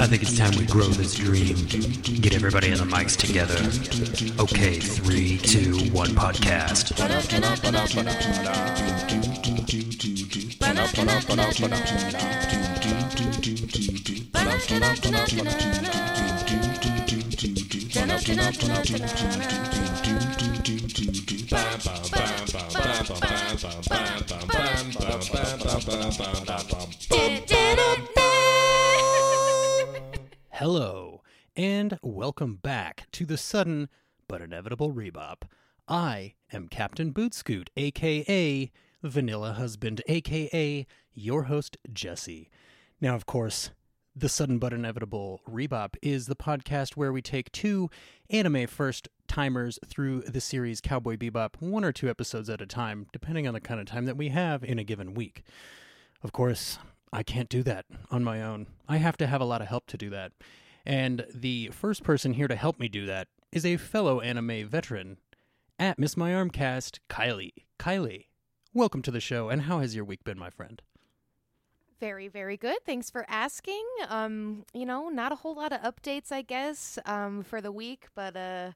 I think it's time we grow this dream. Get everybody on the mics together. Okay, three, two, one podcast. Hello, and welcome back to the sudden but inevitable rebop. I am Captain Bootscoot, aka Vanilla Husband, aka your host, Jesse. Now, of course, the sudden but inevitable rebop is the podcast where we take two anime first timers through the series Cowboy Bebop, one or two episodes at a time, depending on the kind of time that we have in a given week. Of course, I can't do that on my own. I have to have a lot of help to do that. And the first person here to help me do that is a fellow anime veteran at Miss My Armcast, Kylie. Kylie, welcome to the show, and how has your week been, my friend? Very, very good. Thanks for asking. Um, you know, not a whole lot of updates, I guess, um, for the week, but uh,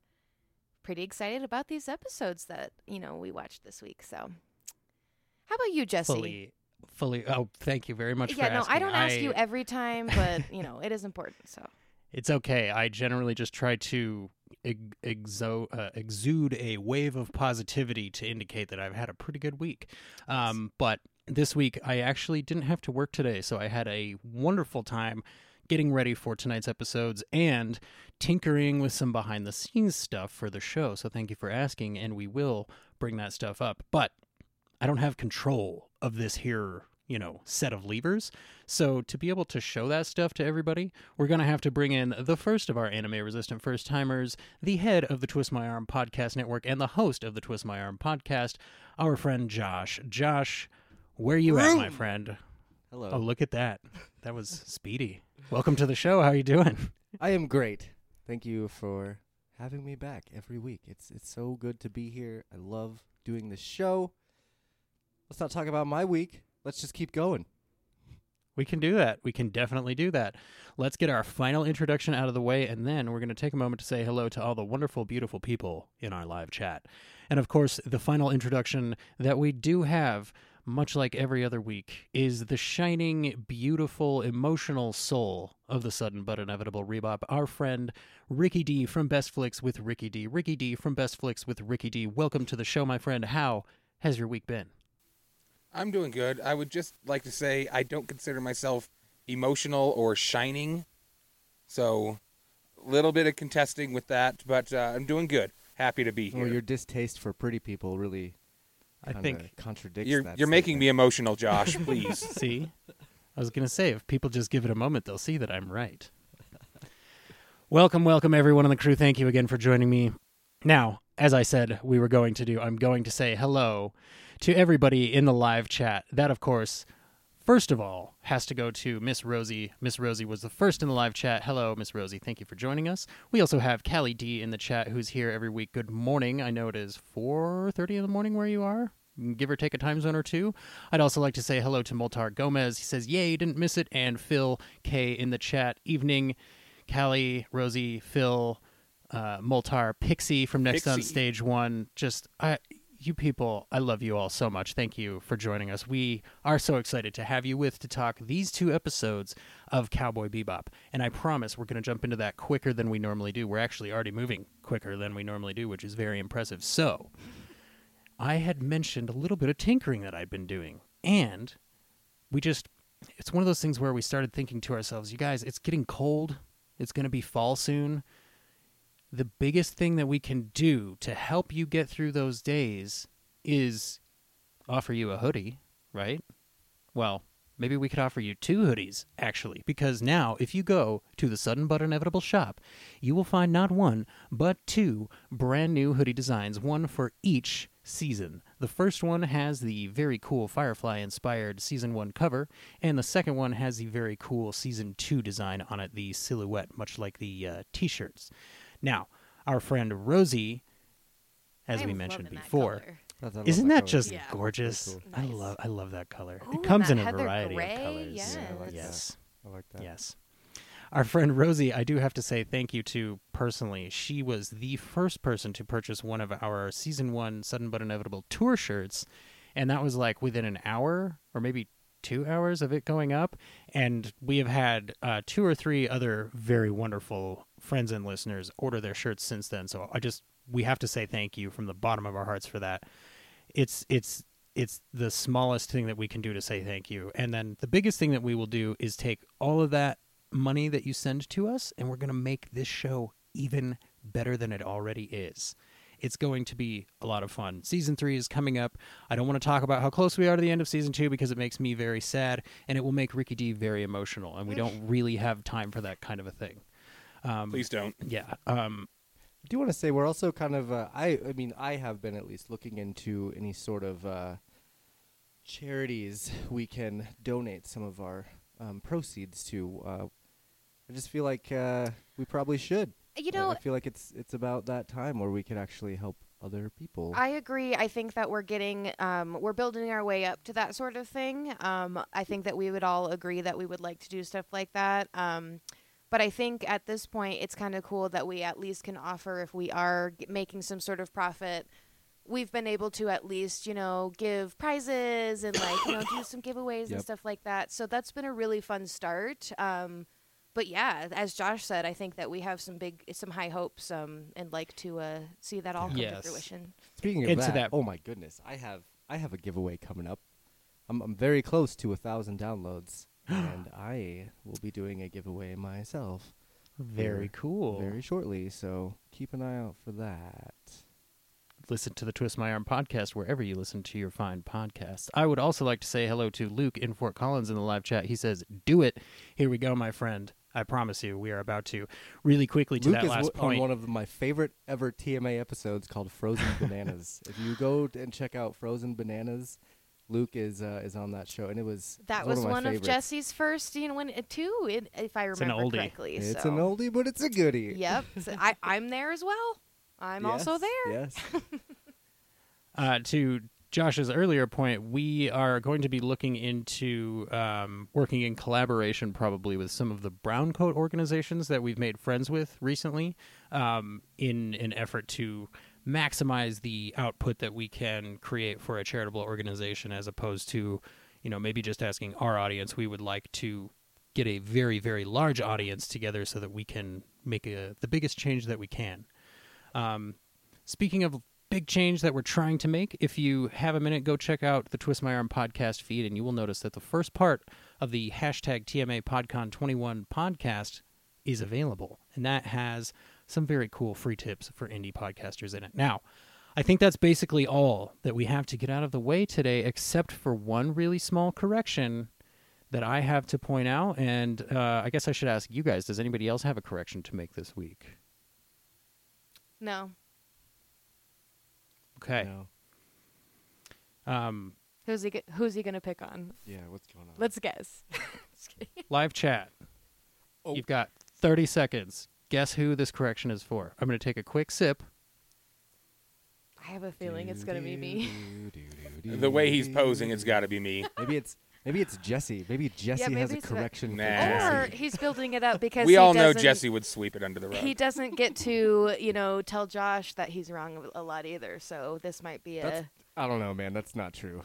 pretty excited about these episodes that you know we watched this week. So, how about you, Jesse? Fully, fully. Oh, thank you very much yeah, for no, asking. I don't ask you every time, but you know, it is important. So, It's okay. I generally just try to ex- exo- uh, exude a wave of positivity to indicate that I've had a pretty good week. Um, but this week, I actually didn't have to work today, so I had a wonderful time getting ready for tonight's episodes and tinkering with some behind the scenes stuff for the show. So thank you for asking, and we will bring that stuff up. But I don't have control of this here, you know, set of levers. So to be able to show that stuff to everybody, we're going to have to bring in the first of our anime resistant first timers, the head of the Twist My Arm podcast network and the host of the Twist My Arm podcast, our friend Josh. Josh, where are you at, my friend? Hello. Oh, look at that. That was speedy. Welcome to the show. How are you doing? I am great. Thank you for having me back every week. It's it's so good to be here. I love doing this show. Let's not talk about my week. Let's just keep going. We can do that. We can definitely do that. Let's get our final introduction out of the way, and then we're going to take a moment to say hello to all the wonderful, beautiful people in our live chat. And of course, the final introduction that we do have, much like every other week, is the shining, beautiful, emotional soul of the sudden but inevitable rebop, our friend Ricky D from Best Flicks with Ricky D. Ricky D from Best Flicks with Ricky D. Welcome to the show, my friend. How has your week been? I'm doing good. I would just like to say I don't consider myself emotional or shining. So, a little bit of contesting with that, but uh, I'm doing good. Happy to be here. Well, your distaste for pretty people really I think contradicts you're, that you're making me emotional, Josh. Please. See? I was going to say, if people just give it a moment, they'll see that I'm right. welcome, welcome, everyone on the crew. Thank you again for joining me. Now, as I said we were going to do, I'm going to say hello to everybody in the live chat. That, of course, first of all, has to go to Miss Rosie. Miss Rosie was the first in the live chat. Hello, Miss Rosie. Thank you for joining us. We also have Callie D in the chat, who's here every week. Good morning. I know it is 4:30 in the morning where you are. Give or take a time zone or two. I'd also like to say hello to Moltar Gomez. He says, "Yay, didn't miss it." And Phil K in the chat. Evening, Callie, Rosie, Phil, uh, Moltar, Pixie from Next on Stage One. Just I, you people, I love you all so much. Thank you for joining us. We are so excited to have you with to talk these two episodes of Cowboy Bebop. And I promise we're going to jump into that quicker than we normally do. We're actually already moving quicker than we normally do, which is very impressive. So, I had mentioned a little bit of tinkering that I'd been doing. And we just, it's one of those things where we started thinking to ourselves, you guys, it's getting cold. It's going to be fall soon. The biggest thing that we can do to help you get through those days is offer you a hoodie, right? Well, maybe we could offer you two hoodies, actually, because now if you go to the Sudden But Inevitable shop, you will find not one, but two brand new hoodie designs, one for each season. The first one has the very cool Firefly inspired season 1 cover, and the second one has the very cool season 2 design on it, the silhouette, much like the uh, t shirts. Now, our friend Rosie, as I we mentioned before. that isn't that color. just Yeah. gorgeous? Very I love I love that color. Ooh, it comes in a heather variety gray, of colors. yes. Yeah, I like that. yes. I like that. Yes. Our friend Rosie, I do have to say thank you to personally. She was the first person to purchase one of our season one Sudden But Inevitable tour shirts. And that was like within an hour or maybe two hours of it going up. And we have had uh, two or three other very wonderful friends and listeners order their shirts since then. So I just, we have to say thank you from the bottom of our hearts for that. It's, it's, it's the smallest thing that we can do to say thank you. And then the biggest thing that we will do is take all of that money that you send to us and we're going to make this show even better than it already is. It's going to be a lot of fun. Season three is coming up. I don't want to talk about how close we are to the end of season two because it makes me very sad and it will make Ricky D very emotional. And we don't really have time for that kind of a thing. Um, Please don't. Yeah. Um, I do want to say we're also kind of uh, I I mean I have been at least looking into any sort of uh, charities we can donate some of our um, proceeds to. Uh, I just feel like uh, we probably should. You know, I feel like it's it's about that time where we could actually help other people. I agree. I think that we're getting, um, we're building our way up to that sort of thing. Um, I think that we would all agree that we would like to do stuff like that. Um, but I think at this point, it's kind of cool that we at least can offer if we are making some sort of profit. We've been able to at least, you know, give prizes and like, you know, do some giveaways and stuff like that. So that's been a really fun start. Um, but yeah, as Josh said, I think that we have some big, some high hopes, um, and like to uh, see that all come Yes. to fruition. Speaking of Into that, that- oh my goodness, I have I have a giveaway coming up. I'm I'm very close to a thousand downloads, and I will be doing a giveaway myself very cool. very shortly. So keep an eye out for that. listen to the Twist My Arm podcast wherever you listen to your fine podcasts. I would also like to say hello to Luke in Fort Collins in the live chat. He says, "Do it." Here we go, my friend. I promise you, we are about to really quickly to Luke that is last w- point. on one of my favorite ever TMA episodes called Frozen Bananas. if you go and check out Frozen Bananas, Luke is uh, is on that show, and it was That was one of, one of. Jesse's first, you know, when uh, two, it, if I an remember oldie. correctly. It's so. an oldie, but it's a goodie. Yep, so I, I'm there as well. I'm also there. Yes. uh, to Josh's earlier point, we are going to be looking into um, working in collaboration probably with some of the brown coat organizations that we've made friends with recently um, in an effort to maximize the output that we can create for a charitable organization as opposed to, you know, maybe just asking our audience. We would like to get a very, very large audience together so that we can make a, the biggest change that we can. Um, speaking of big change that we're trying to make, if you have a minute, go check out the Twist My Arm podcast feed, and you will notice that the first part of the hashtag TMA PodCon 21 podcast is available, and that has some very cool free tips for indie podcasters in it. Now, I think that's basically all that we have to get out of the way today, except for one really small correction that I have to point out. And uh, I guess I should ask you guys does anybody else have a correction to make this week? No, Okay. No. Um, who's he? go- Who's he gonna pick on? Yeah. What's going on? Let's guess. Live chat. Oh. You've got 30 seconds. Guess who this correction is for. I'm going to take a quick sip. I have a feeling it's gonna be me. The way he's posing, it's got to be me. Maybe it's maybe it's Jesse. Maybe Jesse has maybe a it's about- correction. for Nah. Or Jesse. he's building it up because we he all know doesn't- Jesse would sweep it under the rug. He doesn't get to, you know, tell Josh that he's wrong a lot either. So this might be That's- a. I don't know, man. That's not true.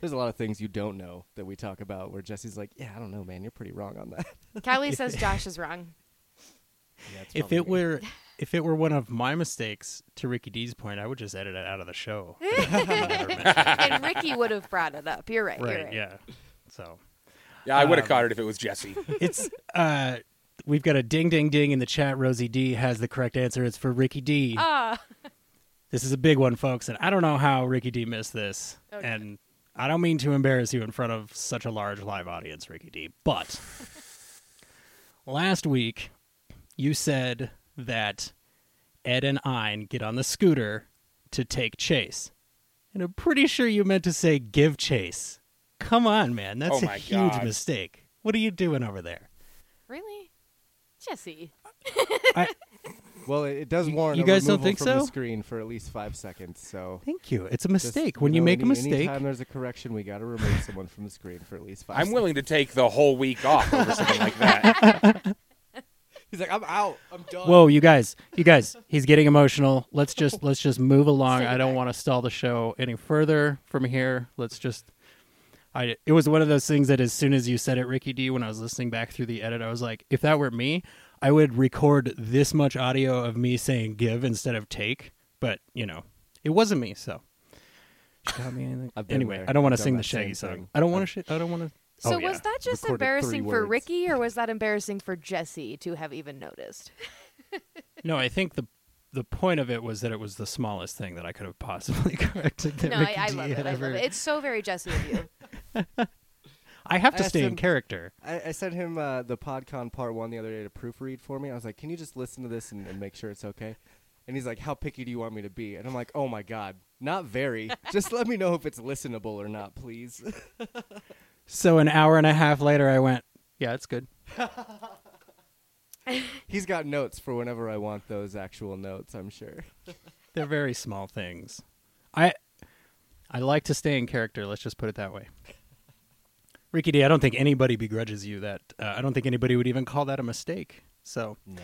There's a lot of things you don't know that we talk about where Jesse's like, "Yeah, I don't know, man. You're pretty wrong on that." Kylie says Josh is wrong. Yeah, If it me. were if it were one of my mistakes to Ricky D's point, I would just edit it out of the show. and Ricky would have brought it up. You're right. You're right, right. yeah. So, yeah, I would have Um, caught it if it was Jesse. it's uh we've got a ding ding ding in the chat. Rosie D has the correct answer. It's for Ricky D. Ah, This is a big one, folks, and I don't know how Ricky D missed this. Okay. And I don't mean to embarrass you in front of such a large live audience, Ricky D. But last week, you said that Ed and Ein get on the scooter to take chase. And I'm pretty sure you meant to say give chase. Come on, man. That's Oh a huge God. mistake. What are you doing over there? really? Jesse. Well, it, it does You- warrant you a guys don't think from so? the screen for at least five seconds. So Thank you. It's a just, mistake. when know, you make a mistake, anytime there's a correction, we got to remove someone from the screen for at least five. I'm seconds. willing to take the whole week off over something like that. He's like, I'm out. I'm done. Whoa, you guys, you guys, he's getting emotional. Let's just let's just move along. Send I don't want to stall the show any further from here. Let's just I it was one of those things that as soon as you said it, Ricky D, when I was listening back through the edit, I was like, if that were me, I would record this much audio of me saying give instead of take. But, you know, it wasn't me, so She got me anything. I've Anyway, there. I don't want to sing the Shaggy song. thing. I don't want to. Sh- I don't want to. So oh, yeah. was that just Recorded embarrassing for words. Ricky, or was that embarrassing for Jesse to have even noticed? No, I think the the point of it was that it was the smallest thing that I could have possibly corrected. That no, I, Ricky I D love it. had I ever- love it. It's so very Jesse of you. I have to I stay in character. I, I sent him uh, the PodCon part one the other day to proofread for me. I was like, "Can you just listen to this and, and make sure it's okay?" And he's like, "How picky do you want me to be?" And I'm like, "Oh my god, not very. just let me know if it's listenable or not, please." So an hour and a half later, I went, "Yeah, it's good." he's got notes for whenever I want those actual notes. I'm sure. They're very small things. I I like to stay in character. Let's just put it that way. Ricky D, I don't think anybody begrudges you that. Uh, I don't think anybody would even call that a mistake. So No,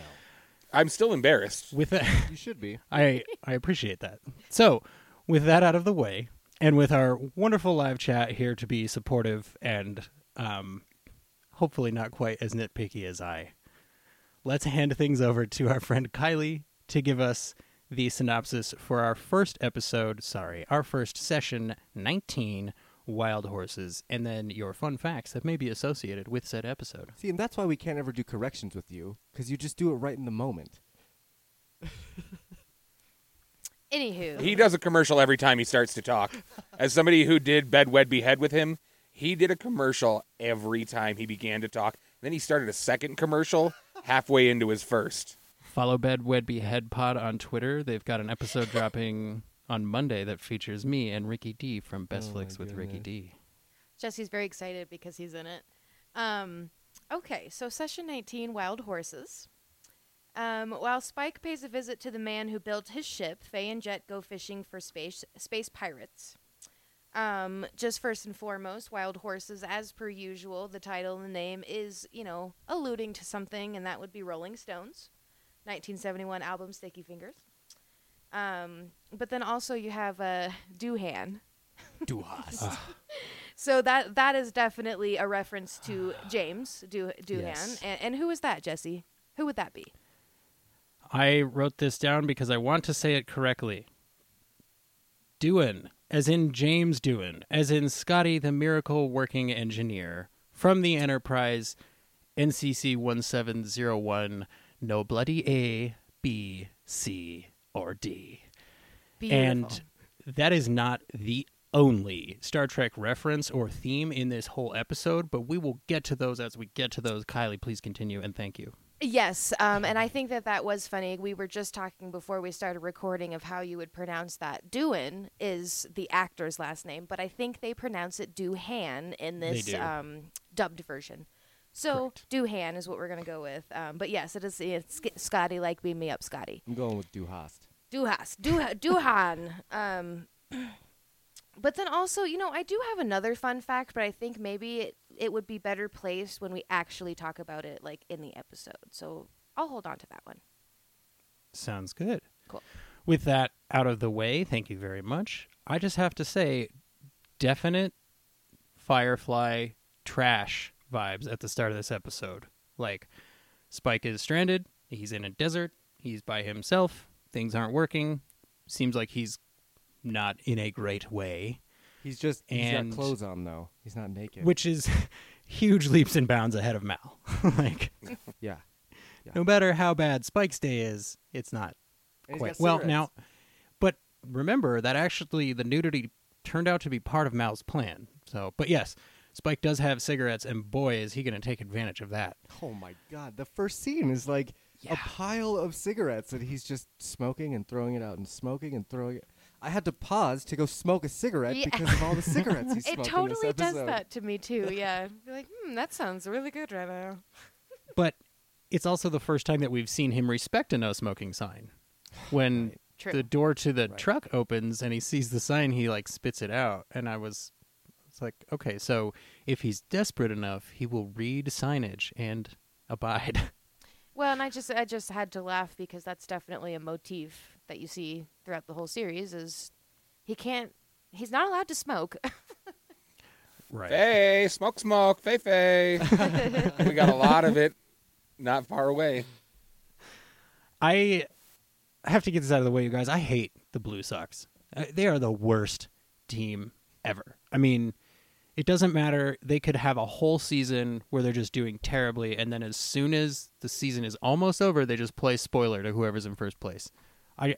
I'm still embarrassed. with that, you should be. I I appreciate that. So, with that out of the way, and with our wonderful live chat here to be supportive and um, hopefully not quite as nitpicky as I, let's hand things over to our friend Kylie to give us the synopsis for our first episode. Sorry, our first session, nineteen wild horses, and then your fun facts that may be associated with said episode. See, and that's why we can't ever do corrections with you because you just do it right in the moment. Anywho, He does a commercial every time he starts to talk. As somebody who did Bed Wed Behead with him, he did a commercial every time he began to talk. Then he started a second commercial halfway into his first. Follow Bed Wed Behead Pod on Twitter. They've got an episode dropping on Monday that features me and Ricky D from Best Oh Flicks my with Ricky goodness. D. Jesse's very excited because he's in it. Um, okay, so session 19 Wild Horses. Um, while Spike pays a visit to the man who built his ship, Faye and Jet go fishing for space space pirates. Um, just first and foremost, Wild Horses, as per usual, the title and the name is, you know, alluding to something, and that would be Rolling Stones, 1971 album Sticky Fingers. Um, but then also you have uh, Doohan, Duhas. so that that is definitely a reference to James Du- Doohan. Yes. And, and who is that, Jesse? Who would that be? I wrote this down because I want to say it correctly. Doohan, as in James Doohan, as in Scotty the miracle working engineer from the Enterprise NCC 1701, no bloody A, B, C, or D. Beautiful. And that is not the only Star Trek reference or theme in this whole episode, but we will get to those as we get to those. Kylie, please continue and thank you. yes, um, and I think that that was funny. We were just talking before we started recording of how you would pronounce that. Doohan is the actor's last name, but I think they pronounce it Doohan in this do. um, dubbed version. So Correct. Doohan is what we're gonna go with. Um, but yes, it is. It's Scotty. Like beam me up, Scotty. I'm going with Duhast. Duhas, Duha, Duhan. Um, but then also, you know, I do have another fun fact, but I think maybe it, it would be better placed when we actually talk about it, like in the episode. So I'll hold on to that one. Sounds good. Cool. With that out of the way, thank you very much. I just have to say, definite Firefly trash vibes at the start of this episode. Like, Spike is stranded. He's in a desert. He's by himself. Things aren't working. Seems like he's not in a great way, He's just he's And- got clothes on though. He's not naked. which is huge leaps and bounds ahead of Mal. like, yeah. no matter how bad Spike's day is, it's not quite well now but remember that actually the nudity turned out to be part of mal's plan so but yes spike does have cigarettes and boy is he going to take advantage of that Oh my god! The first scene is like Yeah. a pile of cigarettes that he's just smoking and throwing it out and smoking and throwing it. I had to pause to go smoke a cigarette Yeah. because of all the cigarettes he's smoking. It smoking. totally this does that to me too. Yeah, Be like, hmm, that sounds really good right now. but it's also the first time that we've seen him respect a no smoking sign. When Right. True. the door to the Right. truck opens and he sees the sign, he like spits it out, and I was, it's like, okay, so if he's desperate enough, he will read signage and abide. Well, and I just I just had to laugh because that's definitely a motif that you see throughout the whole series is he can't he's not allowed to smoke. right. Faye, smoke, smoke, Faye, Faye. we got a lot of it, not far away. I have to get this out of the way, you guys. I hate the Blue Sox. Uh, They are the worst team ever. I mean, it doesn't matter. They could have a whole season where they're just doing terribly, and then as soon as the season is almost over, they just play spoiler to whoever's in first place. I,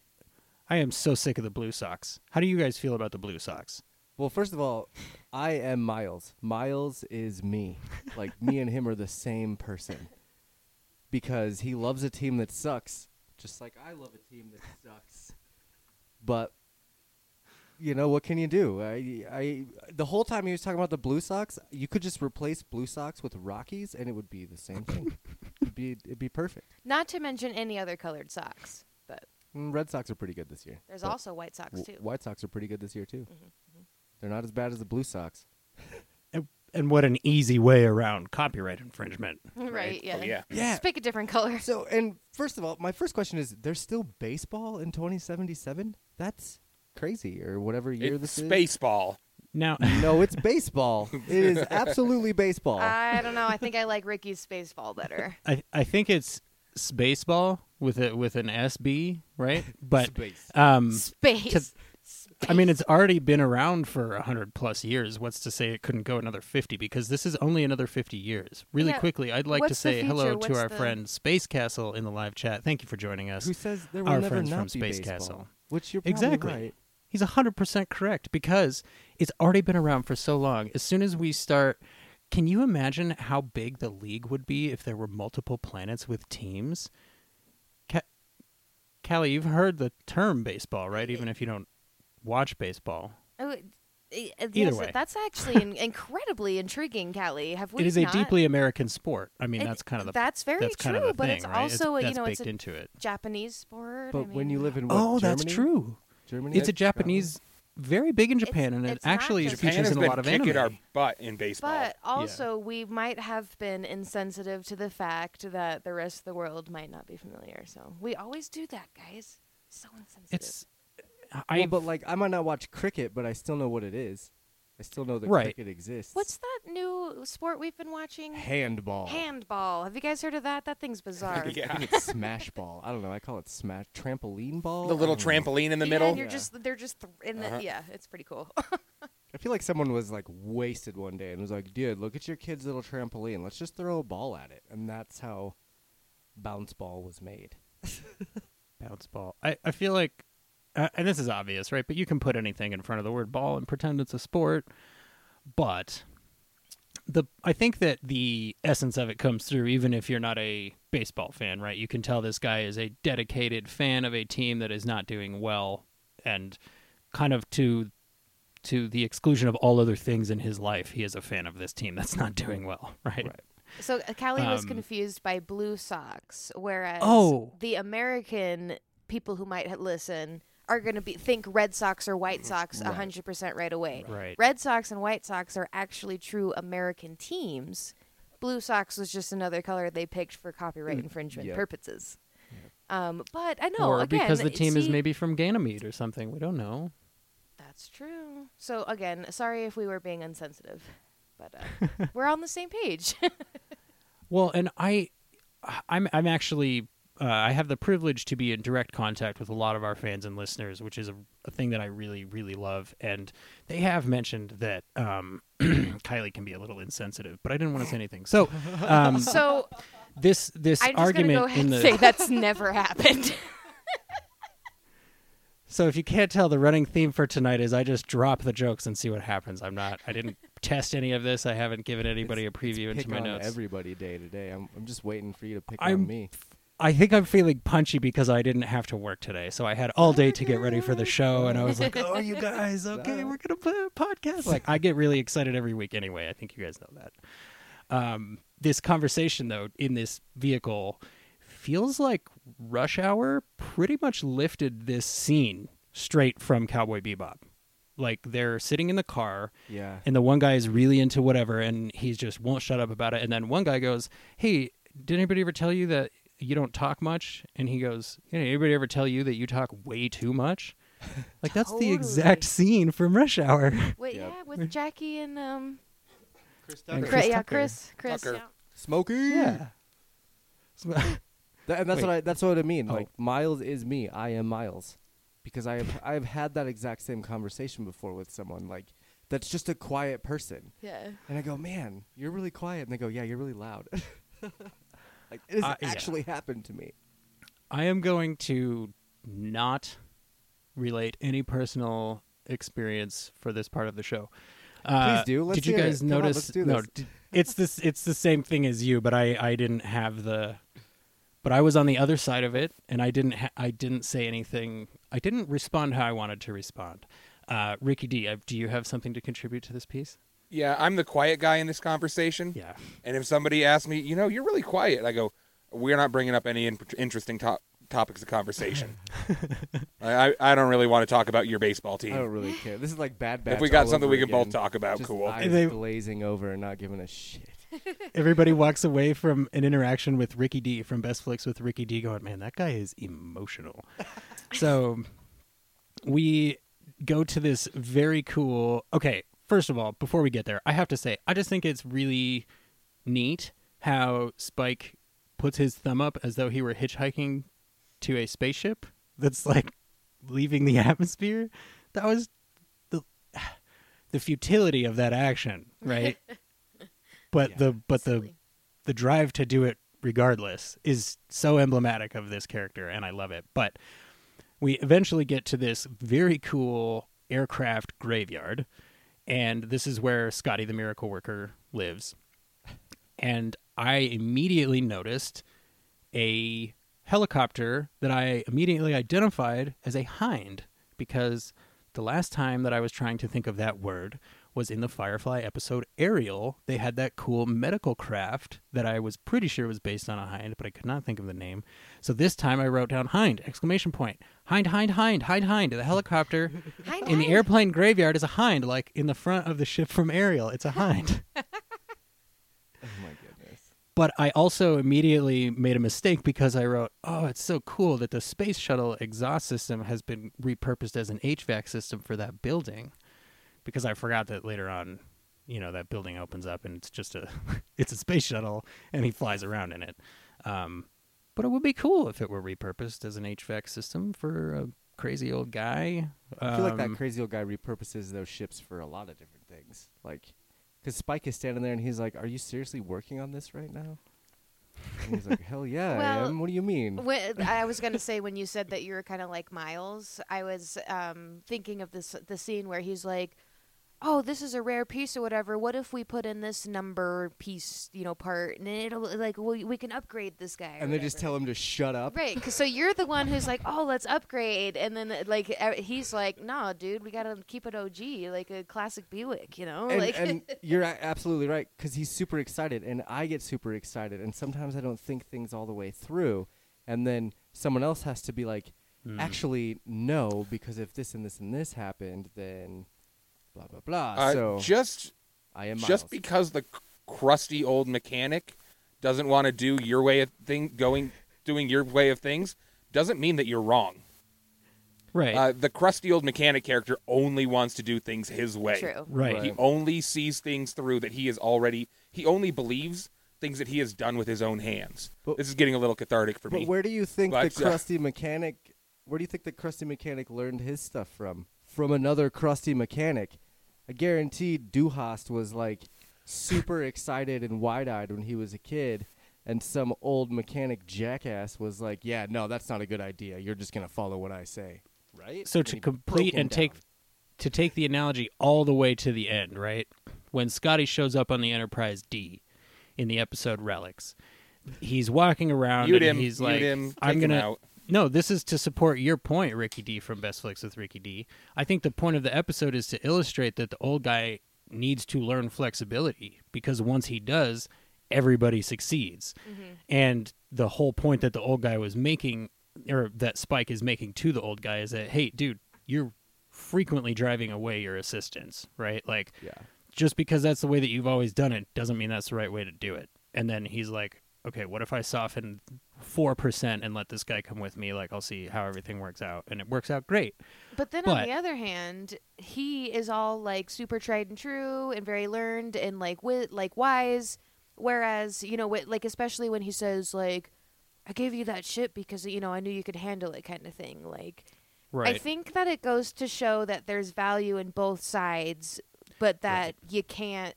I am so sick of the Blue Sox. How do you guys feel about the Blue Sox? Well, first of all, I am Miles. Miles is me. Like me and him are the same person. Because he loves a team that sucks, just like I love a team that sucks. But you know what can you do? I, I, the whole time he was talking about the Blue Sox, you could just replace Blue Sox with Rockies, and it would be the same thing. it'd be, it'd be perfect. not to mention any other colored socks, but Mm, Red Sox are pretty good this year. there's but also White Sox w- too. Mm-hmm, White Sox are pretty good this year too. They're not as bad as the Blue Sox. And, and what an easy way around copyright infringement. right, yeah. Oh, yeah. Yeah. Just pick a different color. So, and first of all, my first question is: There's still baseball in 2077? That's crazy, or whatever year It's this Spaceball. Now, is. No, it's baseball. it is absolutely baseball. I don't know. I think I like Ricky's Spaceball better. I I think it's Spaceball with it with an SB, right? But Space. um, Space. I mean, it's already been around for a hundred plus years. What's to say it couldn't go another fifty? Because this is only another fifty years. Really Yeah. quickly, I'd like to What's the say hello future? to our the- friend Space Castle in the live chat. Thank you for joining us. Who says there will our never friends not from be Space baseball? Castle. Which you're probably Exactly. right. He's hundred percent correct because it's already been around for so long. As soon as we start, can you imagine how big the league would be if there were multiple planets with teams? Ca- Callie, you've heard the term baseball, right? Even if you don't watch baseball. Oh, it- it- Either yes, way. that's actually in, incredibly intriguing, Callie. Have we it is a deeply American sport. I mean, It- that's kind of the that's very that's true, kind of the but thing, it's right? also a, you know it's a into it. Japanese sport. But I when you live in what, Oh, that's true. Germany. It's a Scotland? Japanese, very big in It's- Japan, and it it's not actually just- Japan features has in a been lot of kicking anime. our butt in baseball. But also, we might have been insensitive to the fact that the rest of the world might not be familiar. So we always do that, guys. So insensitive. It's I Well, but like I might not watch cricket, but I still know what it is. I still know that Right. cricket exists. What's that new sport we've been watching? handball? Handball. Have you guys heard of that? That thing's bizarre. I yeah. think it's smash ball. I don't know. I call it smash trampoline ball. The little I don't know. trampoline in the Yeah, middle. and you're Yeah. just they're just th- in the Uh-huh. yeah, it's pretty cool. I feel like someone was like wasted one day and was like, "Dude, look at your kid's little trampoline. Let's just throw a ball at it." And that's how bounce ball was made. bounce ball. I, I feel like, uh, and this is obvious, right? But you can put anything in front of the word ball and pretend it's a sport. But the I think that the essence of it comes through, even if you're not a baseball fan, right? You can tell this guy is a dedicated fan of a team that is not doing well, and kind of to to the exclusion of all other things in his life, he is a fan of this team that's not doing well, right? Right. so uh, Callie was Um, confused by Blue Sox, whereas Oh. the American people who might listen are going to be think Red Sox or White Sox a Right. hundred percent right away. Right. Red Sox and White Sox are actually true American teams. Blue Sox was just another color they picked for copyright infringement yeah. purposes. Um, but I know or again because the team is maybe from Ganymede or something. We don't know. That's true. So again, sorry if we were being insensitive, but uh, we're on the same page. Well, and I, I'm I'm actually uh, I have the privilege to be in direct contact with a lot of our fans and listeners, which is a, a thing that I really really love. And they have mentioned that um, Kylie can be a little insensitive, but I didn't want to say anything. So um, so this this I'm just argument go ahead in and the say that's never happened. so if you can't tell, the running theme for tonight is I just drop the jokes and see what happens. I'm not I didn't test any of this. I haven't given anybody a preview Pick into my on notes. everybody day to day. I'm I'm just waiting for you to pick I'm- on me. I think I'm feeling punchy because I didn't have to work today. So I had all day to get ready for the show and I was like, "Oh, you guys, okay, we're going to put a podcast." Like I get really excited every week anyway. I think you guys know that. Um this conversation though in this vehicle feels like Rush Hour pretty much lifted this scene straight from Cowboy Bebop. Like they're sitting in the car Yeah. and the one guy is really into whatever and he just won't shut up about it and then one guy goes hey did anybody ever tell you that you don't talk much and he goes "Yeah, anybody ever tell you that you talk way too much like that's the exact scene from rush hour Wait, Yep. yeah, with Jackie and um, Chris And Chris, Chris yeah, Tucker. Chris, Chris, Tucker. yeah. Smokey. yeah That, and that's what I that's what I mean. Oh. Like Miles is me. I am Miles. Because I have I've had that exact same conversation before with someone like that's just a quiet person. yeah. And I go, "Man, you're really quiet." And they go, "Yeah, you're really loud." like it has Uh, yeah. actually happened to me. i am going to not relate any personal experience for this part of the show Uh, Please do. Let's did you guys it. On, notice let's do no it's this it's the same thing as you but i i didn't have the but i was on the other side of it and i didn't ha- i didn't say anything i didn't respond how i wanted to respond uh ricky d do you have something to contribute to this piece Yeah, I'm the quiet guy in this conversation. yeah And if somebody asks me, you know, you're really quiet, I go, we're not bringing up any in- interesting to- topics of conversation. I, I I don't really want to talk about your baseball team. I don't really care. This is like bad batch. if we got something we can both talk about, Just cool. Eyes They- glazing over and not giving a shit. everybody walks away from an interaction with ricky d from best flicks with ricky d going man that guy is emotional so we go to this very cool okay first of all before we get there i have to say i just think it's really neat how spike puts his thumb up as though he were hitchhiking to a spaceship that's like leaving the atmosphere. That was the the futility of that action right? But Yeah, the but the the drive to do it regardless is so emblematic of this character and I love it. But we eventually get to this very cool aircraft graveyard and this is where Scotty the miracle worker lives. And I immediately noticed a helicopter that I immediately identified as a hind because the last time that I was trying to think of that word was in the Firefly episode Ariel. They had that cool medical craft that I was pretty sure was based on a hind, but I could not think of the name. So this time I wrote down hind, exclamation point. Hind, hind, hind, hind, hind. The helicopter Hind, in the hind. airplane graveyard is a hind, like in the front of the ship from Ariel. It's a hind. Oh my goodness. But I also immediately made a mistake because I wrote, "Oh, it's so cool that the space shuttle exhaust system has been repurposed as an HVAC system for that building." Because I forgot that later on, you know, that building opens up and it's just a it's a space shuttle and he flies around in it. Um, but it would be cool if it were repurposed as an HVAC system for a crazy old guy. I feel like that Um, crazy old guy repurposes those ships for a lot of different things. Like, because Spike is standing there and he's like, "Are you seriously working on this right now?" And he's like, "Hell yeah, I Well, am. What do you mean?" When, I was gonna say when you said that you were kind of like Miles, I was um, thinking of this the scene where he's like, "Oh, this is a rare piece or whatever. What if we put in this number piece, you know, part, and it'll like we, we can upgrade this guy." and they just tell him to shut up. Right, 'cause so you're the one who's like, "Oh, let's upgrade," and then like uh, he's like, "No, dude, we gotta keep it OG, like a classic Buick, you know." And, like, and you're a- absolutely right because he's super excited, and I get super excited, and sometimes I don't think things all the way through, and then someone else has to be like, Hmm. "Actually, no, because if this and this and this happened, then blah blah blah." Uh, so just I am just Miles. because the crusty old mechanic doesn't want to do your way of thing going doing your way of things doesn't mean that you're wrong. right, Uh, the crusty old mechanic character only wants to do things his way. true. right, Right. He only sees things through that he is already. He only believes things that he has done with his own hands. But- this is getting a little cathartic for But me. where do you think But, the uh, crusty mechanic? Where do you think the crusty mechanic learned his stuff from? From another crusty mechanic. I guarantee Duhast was like super excited and wide-eyed when he was a kid, and some old mechanic jackass was like, "Yeah, no, that's not a good idea. You're just gonna follow what I say." Right? So And to complete him and take to take the analogy all the way to the end, right? When Scotty shows up on the Enterprise D in the episode Relics, he's walking around Mute and him. he's mute like, him. "I'm kick him gonna." Out. No, this is to support your point, Ricky D from Best Flicks with Ricky D. I think the point of the episode is to illustrate that the old guy needs to learn flexibility because once he does, everybody succeeds. Mm-hmm. And the whole point that the old guy was making, or that Spike is making to the old guy, is that hey, dude, you're frequently driving away your assistants, right? Like Yeah. just because that's the way that you've always done it doesn't mean that's the right way to do it. And then he's like, okay, what if I soften 4% and let this guy come with me? Like, I'll see how everything works out. And it works out great. But then on the other hand, he is all like super tried and true and very learned and like wit, like wise. Whereas you know, like especially when he says like, "I gave you that shit because you know I knew you could handle it," kind of thing. Like, Right. I think that it goes to show that there's value in both sides, but that you can't.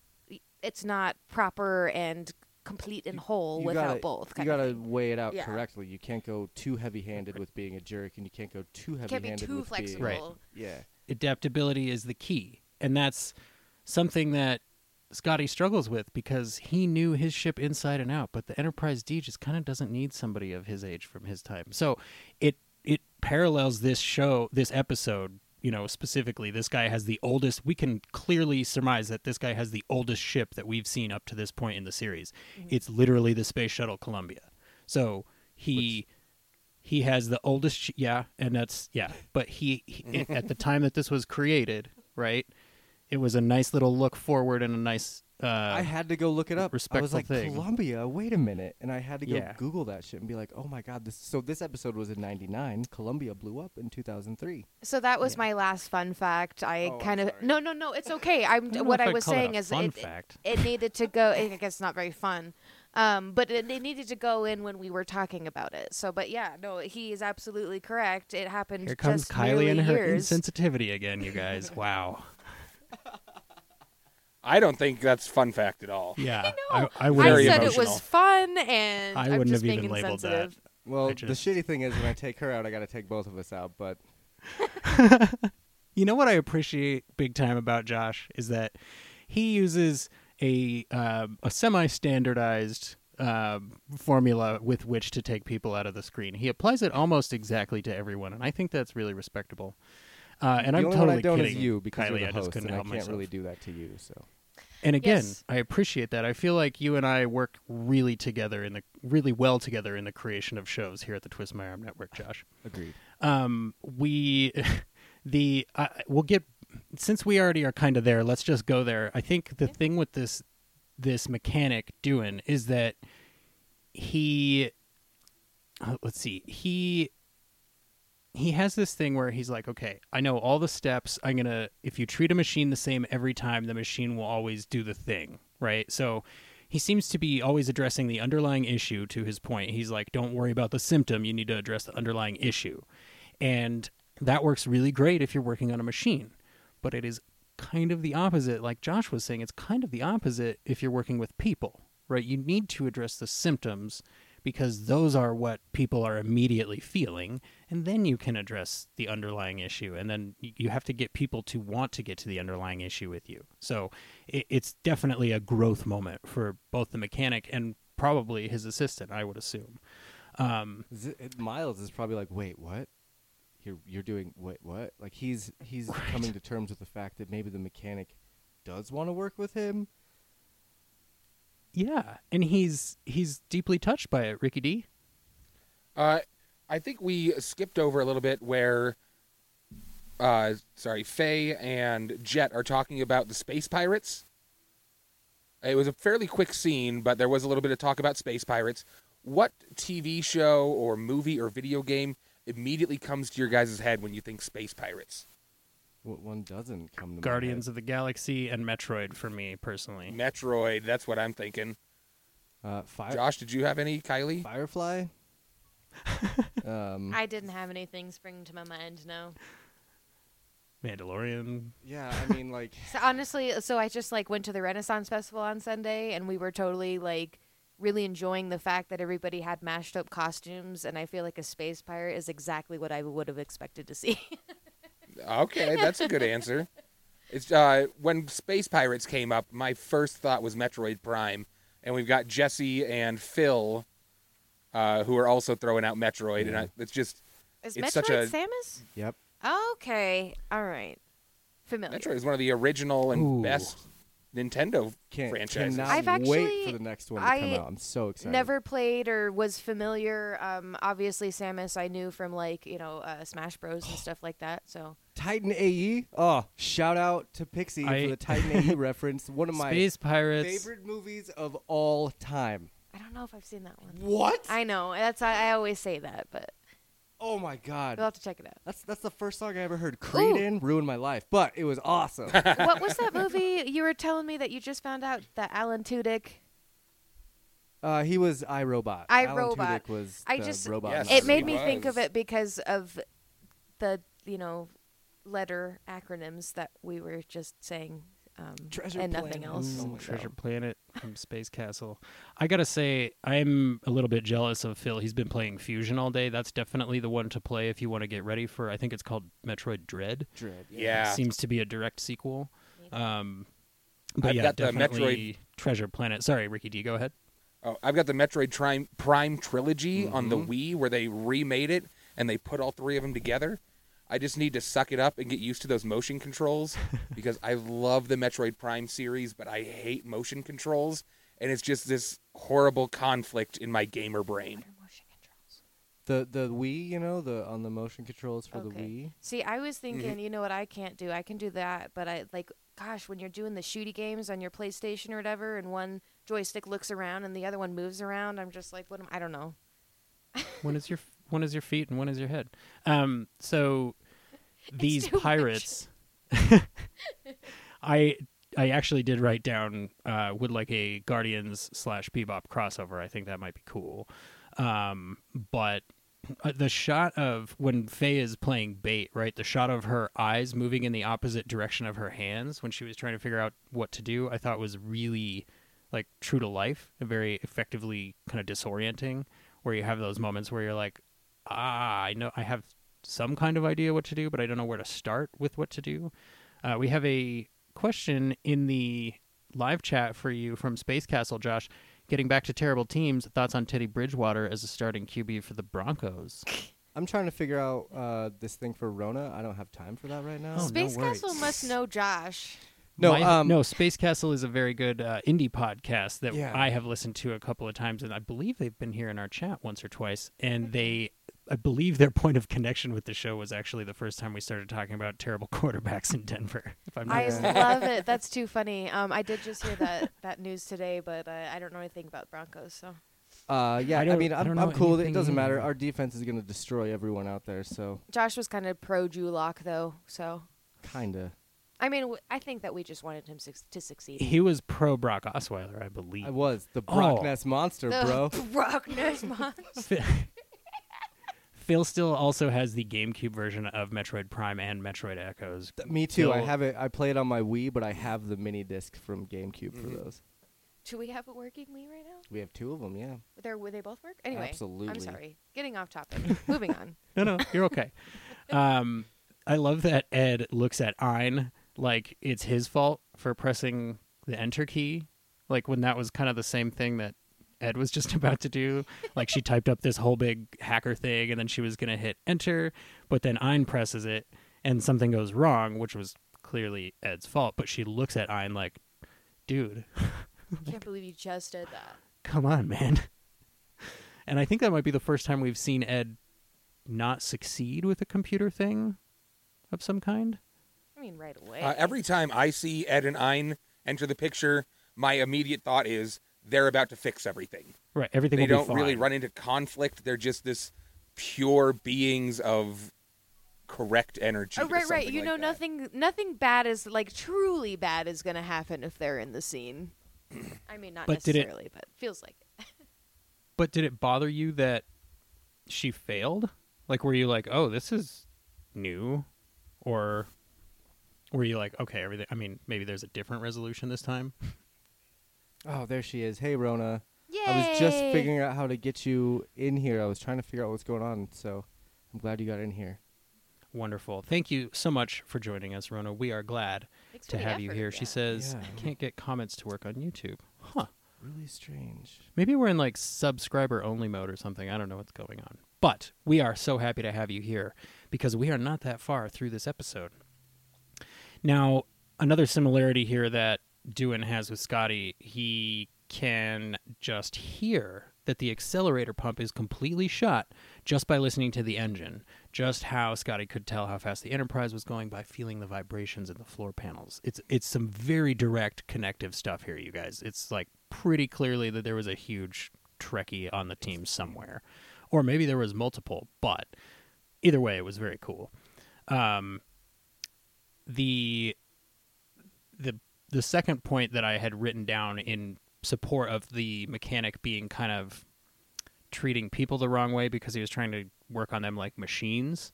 It's not proper and complete and whole You without gotta, both. You gotta of weigh it out Yeah. correctly. You can't go too heavy-handed with being a jerk, and you can't go too heavy-handed. Can't be heavy-handed too with flexible. Right. being yeah. adaptability is the key. And that's something that Scotty struggles with because he knew his ship inside and out, but the Enterprise D just kind of doesn't need somebody of his age from his time. So it it parallels this show, this episode, you know, specifically. This guy has the oldest we can clearly surmise that this guy has the oldest ship that we've seen up to this point in the series. Mm-hmm. It's literally the Space Shuttle Columbia. So he he has the oldest sh- yeah and that's yeah but he, he at the time that this was created right it was a nice little look forward and a nice uh I had to go look it up. I was like, thing. Columbia, wait a minute. And I had to go Yeah. Google that shit and be like, oh my God. This So this episode was in 99. Columbia blew up in 2003. So that was Yeah. my last fun fact. I Oh, kind of no, no, no. It's okay. I'm don't what I I'd was call it a saying is fun it, fact. it needed to go. I guess not very fun, um, but it, it needed to go in when we were talking about it. So, but yeah, no, he is absolutely correct. It happened. here comes just kylie merely and her years. insensitivity again you guys wow I don't think that's fun fact at all. yeah I know. I, I would Very said emotional. it was fun, and I I'm wouldn't just have being even labeled that. insensitive. Well, I the just- shitty thing is when I take her out, I got to take both of us out. But You know what I appreciate big time about Josh is that he uses a um a semi-standardized um formula with which to take people out of the screen. He applies it almost exactly to everyone, and I think that's really respectable. Uh, and the I'm only totally one I don't kidding, is you because Kylie. you're the I just host, couldn't and I can't myself. really do that to you. So And again, Yes. I appreciate that. I feel like you and I work really together in the really well together in the creation of shows here at the Twist My Arm Network, Josh. agreed. um we the uh, we'll get since we already are kind of there let's just go there i think the Yeah. thing with this this mechanic doing is that he uh, let's see he he has this thing where he's like okay i know all the steps. I'm gonna if you treat a machine the same every time the machine will always do the thing right? So he seems to be always addressing the underlying issue to his point. He's like don't worry about the symptom. You need to address the underlying issue. And that works really great if you're working on a machine. But it is kind of the opposite. Like josh was saying it's kind of the opposite if you're working with people right? You need to address the symptoms because those are what people are immediately feeling and then you can address the underlying issue and then you have to get people to want to get to the underlying issue with you so it, it's definitely a growth moment for both the mechanic and probably his assistant i would assume um, Miles is probably like, wait, what? You're you're doing wait what? Like he's he's coming to terms with the fact that maybe the mechanic does want to work with him. Yeah and he's he's deeply touched by it ricky d Uh, I think we skipped over a little bit where, uh, sorry, Faye and Jet are talking about the space pirates. It was a fairly quick scene, but there was a little bit of talk about space pirates. What TV show or movie or video game immediately comes to your guys' head when you think space pirates? What one doesn't come to my Guardians of the Galaxy and Metroid for me personally. Metroid, that's what I'm thinking. Uh, fire, Josh, did you have any? Kylie? Firefly. um, I didn't have anything spring to my mind. No. Mandalorian. yeah, I mean like So honestly, so I just like went to the Renaissance Festival on Sunday, and we were totally like really enjoying the fact that everybody had mashed up costumes, and I feel like a space pirate is exactly what I would have expected to see. Okay, that's a good answer. It's uh, when Space Pirates came up, my first thought was Metroid Prime, and we've got Jesse and Phil, uh, who are also throwing out Metroid, and Yeah. I, it's just is It's Metroid such a- Samus? yep. Okay, all right, familiar. Metroid is one of the original and Ooh. best Nintendo Can't franchises. cannot I've wait actually- for the next one to I come out. I'm so excited. Never played or was familiar. Um, obviously, Samus I knew from like you know uh, Smash Bros and stuff like that. So Titan AE. Oh, shout out to Pixie I- for the Titan AE reference. One of my Space Pirates. favorite movies of all time. I don't know if I've seen that one. What? I know that's I, I always say that, but oh my god. we'll have to check it out. That's that's the first song I ever heard Creed Ooh. in. Ruined my life, but it was awesome. what was that movie you were telling me that you just found out that Alan Tudyk? uh, he was iRobot. I, Alan Robot. Tudyk was I the just robot. Yes, in it that made movie. me think of was. it because of the you know letter acronyms that we were just saying um, Treasure and nothing Planet. else. Oh Ooh, my Treasure God. Planet from Space Castle. I gotta say, I'm a little bit jealous of Phil. He's been playing Fusion all day. That's definitely the one to play if you want to get ready for. I think it's called Metroid Dread. Dread. Yeah. Seems to be a direct sequel. Um, but I've yeah, got the definitely Treasure Planet. Sorry, Ricky D. Go ahead. Oh, I've got the Metroid Prime, Prime trilogy on the Mhm. Wii where they remade it and they put all three of them together. I just need to suck it up and get used to those motion controls because I love the Metroid Prime series, but I hate motion controls, and it's just this horrible conflict in my gamer brain. The the Wii, you know, the on the motion controls for the Wii. See, I was thinking, Mm-hmm. you know what I can't do? I can do that, but I like, gosh, when you're doing the shooty games on your PlayStation or whatever, and one joystick looks around and the other one moves around, I'm just like, what am I don't know. One is your one is your feet and one is your head. Um, so these pirates, I I actually did write down uh, would like a Guardians slash Bebop crossover. I think that might be cool. Um, but uh, the shot of when Faye is playing bait, right? The shot of her eyes moving in the opposite direction of her hands when she was trying to figure out what to do, I thought was really like true to life and very effectively kind of disorienting. Where you have those moments where you're like, ah, I know I have some kind of idea what to do, but I don't know where to start with what to do. Uh, we have a question in the live chat for you from Space Castle, Josh. Getting back to terrible teams, thoughts on Teddy Bridgewater as a starting QB for the Broncos? I'm trying to figure out uh, this thing for Rona. I don't have time for that right now. Oh, no Space worries. Castle must know Josh. No, My- um, no. Space Castle is a very good uh, indie podcast that Yeah. I have listened to a couple of times, and I believe they've been here in our chat once or twice. And they, I believe, their point of connection with the show was actually the first time we started talking about terrible quarterbacks in Denver. If I'm not I mistaken. love it. That's too funny. Um, I did just hear that that news today, but uh, I don't know anything about Broncos. So Uh, yeah, I I, mean, I I'm, don't I'm cool. It doesn't matter. Our defense is going to destroy everyone out there, so Josh was kind of pro Drew Lock though. So kinda. I mean, w- I think that we just wanted him suc to succeed. He was pro Brock Osweiler, I believe. I was the Brock Oh. Ness monster, The bro. Brock Nesmond. Phil still also has the GameCube version of Metroid Prime and Metroid Echoes. Me too. I have it. I play it on my Wii, but I have the mini disc from GameCube Mm-hmm. for those. Do we have it working me right now? We have two of them. Yeah. There, would they both work? Anyway, absolutely. I'm sorry. Getting off topic. Moving on. No, no, you're okay. um, I love that Ed looks at Ein like it's his fault for pressing the enter key. Like when that was kind of the same thing that Ed was just about to do. Like she typed up this whole big hacker thing and then she was going to hit enter, but then Ein presses it and something goes wrong, which was clearly Ed's fault. But she looks at Ein like, dude, I Can't believe you just did that. come on, man. And I think that might be the first time we've seen Ed not succeed with a computer thing of some kind. I mean, right away. Uh, every time I see Ed and Ein enter the picture, my immediate thought is they're about to fix everything. Right, everything they will don't be fine. really run into conflict. They're just this pure beings of correct energy. Oh, right, right. You like know, that. nothing, nothing bad is like truly bad is going to happen if they're in the scene. I mean, not But did it- necessarily, but feels like it. But did it bother you that she failed? Like, were you like, "Oh, this is new," or were you like, "Okay, everything"? I mean, maybe there's a different resolution this time. Oh, there she is. Hey, Rona. Yay! I was just figuring out how to get you in here. I was trying to figure out what's going on, so I'm glad you got in here. Wonderful. Thank you so much for joining us, Rona. We are glad Thanks to have you effort, here. She says, Yeah. "I can't get comments to work on YouTube." Huh. Really strange. Maybe we're in like subscriber only mode or something. I don't know what's going on. But we are so happy to have you here because we are not that far through this episode. Now, another similarity here that Doohan has with Scotty, he can just hear that the accelerator pump is completely shut just by listening to the engine. Just how Scotty could tell how fast the Enterprise was going by feeling the vibrations in the floor panels. It's it's some very direct connective stuff here, you guys. It's like pretty clearly that there was a huge Trekkie on the team somewhere, or maybe there was multiple. But either way, it was very cool. Um, the the the second point that I had written down in support of the mechanic being kind of treating people the wrong way because he was trying to work on them like machines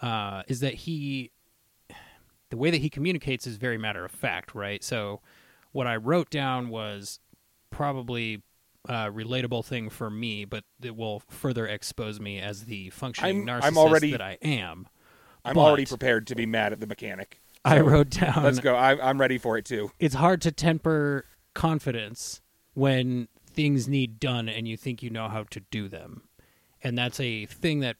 uh, is that he the way that he communicates is very matter of fact right so what i wrote down was probably a relatable thing for me but it will further expose me as the functioning I'm- narcissist I'm already- that i am I'm But- already prepared to be mad at the mechanic. I wrote down Let's go. I, I'm ready for it too. it's hard to temper confidence when things need done and you think you know how to do them. And that's a thing that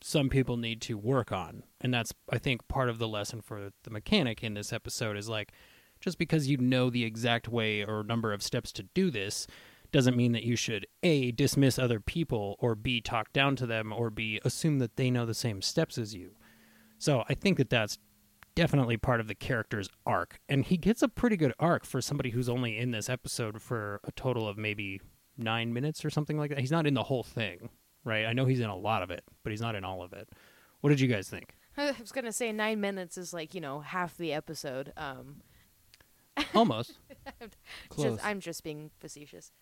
some people need to work on. And that's I think part of the lesson for the mechanic in this episode is like just because you know the exact way or number of steps to do this doesn't mean that you should A dismiss other people or B talk down to them or B assume that they know the same steps as you. So I think that that's definitely part of the character's arc. And he gets a pretty good arc for somebody who's only in this episode for a total of maybe nine minutes or something like that. He's not in the whole thing, right? I know he's in a lot of it, but he's not in all of it. What did you guys think? I was gonna say nine minutes is like you know half the episode. Um, Almost. Close. just, I'm just being facetious.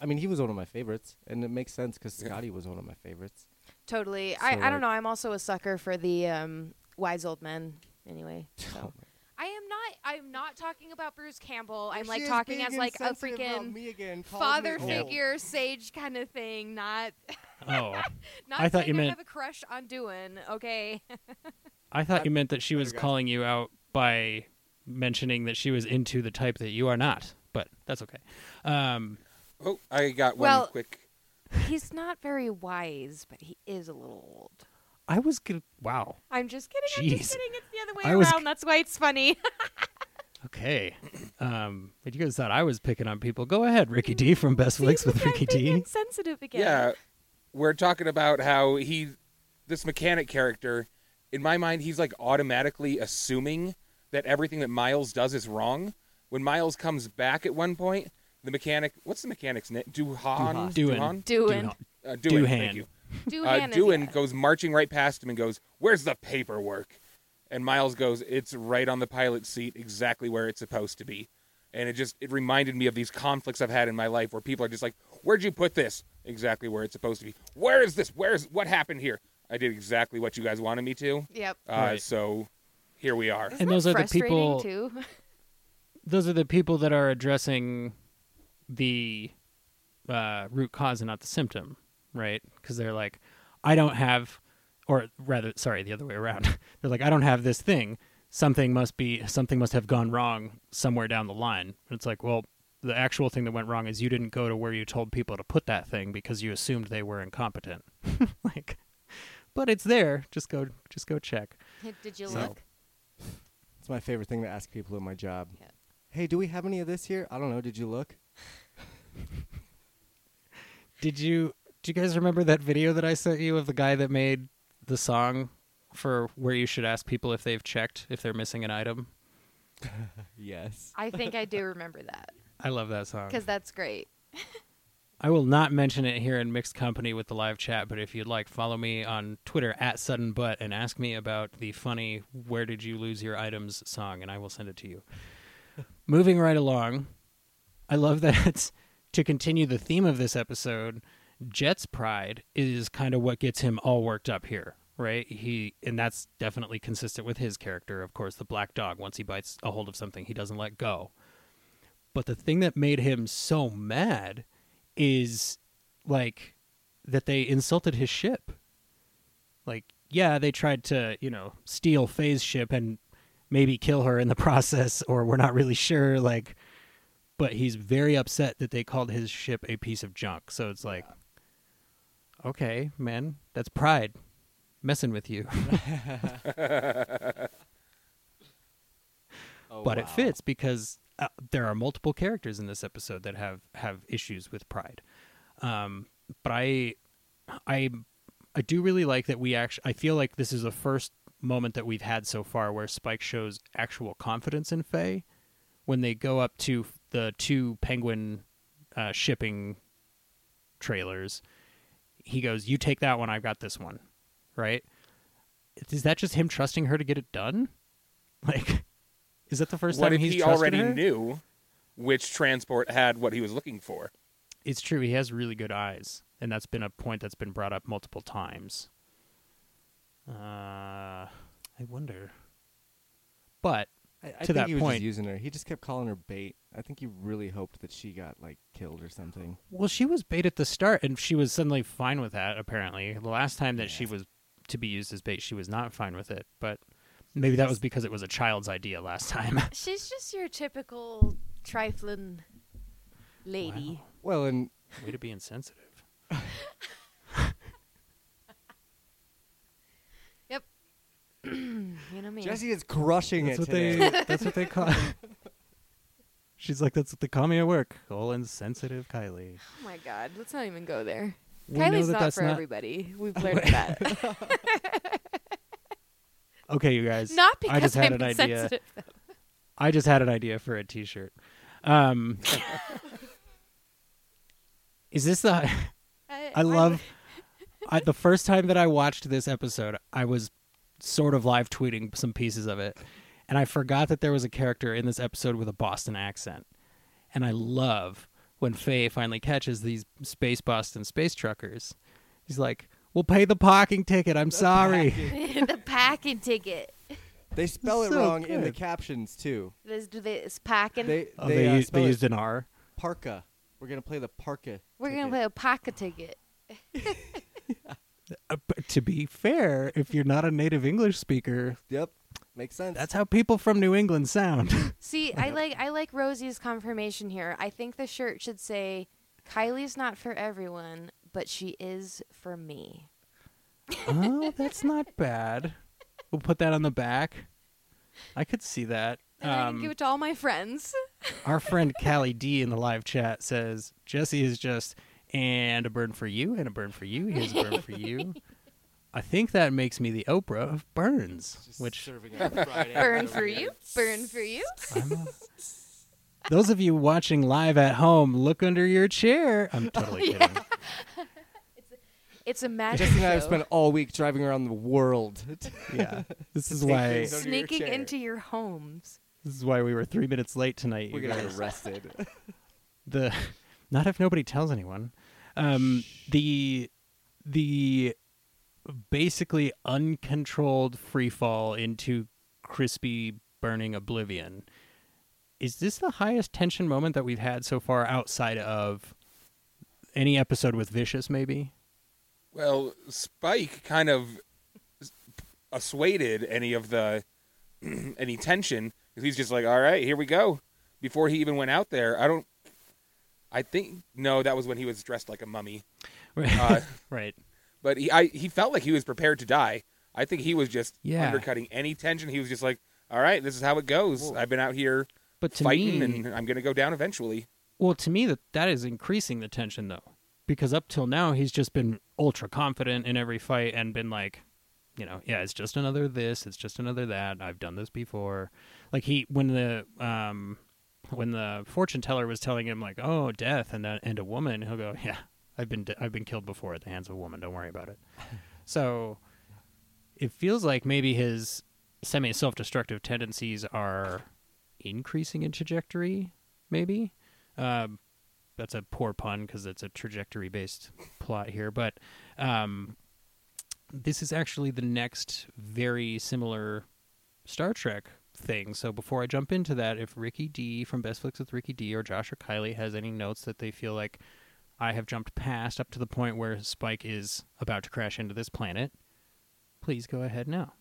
I mean, he was one of my favorites, and it makes sense because Yeah. Scotty was one of my favorites. Totally. So, I, I don't know. I'm also a sucker for the um, wise old men. Anyway, Oh so I am not. I'm not talking about Bruce Campbell. I'm like talking as like a freaking me again, father me figure, sage kind of thing. Not. Oh, Not I thought saying you I meant- have a crush on doing. Okay. I thought I- you meant that she was calling you out by mentioning that she was into the type that you are not, but that's okay. Um, Oh, I got one Well- quick. He's not very wise, but he is a little old. I was good. Wow. I'm just kidding. I'm Jeez. just kidding. It's the other way I was- around. That's why it's funny. Okay. Um, but you guys thought I was picking on people. Go ahead, Ricky D from Best Flicks with See, Ricky I'm being D. insensitive again. Yeah, we're talking about how he, this mechanic character, in my mind, he's like automatically assuming that everything that Miles does is wrong. When Miles comes back at one point, the mechanic, what's the mechanic's name? Duhan? Duhan. Doing. Uh, Doohan, Doohan. Thank you. Doing. Uh, Doohan yeah. goes marching right past him and goes, "Where's the paperwork?" And Miles goes, "It's right on the pilot seat, exactly where it's supposed to be." And it just it reminded me of these conflicts I've had in my life where people are just like, "Where'd you put this?" Exactly where it's supposed to be. Where is this? Where's what happened here? I did exactly what you guys wanted me to. Yep. Uh, Right. So here we are. Isn't And those are the people- too. Those are the people that are addressing the uh, root cause and not the symptom, right? Because they're like, I don't have, or rather, sorry, the other way around. they're like, I don't have this thing. Something must be, something must have gone wrong somewhere down the line. And it's like, well, the actual thing that went wrong is you didn't go to where you told people to put that thing because you assumed they were incompetent. like, but it's there. Just go, just go check. Did you So- look? It's my favorite thing to ask people in my job. Yeah. Hey, do we have any of this here? I don't know. Did you look? Did you do you guys remember that video that I sent you of the guy that made the song for where you should ask people if they've checked if they're missing an item? Yes. I think I do remember that I love that song. because that's great. I will not mention it here in mixed company with the live chat, but if you'd like, follow me on Twitter at Sudden Butt and ask me about the funny "Where did you lose your items?" song, and I will send it to you. Moving right along, I love that to continue the theme of this episode, Jet's pride is kind of what gets him all worked up here, right? He and that's definitely consistent with his character. Of course, the black dog. Once he bites a hold of something, he doesn't let go. But the thing that made him so mad is like that they insulted his ship. Like, yeah, they tried to, you know, steal Faye's ship and maybe kill her in the process, or we're not really sure. Like, but he's very upset that they called his ship a piece of junk. So it's like, okay, man, that's pride messing with you. Oh, but it fits because uh, there are multiple characters in this episode that have have issues with pride. Um, but I, I, I do really like that we actually. I feel like this is the first moment that we've had so far where Spike shows actual confidence in Faye when they go up to the two penguin uh, shipping trailers. He goes, "You take that one. I've got this one." Right? Is that just him trusting her to get it done? Like, is that the first what time he's he already her? knew which transport had what he was looking for? It's true. He has really good eyes, and that's been a point that's been brought up multiple times. Uh, I wonder. But I, I To think that he was point- just using her. He just kept calling her bait. I think he really hoped that she got like killed or something. well, she was bait at the start, and she was suddenly fine with that. Apparently, the last time that she was to be used as bait, she was not fine with it. But maybe that was because it was a child's idea last time. She's just your typical trifling lady. Wow. Well, and Way to be insensitive. You know me. Jesse is crushing That's it what today. they. That's what they call. She's like, that's what they call me at work. All insensitive Kylie. Oh my god, let's not even go there. We Kylie's that not for not- everybody. We've learned that. Okay, you guys. not I just because had I'm an idea. insensitive. I just had an idea for a T-shirt. Um, is this the? I love. I, the first time that I watched this episode, I was sort of live tweeting some pieces of it, and I forgot that there was a character in this episode with a Boston accent. And I love when Faye finally catches these space Boston space truckers. He's like, "We'll pay the parking ticket. I'm sorry." the packing ticket. They spell it So wrong in the captions too. This, do they, it's packing. They Oh, they, they, uh, u- they used an R. parka. We're gonna play the parka. We're gonna play a pocket ticket. Uh, but to be fair, if you're not a native English speaker, Yep, makes sense. that's how people from New England sound. See, I like I like Rosie's confirmation here. I think the shirt should say, "Kylie's not for everyone, but she is for me." oh, that's not bad. We'll put that on the back. I could see that. And I can Um, give it to all my friends. our friend Callie D in the live chat says Jesse is just and a burn for you and a burn for you. Here's a burn for you. I think that makes me the Oprah of burns, Just which serving up Friday Burn for you. Burn for you. I'm a, those of you watching live at home, look under your chair. I'm totally Yeah. kidding. It's a magic Jesse and I have spent all week driving around the world. Yeah, this is why things under your sneaking into your homes. this is why we were three minutes late tonight. We're you gonna guys. get arrested. the not if nobody tells anyone um the the basically uncontrolled free fall into crispy burning oblivion is this the highest tension moment that we've had so far outside of any episode with vicious maybe Well, Spike kind of assuaded any of the any tension he's just like, "All right, here we go." Before he even went out there, I don't. I think no, that was when he was dressed like a mummy. Uh, right but he, I, he felt like he was prepared to die. I think he was just Yeah. undercutting any tension. He was just like, "All right, this is how it goes. Well, I've been out here but to fighting, me and I'm going to go down eventually." Well, to me, that that is increasing the tension, though, because up till now he's just been ultra confident in every fight and been like, you know, yeah, it's just another this, it's just another that. I've done this before. Like he, when the um, when the fortune teller was telling him like, oh, death and a, and a woman, he'll go, yeah, I've been de- I've been killed before at the hands of a woman. Don't worry about it. so it feels like maybe his semi self destructive tendencies are increasing in trajectory, maybe. Um, that's a poor pun because it's a trajectory based plot here, but um, this is actually the next very similar Star Trek thing. So before I jump into that, if Ricky D from Best Flicks with Ricky D or Josh or Kylie has any notes that they feel like I have jumped past up to the point where Spike is about to crash into this planet, please go ahead now.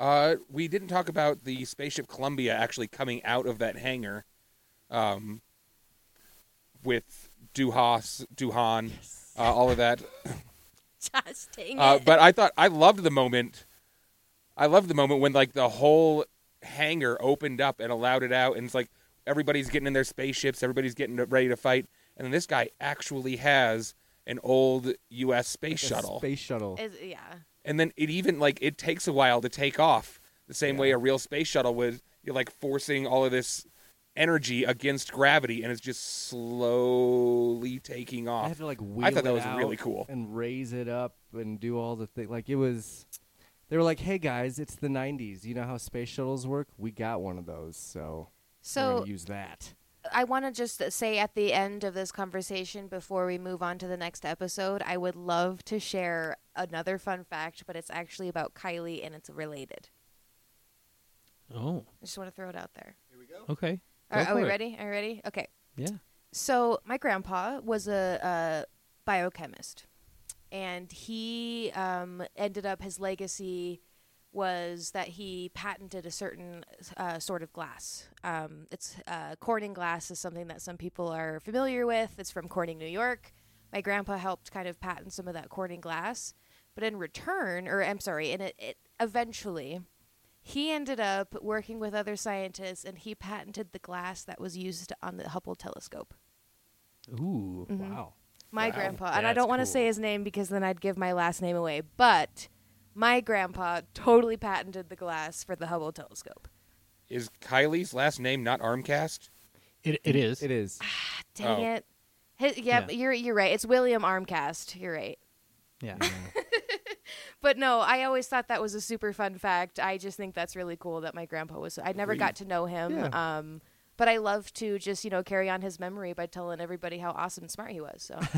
Uh, we didn't talk about the spaceship Columbia actually coming out of that hangar, um, with Duhas, Duhan, uh, all of that. Just dang Uh, it. but I thought I loved the moment. I love the moment when like the whole hangar opened up and allowed it out, and it's like everybody's getting in their spaceships, everybody's getting ready to fight, and then this guy actually has an old U.S. space A shuttle, Space shuttle. Is, yeah. and then it even like it takes a while to take off, the same way a real space shuttle would. You're like forcing all of this energy against gravity, and it's just slowly taking I off. had to like wheel I thought that it was really cool. and raise it up and do all the thing. Like it was, they were like, "Hey guys, it's the '90s. You know how space shuttles work? We got one of those, so we're So gonna use that." I want to just say at the end of this conversation, before we move on to the next episode, I would love to share another fun fact, but it's actually about Kylie and it's related. Oh, I just want to throw it out there. okay. Are, Go Okay. are we it. ready? Are we ready? Okay. Yeah. So my grandpa was a, a biochemist, and he um, ended up his legacy was that he patented a certain uh, sort of glass. Um, it's uh, Corning glass is something that some people are familiar with. It's from Corning, New York. My grandpa helped kind of patent some of that Corning glass, but in return, or I'm sorry, and it, it eventually. He ended up working with other scientists and he patented the glass that was used on the Hubble telescope. Ooh. Mhm. Wow. My Wow. grandpa, and I don't want to cool. say his name because then I'd give my last name away, but my grandpa totally patented the glass for the Hubble telescope. Is Kylie's last name not Armcast? It it is. It is. Dang Oh. it. His, yeah, Yeah. you're you're right. It's William Armcast. You're right. Yeah. But no, I always thought that was a super fun fact. I just think that's really cool that my grandpa was. I never got to know him. Yeah. Um, but I love to just you know carry on his memory by telling everybody how awesome and smart he was. So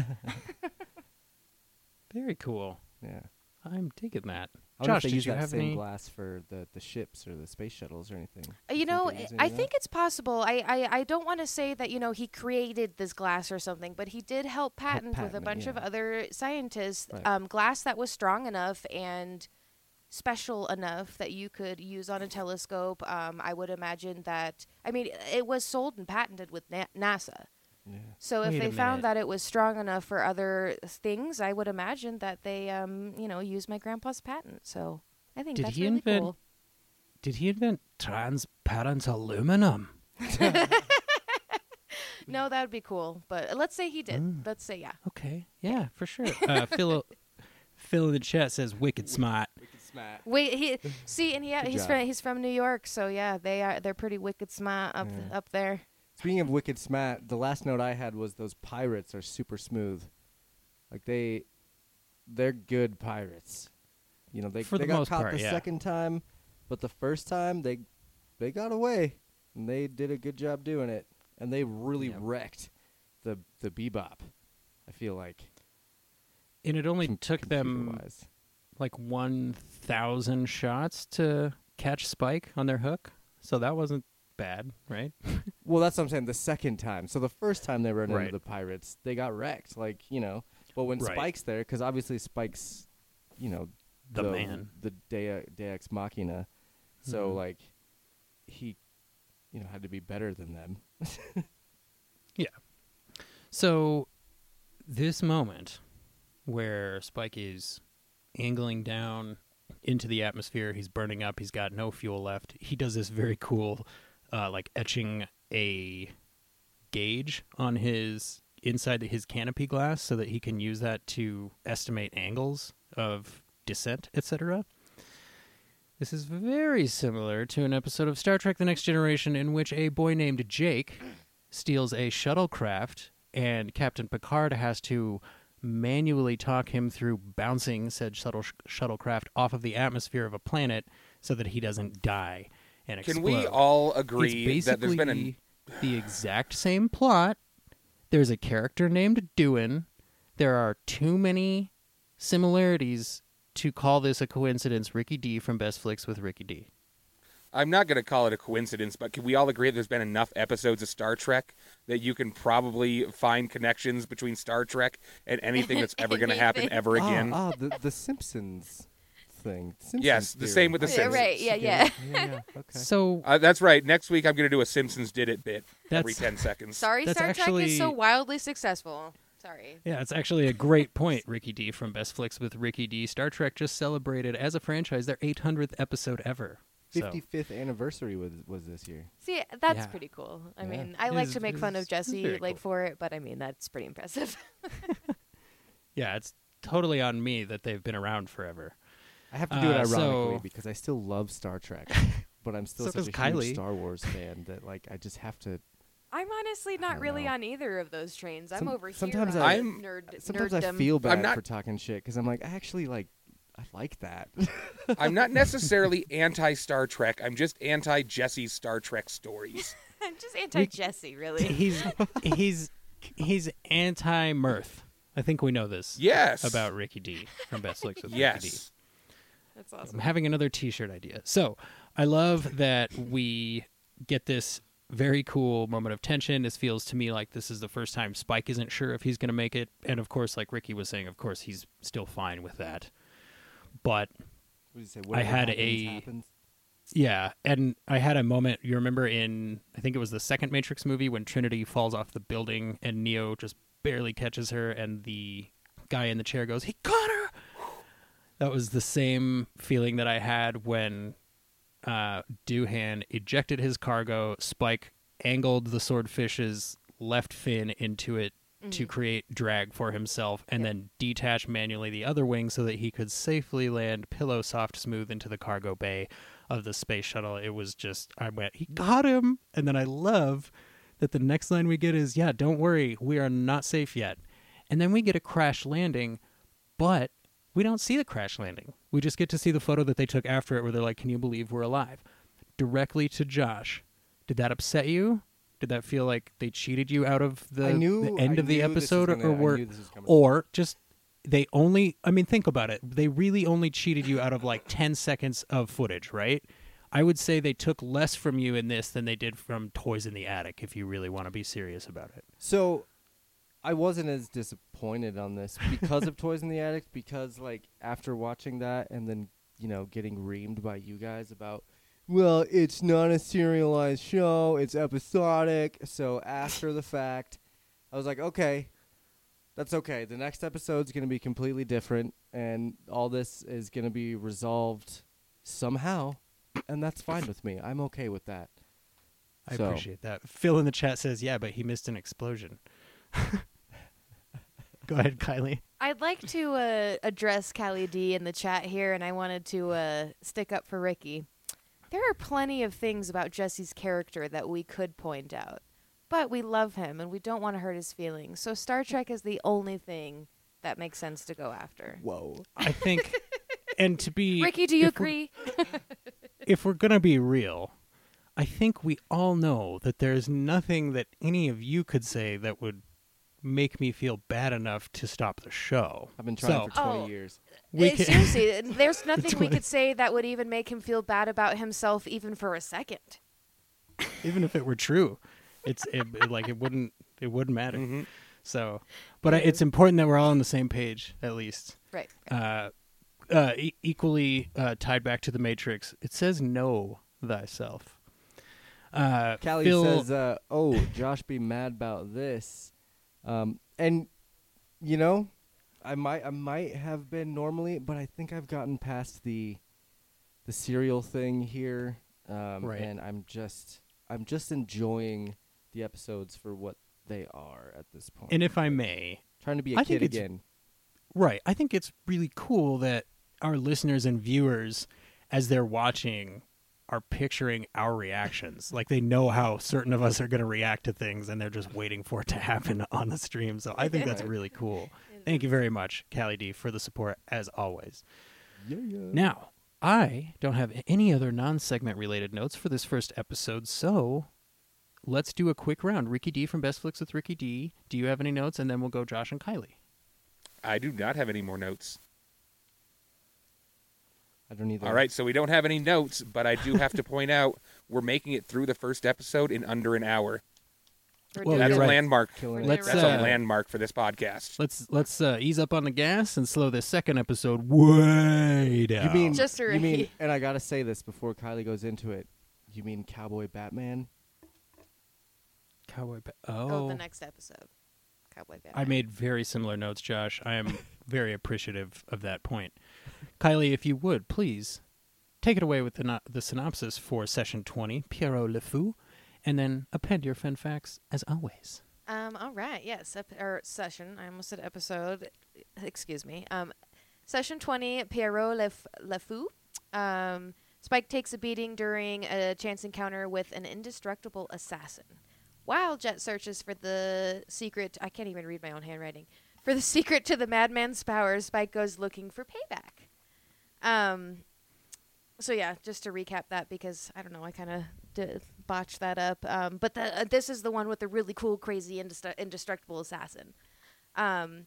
Very cool. Yeah. I'm digging that. I wonder Josh, they did use you that have same any? glass for the, the ships or the space shuttles or anything. Uh, You think know, they use any I think it's possible. I, I, I don't want to say that, you know, he created this glass or something, but he did help patent, with a patent it, bunch of other scientists Right. um, glass that was strong enough and special enough that you could use on a telescope. Um, I would imagine that, I mean, it was sold and patented with Na- NASA. Yeah. So if Wait a they found that it was strong enough for other things, I would imagine that they, um, you know, used my grandpa's patent. So I think Did that's he really invent- cool. Did he invent transparent aluminum? No, that would be cool. But let's say he did. Mm. Let's say yeah. Okay. Yeah, for sure. Uh, Phil, Phil in the chat says wicked smart. Wait, he see, and he, Good he's job. from he's from New York, so yeah, they are they're pretty wicked smart up Yeah. up there. Speaking of wicked smat, the last note I had was those pirates are super smooth. Like they, they're good pirates. You know, they For they the got most caught part, the yeah. second time, but the first time they, they got away, and they did a good job doing it, and they really Yep. wrecked the the bebop. I feel like And it only took them computer-wise. Like 1,000 shots to catch Spike on their hook. So that wasn't bad, right? Well, that's what I'm saying. The second time, so the first time they ran Right. into the pirates, they got wrecked. Like you know, but when Right. Spike's there, because obviously Spike's, you know, The man. the Dea, Deus Machina. So Mhm. like, he, you know, had to be better than them. Yeah. So, this moment where Spike is angling down into the atmosphere, he's burning up, he's got no fuel left. He does this very cool, uh, like etching a gauge on his inside his canopy glass so that he can use that to estimate angles of descent, etc. This is very similar to an episode of Star Trek The Next Generation in which a boy named Jake steals a shuttlecraft and Captain Picard has to manually talk him through bouncing said shuttle shuttlecraft off of the atmosphere of a planet so that he doesn't die and Can explode. we all agree that there's been a the exact same plot. There's a character named Doohan. There are too many similarities to call this a coincidence. Ricky D from Best Flicks with Ricky D. I'm not going to call it a coincidence, but can we all agree that there's been enough episodes of Star Trek that you can probably find connections between Star Trek and anything that's ever going to happen ever Ah, again? Ah, the the Simpsons thing. Simpsons Yes, the theory. same with The Yeah, Simpsons. right, yeah, yeah. yeah, yeah. Okay. So Uh, that's right. Next week I'm going to do a Simpsons did it bit every 10 seconds. Sorry, That's Star Trek is so wildly successful. Sorry. yeah, it's actually a great point. Ricky D from Best Flicks with Ricky D. Star Trek just celebrated as a franchise their 800th episode ever. So- 55th anniversary was was this year. See, that's Yeah. pretty cool. I Yeah. mean, I It like is- to make fun of Jesse like cool. for it, but I mean that's pretty impressive. Yeah, it's totally on me that they've been around forever. I have to do it Uh, ironically so- because I still love Star Trek, but I'm still So such a Kylie. huge Star Wars fan that like I just have to. I'm honestly not really know. on either of those trains. I'm Some- over here. sometimes on I- I'm- nerd. Sometimes I feel bad not- for talking shit because I'm like I actually like I like that. I'm not necessarily anti Star Trek. I'm just anti Jesse's Star Trek stories. I'm just anti Jesse, really. He's he's he's anti mirth. I think we know this Yes. about Ricky D from Best Flicks with Ricky D. That's awesome. I'm having another T-shirt idea. So I love that we get this very cool moment of tension. This feels to me like this is the first time Spike isn't sure if he's going to make it, and of course, like Ricky was saying, of course he's still fine with that. But What do you say? I had happens, a- happens? yeah, and I had a moment. You remember in I think it was the second Matrix movie when Trinity falls off the building and Neo just barely catches her, and the guy in the chair goes, "He caught her." That was the same feeling that I had when uh, Doohan ejected his cargo. Spike angled the swordfish's left fin into it to mm-hmm. create drag for himself, and Yep. then detach manually the other wing so that he could safely land pillow soft smooth into the cargo bay of the space shuttle. It was just I went, he got him, and then I love that the next line we get is, "Yeah, don't worry, we are not safe yet," and then we get a crash landing, but we don't see the crash landing. We just get to see the photo that they took after it, where they're like, "Can you believe we're alive?" Directly to Josh. Did that upset you? Did that feel like they cheated you out of the, knew the end I of the episode, gonna- or were knew this was coming. or just they only i mean think about it they really only cheated you out of like 10 seconds of footage right i would say they took less from you in this than they did from toys in the attic if you really want to be serious about it So, I wasn't as disappointed on this because of Toys in the Attic. Because like after watching that and then you know getting reamed by you guys about, well, it's not a serialized show; it's episodic. So after the fact, I was like, okay, that's okay. The next episode's gonna be completely different, and all this is gonna be resolved somehow, and that's fine with me. I'm okay with that. i So- appreciate that phil in the chat says yeah but he missed an explosion go ahead kylie I'd like to uh, address Callie D in the chat here, and I wanted to uh, stick up for Ricky. There are plenty of things about Jesse's character that we could point out, but we love him and we don't want to hurt his feelings. So Star mm. Trek is the only thing that makes sense to go after. Whoa. i think and to be Ricky, do you if we're- agree? if we're gonna be real, I think we all know that there's nothing that any of you could say that would make me feel bad enough to stop the show. I've been trying So, for 20 Oh. years. we Uh, can- Seriously, there's nothing we could say that would even make him feel bad about himself, even for a second. even if it were true, it's it, it- like it wouldn't it wouldn't matter. Mhm. So, but I, it's important that we're all on the same page at least. Right. Uh, uh, e- equally uh, tied back to the Matrix, it says "Know thyself." Uh, Callie Phil, says, uh, "Oh, Josh, be mad about this," um, and you know, I might, I might have been normally, but I think I've gotten past the, the serial thing here, um, Right. and I'm just, I'm just enjoying the episodes for what they are at this point. and if I may, trying to be a I kid again. Right. I think it's really cool that our listeners and viewers, as they're watching, are picturing our reactions. Like they know how certain of us are going to react to things, and they're just waiting for it to happen on the stream. So I think that's really cool. Thank you very much, Callie D, for the support as always. Yeah, yeah. Now, I don't have any other non-segment related notes for this first episode, so let's do a quick round. Ricky D from Best Flicks with Ricky D. Do you have any notes? And then we'll go Josh and Kylie. I do not have any more notes. I don't either. All right, so we don't have any notes, but I do have to point out we're making it through the first episode in under an hour. Well, That's a right. landmark. Let's. That's uh, a landmark for this podcast. Let's let's uh, ease up on the gas and slow this second episode way down. You mean Just a you mean, Ricky. and I gotta say this before Kylie goes into it. You mean Cowboy Batman? cowboy? Pa- Oh, oh, the next episode. Cowboy Batman. I made very similar notes, Josh. I am very appreciative of that point. Kylie, if you would please take it away with the, the synopsis for session 20, Pierrot Le Fou, and then append your fun facts as always. Um, all right, yes, ep- or session. I almost said episode. Excuse me. Um, session twenty, Pierrot Le, F- Le Fou. Um, Spike takes a beating during a chance encounter with an indestructible assassin. While Jet searches for the secret, I can't even read my own handwriting. For the secret to the madman's powers, Spike goes looking for payback. Um, so yeah, just to recap that because I don't know, I kind of d- botched that up. Um, but the, uh, this is the one with the really cool, crazy, indestru- indestructible assassin. Um,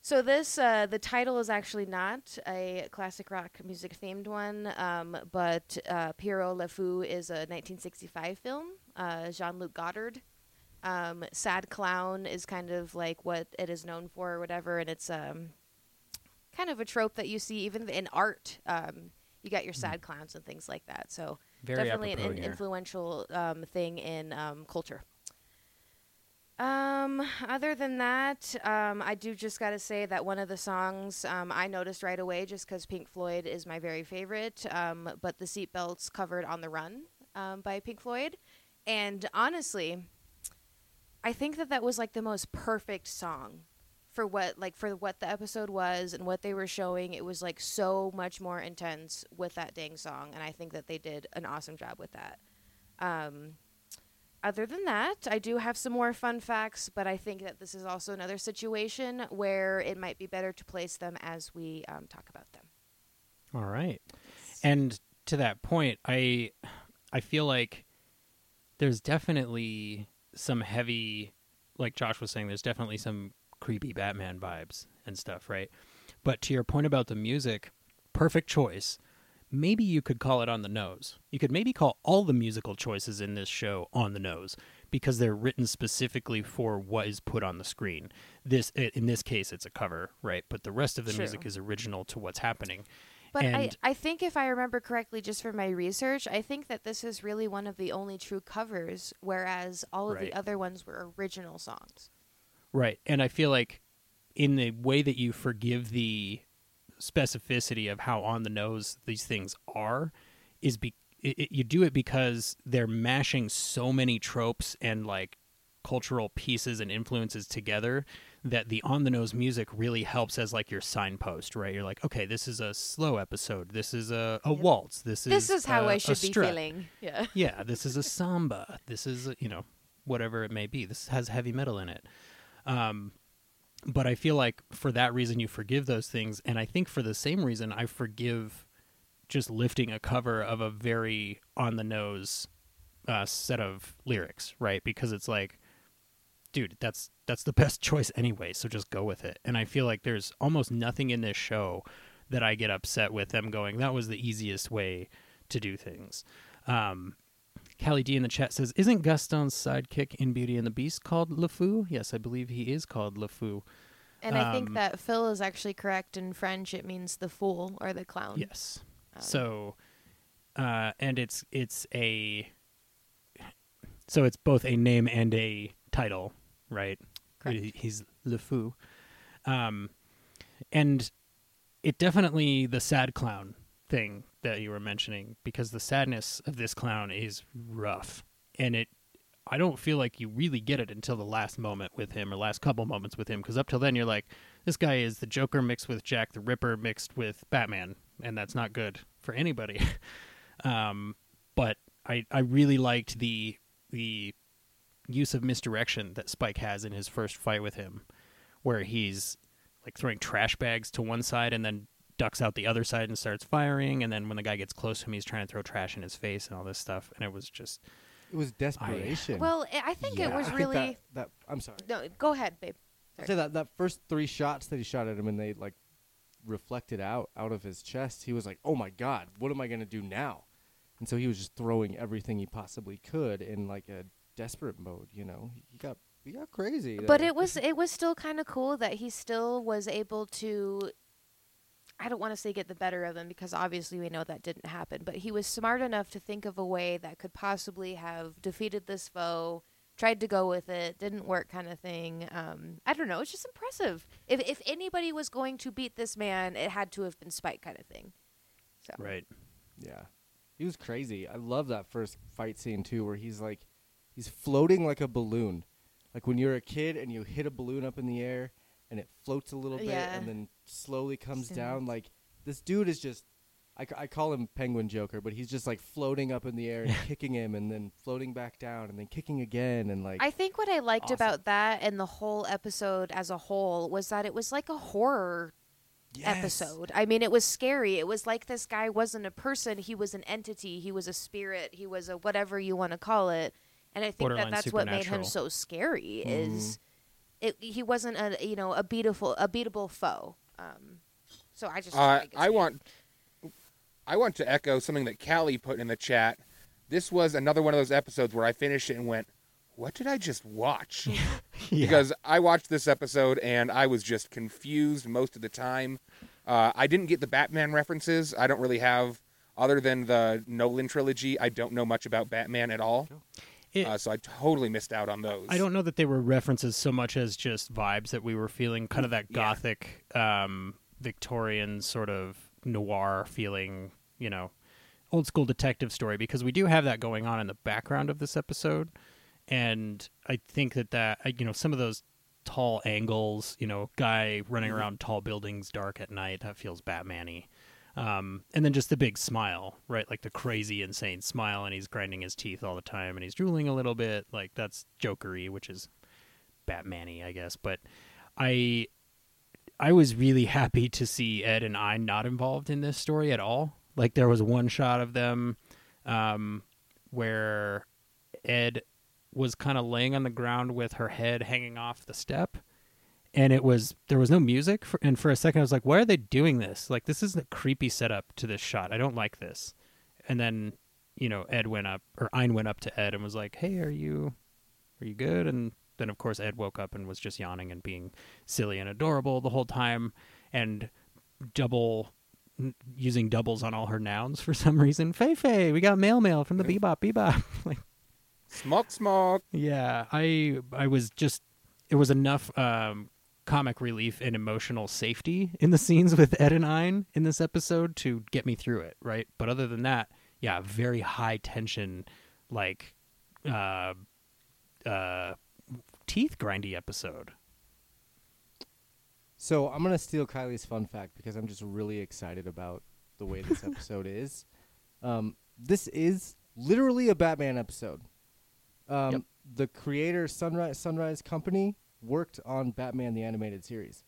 so this, uh, the title is actually not a classic rock music themed one, um, but uh, Pierrot Le Fou is a 1965 film. Uh, Jean-Luc Godard. Um, Sad Clown is kind of like what it is known for, or whatever, and it's um, kind of a trope that you see even in art. Um, you got your sad clowns and things like that. So Very definitely an, here. influential um, thing in um, culture. Um, other than that, um, I do just got to say that one of the songs um, I noticed right away, just because Pink Floyd is my very favorite. Um, but the seatbelts covered on the run um, by Pink Floyd, and honestly, I think that that was like the most perfect song for what like for what the episode was and what they were showing. It was like so much more intense with that dang song, and I think that they did an awesome job with that. Um, other than that, I do have some more fun facts, but I think that this is also another situation where it might be better to place them as we um, talk about them. All right. And to that point, I I feel like there's definitely some heavy like Josh was saying there's definitely some creepy Batman vibes and stuff, right? But to your point about the music, perfect choice. Maybe you could call it on the nose. You could maybe call all the musical choices in this show on the nose because they're written specifically for what is put on the screen. This in this case it's a cover, right? But the rest of the True. music is original to what's happening. But I, And- I think if I remember correctly, just from my research, I think that this is really one of the only true covers, whereas all of Right. the other ones were original songs. Right. And I feel like in the way that you forgive the specificity of how on the nose these things are is be it, it- you do it because they're mashing so many tropes and like cultural pieces and influences together that the on the nose music really helps as like your signpost, right? You're like, okay, this is a slow episode. This is a, a waltz. This is this is how I I should be feeling. Yeah. yeah, this is a samba. This is, you know, whatever it may be. This has heavy metal in it. Um, but I feel like for that reason, you forgive those things. And I think for the same reason, I forgive just lifting a cover of a very on the nose uh, set of lyrics, right? Because it's like, dude, that's that's the best choice anyway. So just go with it. And I feel like there's almost nothing in this show that I get upset with them going. That was the easiest way to do things. Um, Callie D in the chat says, "Isn't Gaston's sidekick in Beauty and the Beast called LeFou?" Yes, I believe he is called LeFou. And I think Um, that Phil is actually correct in French. It means the fool or the clown. Yes. Um, So, uh, and it's it's a so it's both a name and a title, right? Correct. He's Le Fou, um, and it definitely the sad clown thing that you were mentioning because the sadness of this clown is rough, and it. I don't feel like you really get it until the last moment with him or last couple moments with him because up till then you're like, this guy is the Joker mixed with Jack the Ripper mixed with Batman, and that's not good for anybody. um, but I I really liked the the use of misdirection that Spike has in his first fight with him, where he's like throwing trash bags to one side and then ducks out the other side and starts firing, and then when the guy gets close to him, he's trying to throw trash in his face and all this stuff, and it was just It was desperation. Well, I I think it was really. that, that I'm sorry. No, go ahead, babe. I'd say that that first three shots that he shot at him and they like reflected out out of his chest, he was like, "Oh my god, what am I gonna do now?" And so he was just throwing everything he possibly could in like a desperate mode. You know, he got he got crazy. But uh, it was it was still kind of cool that he still was able to I don't want to say get the better of him because obviously we know that didn't happen, but he was smart enough to think of a way that could possibly have defeated this foe, tried to go with it, didn't work kind of thing. Um, I don't know, it's just impressive. If if anybody was going to beat this man, it had to have been Spike kind of thing. So right. Yeah. He was crazy. I love that first fight scene too where he's like he's floating like a balloon. Like when you're a kid and you hit a balloon up in the air and it floats a little bit Yeah. and then slowly comes Same. down like this dude is just I, I call him penguin joker but he's just like floating up in the air and kicking him and then floating back down and then kicking again and like I think what I liked awesome. about that and the whole episode as a whole was that it was like a horror Yes. episode. I mean, it was scary. It was like this guy wasn't a person; he was an entity. He was a spirit. He was a whatever you want to call it. And I think that that's what made him so scary. Mm-hmm. Is it? He wasn't a you know a beautiful a beatable foe. Um, so I just Uh, I want I want to echo something that Callie put in the chat. This was another one of those episodes where I finished it and went, "What did I just watch?" Because I watched this episode and I was just confused most of the time. Uh, I didn't get the Batman references. I don't really have, other than the Nolan trilogy. I don't know much about Batman at all. It- uh, so I totally missed out on those. I don't know that they were references so much as just vibes that we were feeling, kind of that Yeah. gothic, um, Victorian sort of noir feeling, you know, old school detective story. Because we do have that going on in the background of this episode, and I think that that uh, you know some of those tall angles, you know, guy running around tall buildings, dark at night, that feels Batman-y. Um, and then just the big smile, right? Like the crazy, insane smile, and he's grinding his teeth all the time, and he's drooling a little bit. Like that's Jokery, which is Batman-y, I guess. But I, I was really happy to see Ed and I not involved in this story at all. Like there was one shot of them, um, where Ed was kind of laying on the ground with her head hanging off the step and it was there was no music for, and for a second i was like why are they doing this? Like this is a creepy setup to this shot. I don't like this. And then you know ed went up or ein went up to ed and was like hey are you are you good? And then of course ed woke up and was just yawning and being silly and adorable the whole time and double using doubles on all her nouns for some reason. Faye Faye, we got mail mail from the bebop bebop. Like Smoke, smoke. yeah, I I was just it was enough um, comic relief and emotional safety in the scenes with Ed and Ein in this episode to get me through it, right? But other than that, yeah, very high tension, like uh, uh, teeth grindy episode. So I'm gonna steal Kylie's fun fact because I'm just really excited about the way this episode is. Um, this is literally a Batman episode. Um, Yep. The creator Sunrise Sunrise Company worked on Batman the animated series.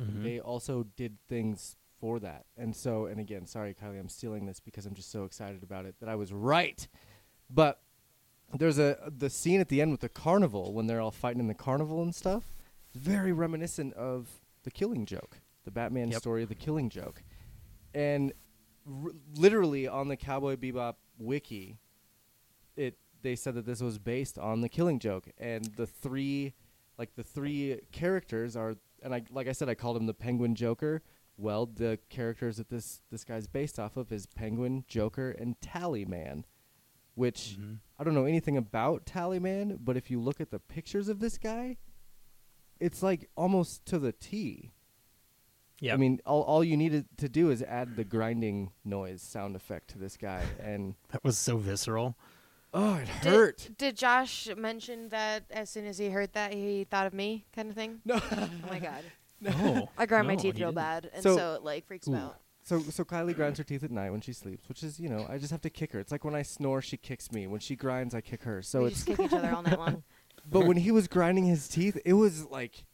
Mm-hmm. They also did things for that, and so and again, sorry Kylie, I'm stealing this because I'm just so excited about it that I was right. But there's a the scene at the end with the carnival when they're all fighting in the carnival and stuff. Very reminiscent of the Killing Joke, the Batman Yep. story of the Killing Joke, and r- literally on the Cowboy Bebop wiki, it they said that this was based on the Killing Joke, and the three, like the three characters are, and I like I said, I called him the Penguin Joker. Well, the characters that this this guy's based off of is Penguin, Joker, and Tallyman, which Mhm. I don't know anything about Tallyman, but if you look at the pictures of this guy, it's like almost to the T. Yeah, I mean, all all you needed to do is add the grinding noise sound effect to this guy, and that was so visceral. Oh, it Did- hurt. Did, Josh mention that as soon as he heard that he thought of me, kind of thing? No. Oh my god, No. I grind my teeth real didn't. bad, and so, So- it like freaks me out. So so Kylie grinds her teeth at night when she sleeps, which is you know I just have to kick her. It's like when I snore, she kicks me. When she grinds, I kick her. So we it's just kick each other all night long. but when he was grinding his teeth, it was like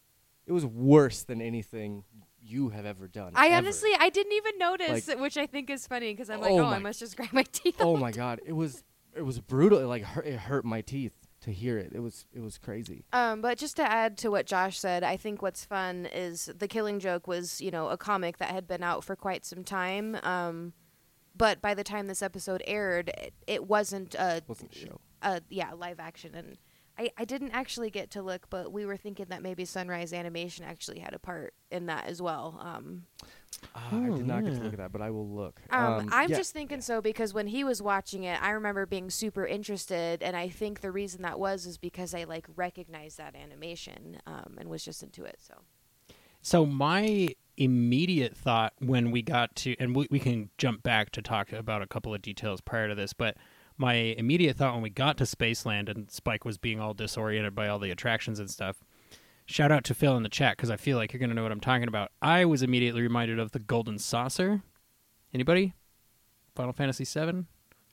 it was worse than anything you have ever done. I ever. honestly, I didn't even notice, Like- which I think is funny because I'm like, Oh oh, I must just grind my teeth. oh my god, it was it was brutal. It like hurt, it hurt my teeth to hear it. It was it was crazy. Um, but just to add to what Josh said, I think what's fun is the Killing Joke was, you know, a comic that had been out for quite some time. Um, but by the time this episode aired, it, it wasn't a, wasn't a show. a yeah live action, and I, I didn't actually get to look, but we were thinking that maybe Sunrise Animation actually had a part in that as well. Um, Ah, I did not get to look at that, but I will look. Um, I'm yeah, just thinking so because when he was watching it, I remember being super interested, and I think the reason that was is because I like recognized that animation um, and was just into it. So So my immediate thought when we got to, and we, we can jump back to talk about a couple of details prior to this, but my immediate thought when we got to Spaceland and Spike was being all disoriented by all the attractions and stuff. Shout out to Phil in the chat because I feel like you're going to know what I'm talking about. I was immediately reminded of the Golden Saucer. Anybody? Final Fantasy VII.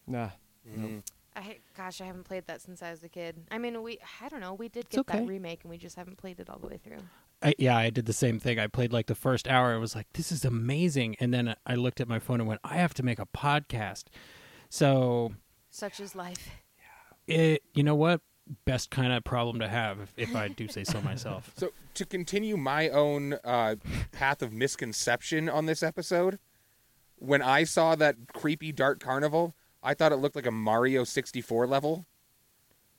Nah. Mhm. I gosh, I haven't played that since I was a kid. I mean, we I don't know, we did get okay. that remake and we just haven't played it all the way through. I, yeah, I did the same thing. I played like the first hour and was like, this is amazing. And then I looked at my phone and went, I have to make a podcast. So, Such is life. it, you know what? Best kind of problem to have, if, if I do say so myself. So to continue my own uh, path of misconception on this episode, when I saw that creepy dark carnival, I thought it looked like a Mario 64 level.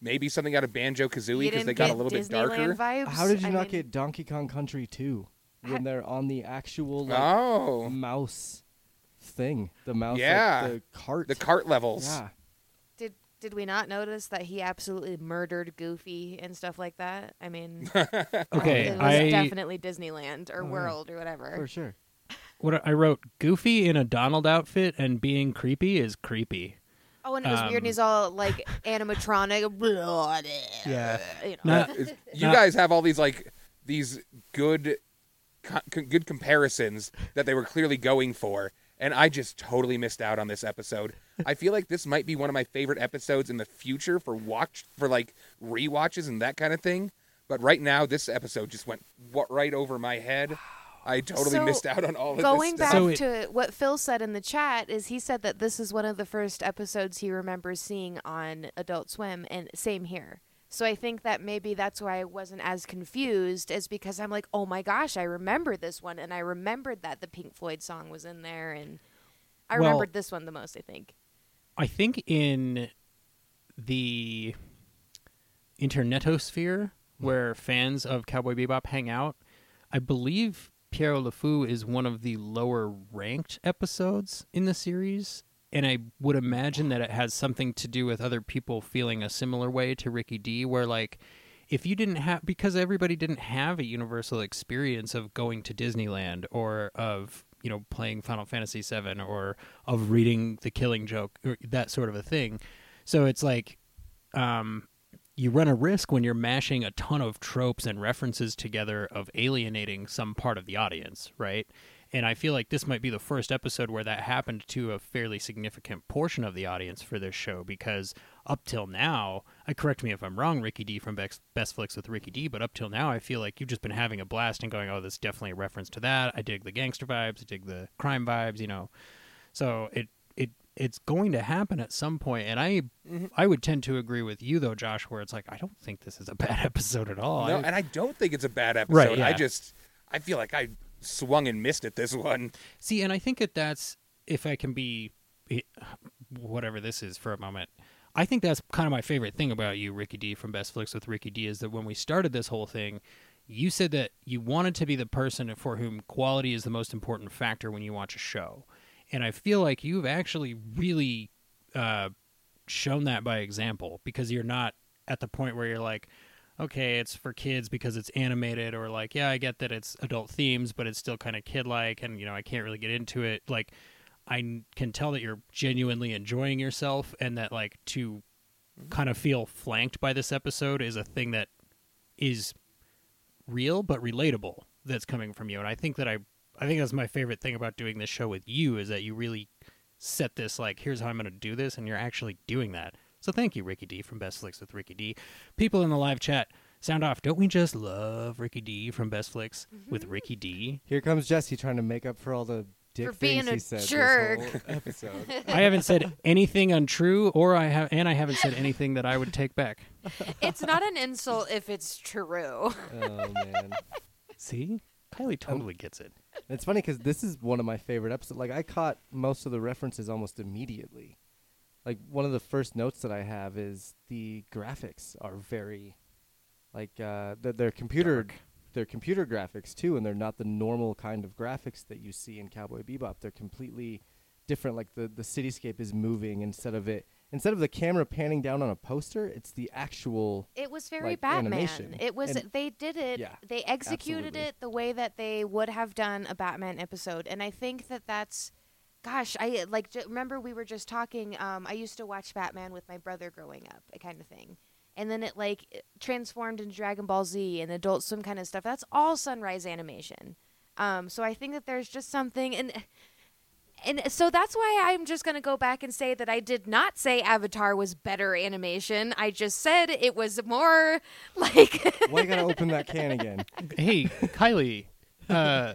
Maybe something out of Banjo Kazooie because they got a get little bit darker. vibes. How did you I not mean, get Donkey Kong Country 2 Ha- when they're on the actual like, Oh, mouse thing? The mouse, like, Yeah. the cart. the cart levels. Yeah. Did did we not notice that he absolutely murdered Goofy and stuff like that? I mean, Okay, it was I definitely Disneyland or Oh. World or whatever. For sure. what I wrote: Goofy in a Donald outfit and being creepy is creepy. Oh, and it was weird. Um, And he's all like animatronic. blah, Yeah. You know. Not- you Not- guys have all these like these good co- co- good comparisons that they were clearly going for and I just totally missed out on this episode. I feel like this might be one of my favorite episodes in the future for watch for like rewatches and that kind of thing. But right now this episode just went wa- right over my head. I totally So, missed out on all of Going this back stuff. So it- to what Phil said in the chat is he said that this is one of the first episodes he remembers seeing on Adult Swim, and same here. So I think that maybe that's why I wasn't as confused, is because I'm like, oh my gosh, I remember this one, and I remembered that the Pink Floyd song was in there, and I Well- remembered this one the most. I think. I think in the internetosphere where fans of Cowboy Bebop hang out, I believe Pierrot le Fou is one of the lower ranked episodes in the series. And I would imagine that it has something to do with other people feeling a similar way to Ricky D, where like if you didn't have because everybody didn't have a universal experience of going to Disneyland or of you know playing Final Fantasy VII or of reading The Killing Joke or that sort of a thing. So it's like um, you run a risk when you're mashing a ton of tropes and references together of alienating some part of the audience, right? And I feel like this might be the first episode where that happened to a fairly significant portion of the audience for this show because up till now, I correct me if I'm wrong, Ricky D from Best, Best Flicks with Ricky D, but up till now, I feel like you've just been having a blast and going, oh, this is definitely a reference to that. I dig the gangster vibes, I dig the crime vibes, you know. So it it it's going to happen at some point, and I Mm-hmm. I would tend to agree with you though, Josh, where it's like I don't think this is a bad episode at all. No, I- and I don't think it's a bad episode. Right, I just I feel like I swung and missed at this one. See, and I think that that's if I can be eh, whatever this is for a moment. I think that's kind of my favorite thing about you, Ricky D from Best Flicks with Ricky D, is that when we started this whole thing, you said that you wanted to be the person for whom quality is the most important factor when you watch a show, and I feel like you've actually really uh, shown that by example because you're not at the point where you're like, okay, it's for kids because it's animated, or like, yeah, I get that it's adult themes, but it's still kind of kid like, and you know, I can't really get into it. Like, I can tell that you're genuinely enjoying yourself, and that like to mm-hmm. kind of feel flanked by this episode is a thing that is real but relatable that's coming from you. And I think that I, I think that's my favorite thing about doing this show with you is that you really set this like, here's how I'm going to do this, and you're actually doing that. So thank you, Ricky D from Best Flicks with Ricky D. People in the live chat, sound off. Don't we just love Ricky D from Best Flicks with mm-hmm. Ricky D? Here comes Jesse trying to make up for all the dick For things being a he said jerk. this whole episode. I haven't said anything untrue, or I have, and I haven't said anything that I would take back. it's not an insult if it's true. oh man, See, Kylie um, totally gets it. it's funny because this is one of my favorite episodes. Like I caught most of the references almost immediately. Like one of the first notes that I have is the graphics are very, like uh, they're, they're computer, Dark. they're computer graphics too, and they're not the normal kind of graphics that you see in Cowboy Bebop. They're completely different. Like the the cityscape is moving instead of it instead of the camera panning down on a poster, it's the actual. It was very like, Batman. animation. It was And- they did it. Yeah, they executed absolutely. it the way that they would have done a Batman episode, and I think that that's, gosh, I like j- remember we were just talking. Um, I used to watch Batman with my brother growing up, a kind of thing, and then it like it transformed into Dragon Ball Z and Adult Swim kind of stuff. That's all Sunrise Animation. Um, so I think that there's just something and. And so that's why I'm just going to go back and say that I did not say Avatar was better animation. I just said it was more like Why you gotta open that can again? hey, Kylie. Uh,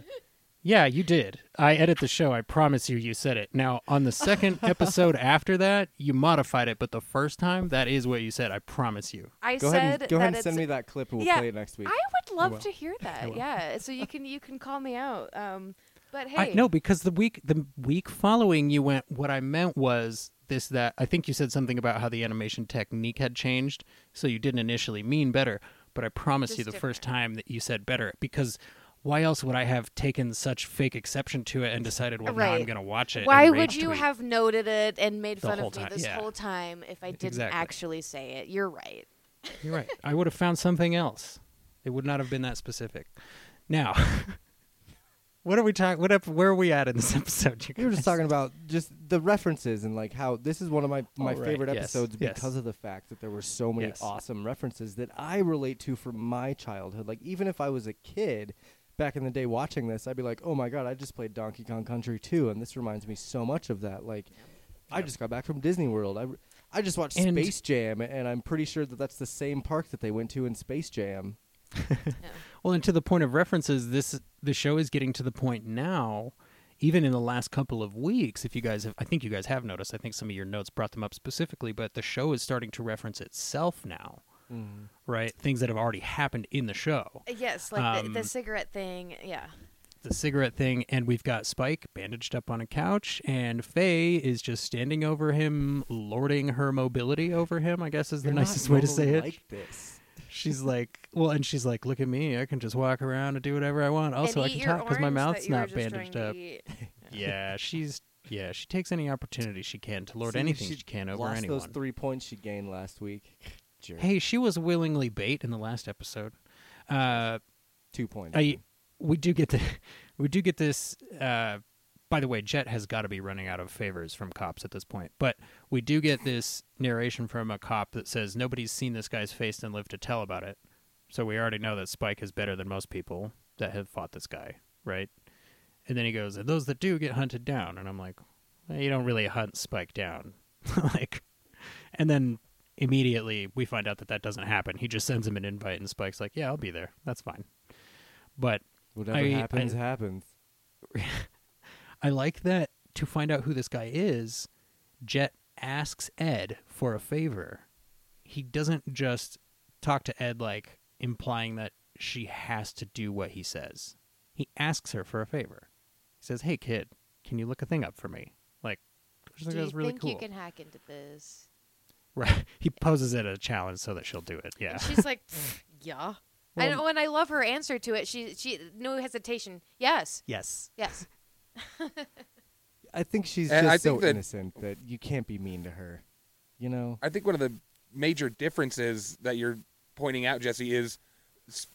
yeah, you did. I edit the show. I promise you, you said it. Now, on the second episode after that, you modified it, but the first time, that is what you said. I promise you. I Go said ahead and go ahead and send me that clip and we'll Yeah, play it next week. I would love will. to hear that. Yeah, so you can you can call me out. Um, but hey, I, no, because the week the week following, you went. What I meant was this that I think you said something about how the animation technique had changed, so you didn't initially mean better. But I promise you, Just the first time that you said better, because why else would I have taken such fake exception to it and decided, well, now I'm going to watch it? why would you tweet? have noted it and made The fun whole of me time, this yeah. whole time if I didn't Exactly. actually say it? You're right. You're right. I would have found something else. It would not have been that specific. Now, what are we talking? What up? Where are we at in this episode? You We were just talking about just the references and like how this is one of my my Oh, right. favorite Yes. episodes Yes. because of the fact that there were so many Yes. awesome references that I relate to from my childhood. Like even if I was a kid back in the day watching this, I'd be like, "Oh my god, I just played Donkey Kong Country 2 and this reminds me so much of that." Like I just got back from Disney World. I I just watched And- Space Jam and I'm pretty sure that that's the same park that they went to in Space Jam. Well, and to the point of references, this the show is getting to the point now. Even in the last couple of weeks, if you guys have, I think you guys have noticed. I think some of your notes brought them up specifically, but the show is starting to reference itself now, right? Things that have already happened in the show. Uh, Yes, like the, the Um, cigarette thing. Yeah. the cigarette thing, and we've got Spike bandaged up on a couch, and Faye is just standing over him, lording her mobility over him. I guess is the You're not nicest way to say normally it. Like this. She's like, well, and she's like, look at me, I can just walk around and do whatever I want. Also, I can talk because my mouth's not bandaged up. Yeah, she's yeah, she takes any opportunity she can to lord See, anything she, can over lost anyone. those three points she gained last week. Hey, she was willingly bait in the last episode. Uh, two points. I we do get the we do get this. Uh, by the way, Jet has got to be running out of favors from cops at this point. But we do get this narration from a cop that says nobody's seen this guy's face and lived to tell about it. So we already know that Spike is better than most people that have fought this guy, right? And then he goes, and those that do get hunted down. And I'm like, well, you don't really hunt Spike down, like. And then immediately we find out that that doesn't happen. He just sends him an invite, and Spike's like, "Yeah, I'll be there. That's fine." But Whatever I- happens, I- happens. I like that to find out who this guy is, Jet asks Ed for a favor. He doesn't just talk to Ed like implying that she has to do what he says. He asks her for a favor. He says, "Hey kid, can you look a thing up for me?" Like, which I Do think you is really think cool. you can hack into this? Right. He poses it as a challenge so that she'll do it. Yeah. And she's like, "Pfft, yeah. I know, and I love her answer to it. She, she, no hesitation. Yes, yes. yes. I think she's And just I so that- innocent that you can't be mean to her. You know? I think one of the major differences that you're pointing out, Jesse, is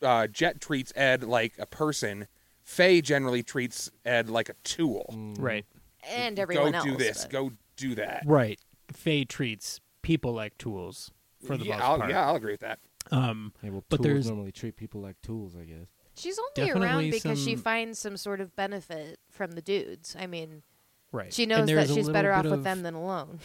uh, Jet treats Ed like a person. Faye generally treats Ed like a tool. Mm. Right. And everyone go else. Go do this. but- Go do that. Right. Faye treats people like tools for the yeah, most I'll, part. yeah, I'll agree with that. Um, Yeah, well, But tools there's- normally treat people like tools, I guess. She's only Definitely around because she finds some sort of benefit from the dudes. I mean, right. she knows that she's better off bit with them than alone.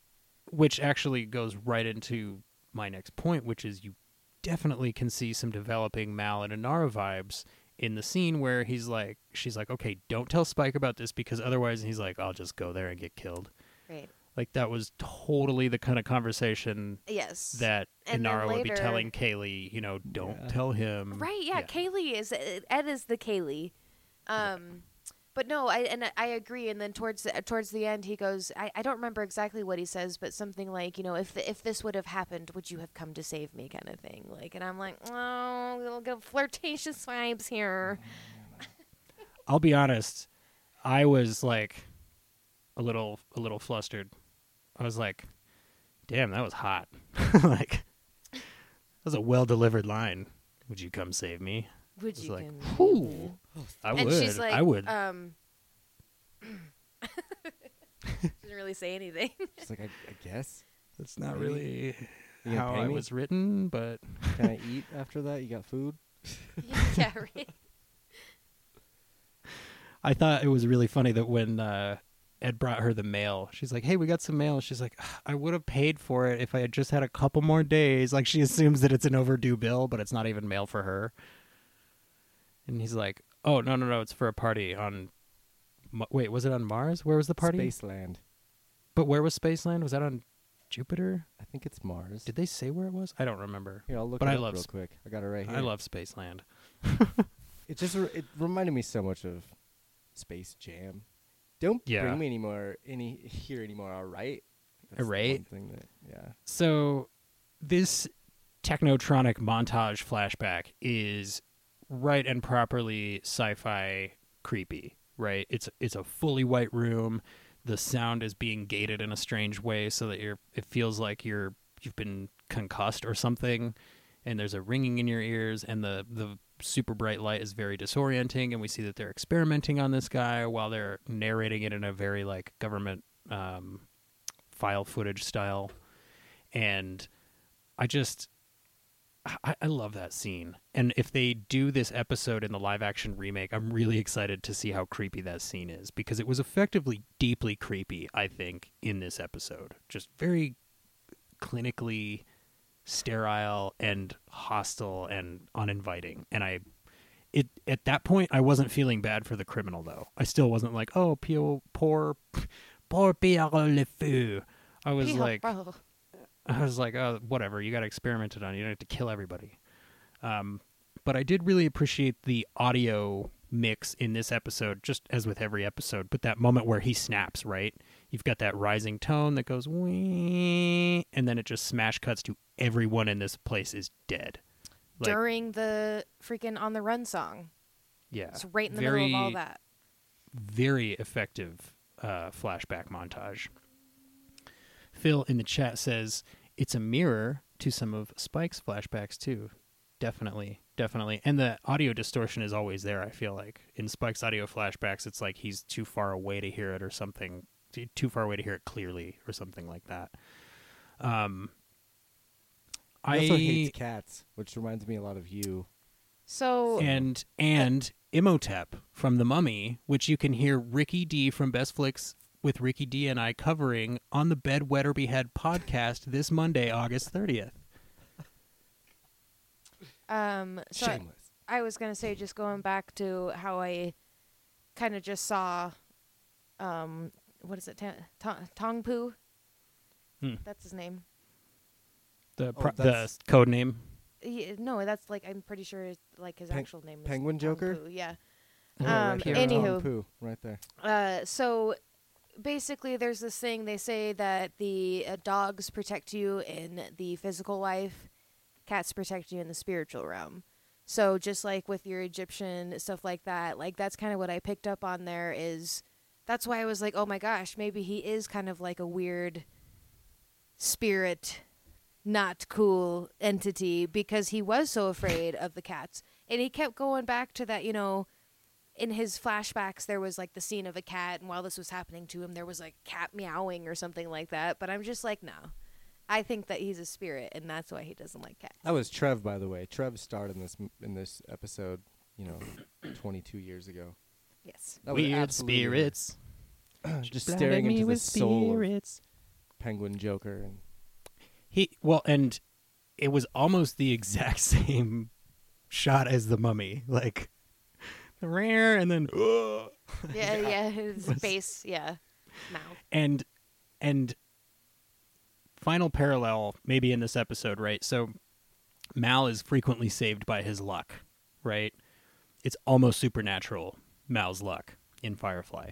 which actually goes right into my next point, which is you definitely can see some developing Mal and Inara vibes in the scene where he's like, she's like, okay, don't tell Spike about this because otherwise, he's like, I'll just go there and get killed. Right. Like that was totally the kind of conversation Yes. that And then Inara would be telling Kaylee, you know, don't Yeah. tell him. Right, yeah, Kaylee is Ed is the Kaylee. Um but no, I and I agree and then towards the, towards the end he goes I, I don't remember exactly what he says but something like, you know, if the, if this would have happened, would you have come to save me kind of thing. Like and I'm like, "Oh, little go flirtatious vibes here." I'll be honest, I was like a little a little flustered. I was like, Damn, that was hot. like that was a well delivered line. Would you come save me? Would It's you like, can- whew. I and would. she's like, I would. Um, didn't really say anything. She's like, I, I guess. That's not maybe. really You how pay I me? was written, but Can I eat after that? You got food? yeah, right. I thought it was really funny that when uh, Ed brought her the mail, she's like, "Hey, we got some mail." She's like, "I would have paid for it if I had just had a couple more days." Like she assumes that it's an overdue bill, but it's not even mail for her. And he's like, "Oh no, no, no! It's for a party on. Wait, was it on Mars? Where was the party? Spaceland. But where was Spaceland? Was that on Jupiter? I think it's Mars. Did they say where it was? I don't remember. Here, I'll look but it I up love real sp- quick. I got it right here. I love Spaceland. It just re- it reminded me so much of Space Jam. Don't Yeah. bring me anymore any here anymore. All right. That's Right? thing that yeah. So this technotronic montage flashback is right and properly sci-fi creepy, right? It's it's a fully white room. The sound is being gated in a strange way so that you're it feels like you're you've been concussed or something and there's a ringing in your ears and the the super bright light is very disorienting and we see that they're experimenting on this guy while they're narrating it in a very like government um, file footage style. And i just I, I love that scene. And if they do this episode in the live action remake i'm really excited to see how creepy that scene is because it was effectively deeply creepy i think in this episode. Just very clinically sterile and hostile and uninviting and i it at that point i wasn't feeling bad for the criminal though i still wasn't like oh poor poor poor pierrot le fou i was like bro. I was like, oh, whatever. You got experimented on. You don't have to kill everybody. Um, but I did really appreciate the audio mix in this episode, just as with every episode. But that moment where he snaps, right? You've got that rising tone that goes, Wee, and then it just smash cuts to everyone in this place is dead. Like, During the freaking on the run song, yeah, it's right in the very, middle of all that. very effective uh, flashback montage. Phil in the chat says it's a mirror to some of Spike's flashbacks too. Definitely, definitely. And the audio distortion is always there, I feel like. In Spike's audio flashbacks, it's like he's too far away to hear it or something, too- too far away to hear it clearly or something like that. Um, He I also hates cats, which reminds me a lot of you. So and and Imhotep from The Mummy, which you can hear Ricky D from Best Flicks with Ricky D and I covering on the Bed Wed Behead podcast this Monday, August 30th. um so I- I was gonna say, just going back to how I kind of just saw, um, what is it, Ta- Ta- Tong Poo? Hmm. That's his name. The Oh, the that's- code name. Yeah, no, that's like I'm pretty sure it's like his Pen- actual name. is Penguin Tong Joker? Poo, Yeah. Yeah, Um, right there. anywho. Tom Poo, right there. Uh, so basically, there's this thing they say that the uh, dogs protect you in the physical life, cats protect you in the spiritual realm. So just like with your Egyptian stuff like that, like that's kind of what I picked up on there is that's why I was like, oh my gosh, maybe he is kind of like a weird spirit, not cool entity because he was so afraid of the cats. And he kept going back to that, you know, in his flashbacks there was like the scene of a cat and while this was happening to him there was like cat meowing or something like that but i'm just like no i think that he's a spirit and that's why he doesn't like cats That was Trev, by the way. Trev starred in this in this episode. You know, 22 years ago. Yes That was Weird absolutely her. spirits. just Blinded staring me into the with soul of spirits. Penguin Joker and He well, and it was almost the exact same shot as the mummy, like the rare, and then "Ugh." yeah yeah his Was- face yeah mouth and and final parallel maybe in this episode, right? So Mal is frequently saved by his luck, right? It's almost supernatural, Mal's luck in Firefly.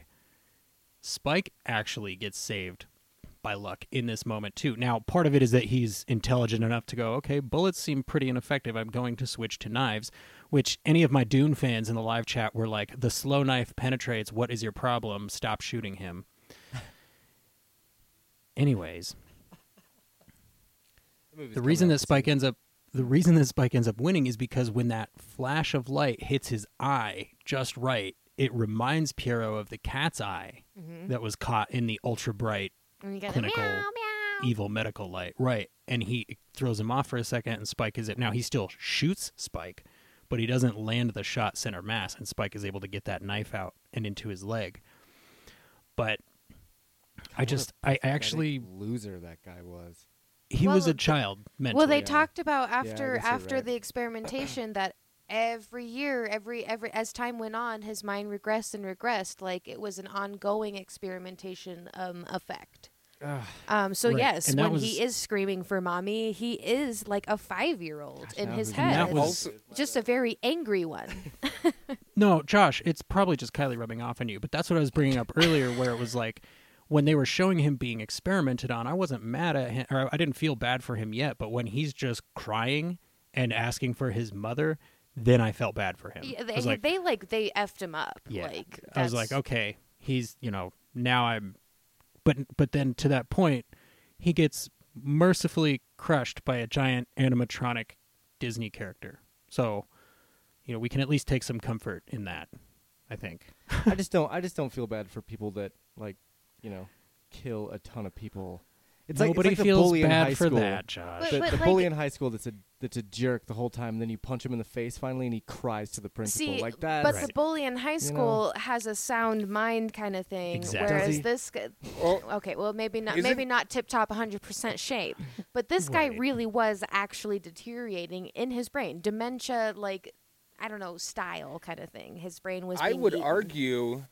Spike actually gets saved by luck in this moment too. Now, part of it is that he's intelligent enough to go, okay, bullets seem pretty ineffective. I'm going to switch to knives, which any of my Dune fans in the live chat were like, the slow knife penetrates. What is your problem? Stop shooting him. Anyways, the reason that Spike ends up the reason that Spike ends up winning is because when that flash of light hits his eye just right, it reminds Pierrot of the cat's eye Mhm. that was caught in the ultra bright And the clinical meow, meow. evil medical light. Right. And he throws him off for a second and Spike is it now he still shoots Spike, but he doesn't land the shot center mass and Spike is able to get that knife out and into his leg. But I What a just I, I actually loser that guy was. he Well, was a child mentally. Well, they Yeah. talked about after guess you're after right. the experimentation that every year, every every as time went on, his mind regressed and regressed. Like it was an ongoing experimentation um, effect. Um, so Right. yes, And when was- he is screaming for mommy, he is like a five year old Gosh, in his was head. was- just a very angry one. No, Josh, it's probably just Kylie rubbing off on you, but that's what I was bringing up earlier, where it was like when they were showing him being experimented on, I wasn't mad at him, or I didn't feel bad for him yet, but when he's just crying and asking for his mother, then I felt bad for him. Yeah, they, was like, they like they effed him up. Yeah. Like I was like, okay, he's you know now I'm, but but then to that point, he gets mercifully crushed by a giant animatronic Disney character. So, you know, we can at least take some comfort in that. I think. I just don't. I just don't feel bad for people that like, you know, kill a ton of people. It's like, it's Nobody like the feels bully in bad high for school. that, Josh. But- The, but the like- bully in high school that's a that's a jerk the whole time. Then you punch him in the face finally, and he cries to the principal See, like that. but Right. the bully in high know. school has a sound mind kind of thing, Exactly. Does whereas this guy, okay, well maybe not, Is maybe it- not tip top 100% shape, but this guy Right. really was actually deteriorating in his brain, dementia, like I don't know, style kind of thing. His brain was. I being would eaten. argue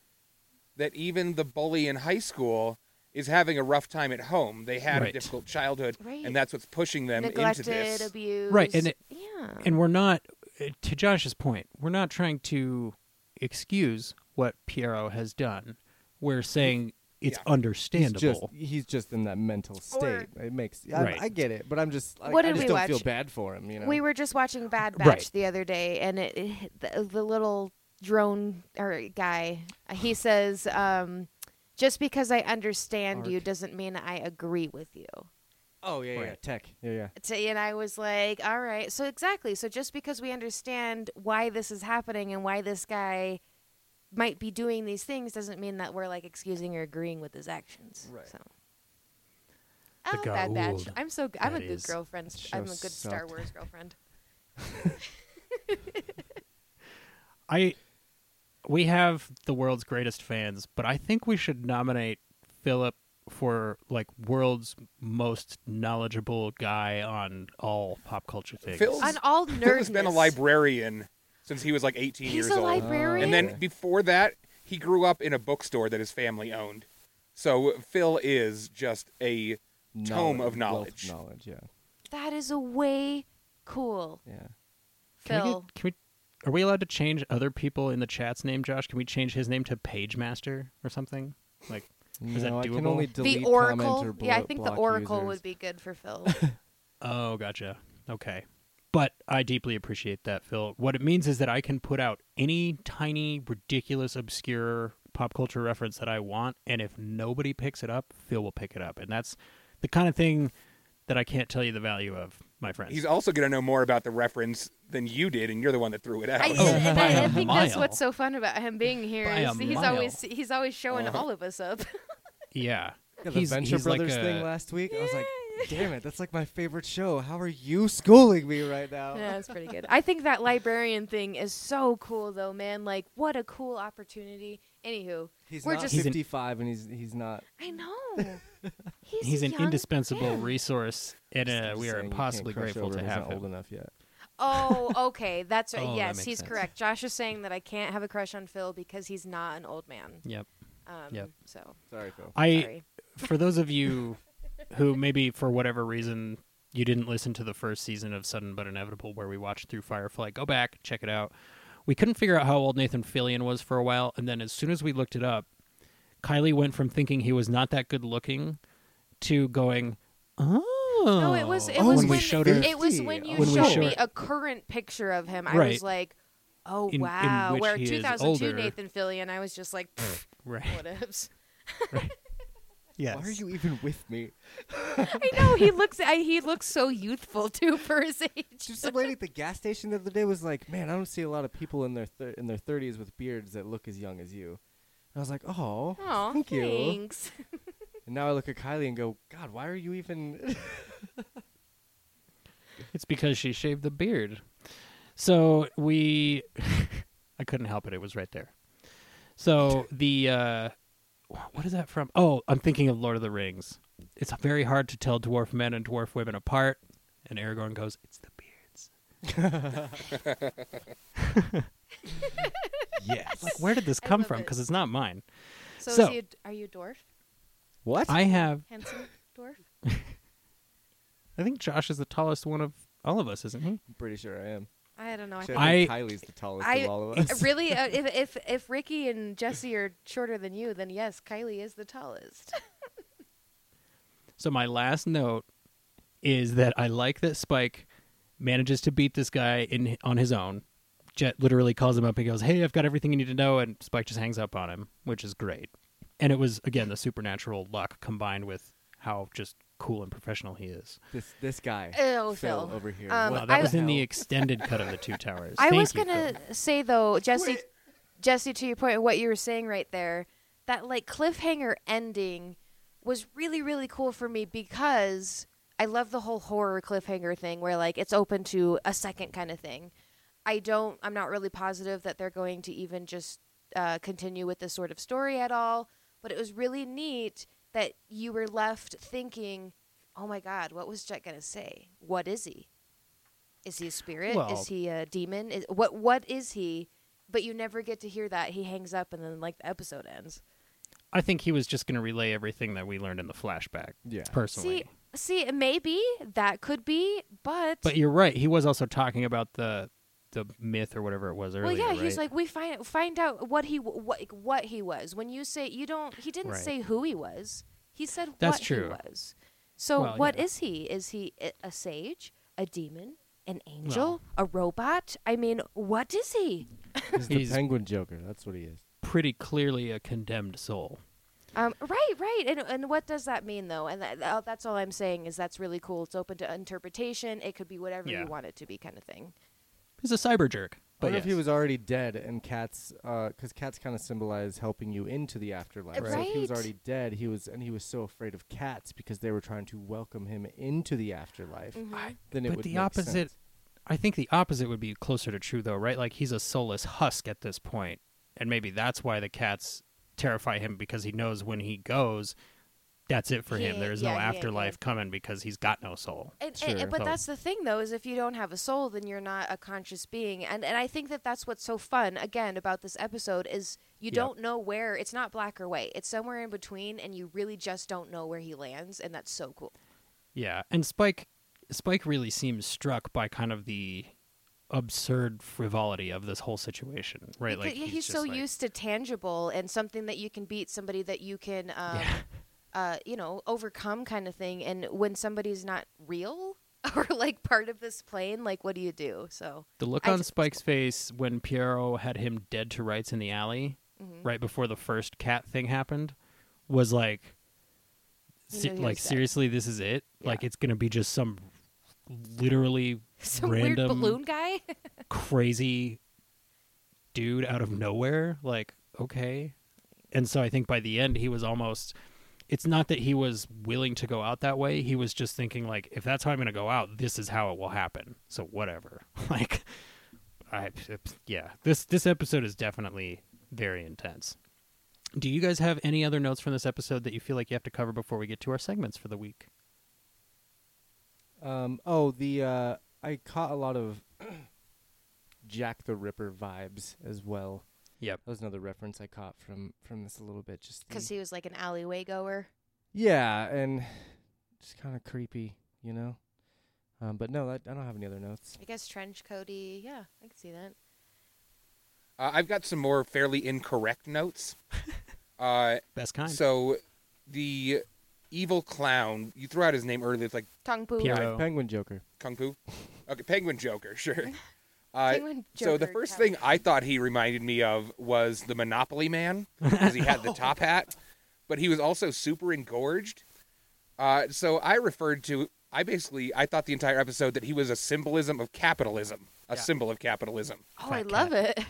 that even the bully in high school is having a rough time at home. They had a difficult childhood, Right. and that's what's pushing them neglected, into this. abused, Right, and it- yeah, and we're not uh, to Josh's point. We're not trying to excuse what Pierrot has done. We're saying it's Yeah. he's understandable. just he's just in that mental state. it makes. I, Right. I get it, but I'm just. I, What I did just we don't watch? feel bad for him. You know. We were just watching Bad Batch Right. the other day, and it, it the, the little drone or guy he says, um, "Just because I understand you doesn't mean I agree with you." Oh yeah, yeah, Right. tech. Yeah, yeah. To- And I was like, "All right, so exactly. So just because we understand why this is happening and why this guy might be doing these things doesn't mean that we're like excusing or agreeing with his actions." Right. So. The I love Bad Batch. gold. I'm so g- I'm a good girlfriend. that I'm a show good Star. Wars girlfriend. I we have the world's greatest fans, but I think we should nominate Philip for like world's most knowledgeable guy on all pop culture things. Phil's- On all nerds. Phil has been a librarian since he was like 18 He's years a old. librarian. And then before that, he grew up in a bookstore that his family owned. So Phil is just a Tome of wealth knowledge. Knowledge. Yeah. That is a way cool. Yeah. Can we, Phil. get, can we are we allowed to change other people in the chat's name, Josh? Can we change his name to Page Master or something? Like Is that no, I can doable? only the delete Oracle. comment or yeah, I think the Oracle users. would be good for Phil. Oh, gotcha. Okay. But I deeply appreciate that, Phil. What it means is that I can put out any tiny, ridiculous, obscure pop culture reference that I want, and if nobody picks it up, Phil will pick it up. And that's the kind of thing that I can't tell you the value of, my friend. He's also going to know more about the reference than you did, and you're the one that threw it out. I, Oh, and by I, I a think that's what's so fun about him being here. By is a he's mile. always he's always showing Uh-huh. all of us up. yeah. Yeah, the He's- Venture he's like Brothers a- thing last week. I was like, damn it, that's like my favorite show. How are you schooling me right now? yeah, that's pretty good. I think that librarian thing is so cool, though, man. Like, what a cool opportunity. Anywho, He's We're not just- He's an- 55 and he's he's not. I know he's, He's a an young indispensable man. resource, and uh, we are saying, you impossibly can't crush grateful over to who's have not old him. enough yet. Oh, okay, that's right. Oh, that yes, makes he's sense. correct. Josh is saying that I can't have a crush on Phil because he's not an old man. Yep. Um, Yep. So Sorry, Phil. I sorry. for those of you who maybe for whatever reason you didn't listen to the first season of Sudden but Inevitable where we watched through Firefly, go back, check it out. We couldn't figure out how old Nathan Fillion was for a while, and then as soon as we looked it up, Kylie went from thinking he was not that good looking to going, "Oh." No, it was it Oh, was when we showed her it was when you When we showed me a current picture of him. I Right. was like, oh In- in wow. which Where 2002. Nathan Fillion, I was just like, "Pfft, right. what ifs. Yes. Why are you even with me? I know he looks. I, he looks so youthful too for his age. Just some lady at the gas station the other day was like, "Man, I don't see a lot of people in their thir- in their thirties with beards that look as young as you." And I was like, "Oh, Oh, thank you." thanks. And now I look at Kylie and go, "God, why are you even?" It's because she shaved the beard. So we, I couldn't help it. It was right there. So the, uh, what is that from? Oh, I'm thinking of Lord of the Rings. It's very hard to tell dwarf men and dwarf women apart. And Aragorn goes, "It's the beards." yes. Like, where did this I come love from? it. Because it's not mine. So, So- is he a, are you a dwarf? What? I have. Handsome dwarf? I think Josh is the tallest one of all of us, isn't he? I'm pretty sure I am. I don't know. I think I, think I- Kylie's the tallest I- of all of us. really, uh, if if if Ricky and Jesse are shorter than you, then yes, Kylie is the tallest. So my last note is that I like that Spike manages to beat this guy in on his own. Jet literally calls him up and goes, "Hey, I've got everything you need to know," and Spike just hangs up on him, which is great. And it was again the supernatural luck combined with how just cool and professional he is. This this guy fell Phil. over here. Um, Wow, that I- was in the extended cut of the Two Towers. I Thank was you, gonna Phil. say though, Jesse, Jesse, to your point, of what you were saying right there, that like cliffhanger ending was really really cool for me because I love the whole horror cliffhanger thing where like it's open to a second kind of thing. I don't. I'm not really positive that they're going to even just uh, continue with this sort of story at all. But it was really neat that you were left thinking, "Oh my God, what was Jet gonna say? What is he? Is he a spirit? Well- is he a demon? Is, what what is he?" But you never get to hear that. He hangs up, and then like the episode ends. I think he was just going to relay everything that we learned in the flashback. Yeah. Personally, See, see, maybe that could be, but but you're right. He was also talking about the the myth or whatever it was earlier. well, yeah, he's like we find find out what he what what he was. When you say you don't, he didn't Right. say who he was. He said That's what true. he was. So Well, what yeah. is he? Is he a- a sage, a demon, an angel, a robot? I mean, what is he? He's the He's- penguin joker. That's what he is. pretty clearly a condemned soul. Um, right, right. And and what does that mean though? And that, uh, that's all I'm saying is that's really cool. It's open to interpretation. It could be whatever Yeah. you want it to be, kind of thing. He's a cyber jerk. I But wonder if he was already dead and cats, because cats kind of symbolize helping you into the afterlife. So if he was Right. already dead, he was, and he was so afraid of cats because they were trying to welcome him into the afterlife. Mhm. Then it but would the make opposite sense. I think the opposite would be closer to true though, right? Like he's a soulless husk at this point, and maybe that's why the cats terrify him because he knows when he goes, that's it for He him. There's yeah, no he ain't afterlife coming because he's got no soul. And, and- Sure. but So- that's the thing, though, is if you don't have a soul, then you're not a conscious being. And and I think that that's what's so fun again about this episode is you Yep. don't know where it's not black or white. It's somewhere in between, and you really just don't know where he lands, and that's so cool. Yeah, and Spike Spike really seems struck by kind of the absurd frivolity of this whole situation, right? Because- like yeah, he's, just so like- used to tangible and something that you can beat, somebody that you can, um, Yeah. Uh, you know, overcome, kind of thing. And when somebody's not real or like part of this plane, like what do you do? So The look I on Spike's face when Pierrot had him dead to rights in the alley, mhm. right before the first cat thing happened, was like, se- like seriously, this is it. Like it's gonna be just some literally some random weird balloon guy. crazy dude out of nowhere. Like okay, and so I think by the end he was almost. It's not that he was willing to go out that way. He was just thinking like, if that's how I'm gonna go out, this is how it will happen. So whatever. like, I yeah. This this episode is definitely very intense. Do you guys have any other notes from this episode that you feel like you have to cover before we get to our segments for the week? Um, oh, the uh, I caught a lot of Jack the Ripper vibes as well. Yep. That was another reference I caught from from this a little bit. Just Because he was like an alleyway goer. yeah, and just kind of creepy, you know. Um, but no, I, I don't have any other notes. I guess trench Cody. Yeah, I can see that. Uh, I've got some more fairly incorrect notes. uh, Best kind. so the evil clown, you threw out his name earlier. It's like Tongue poo. Piero. Penguin Joker. Kung Fu. Okay, Penguin Joker, sure. Uh, so the first thing I thought he reminded me of was the Monopoly Man because he had the top hat. but he was also super engorged. Uh, so I referred to, I basically, I thought the entire episode that he was a symbolism of capitalism, a Yeah. symbol of capitalism. Oh, I Fat love it.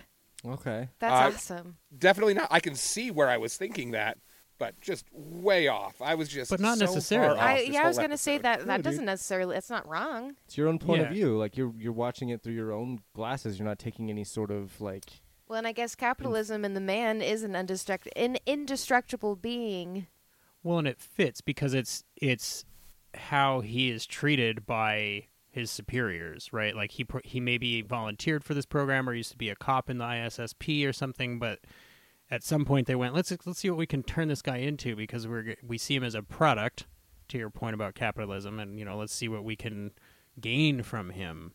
Okay. That's Uh, awesome. Definitely not. I can see where I was thinking that, but just way off. I was just, But not so necessarily. far off I, this yeah, I was gonna say episode. that Yeah, that dude. doesn't necessarily. It's not wrong. It's your own point Yeah. of view. Like you're you're watching it through your own glasses. You're not taking any sort of like. Well, and I guess capitalism and the man is an indestruct an indestructible being. Well, and it fits because it's it's how he is treated by his superiors, right? Like he pro- he maybe volunteered for this program or used to be a cop in the ISSP or something, but at some point they went, let's let's see what we can turn this guy into because we're we see him as a product. To your point about capitalism, and you know, let's see what we can gain from him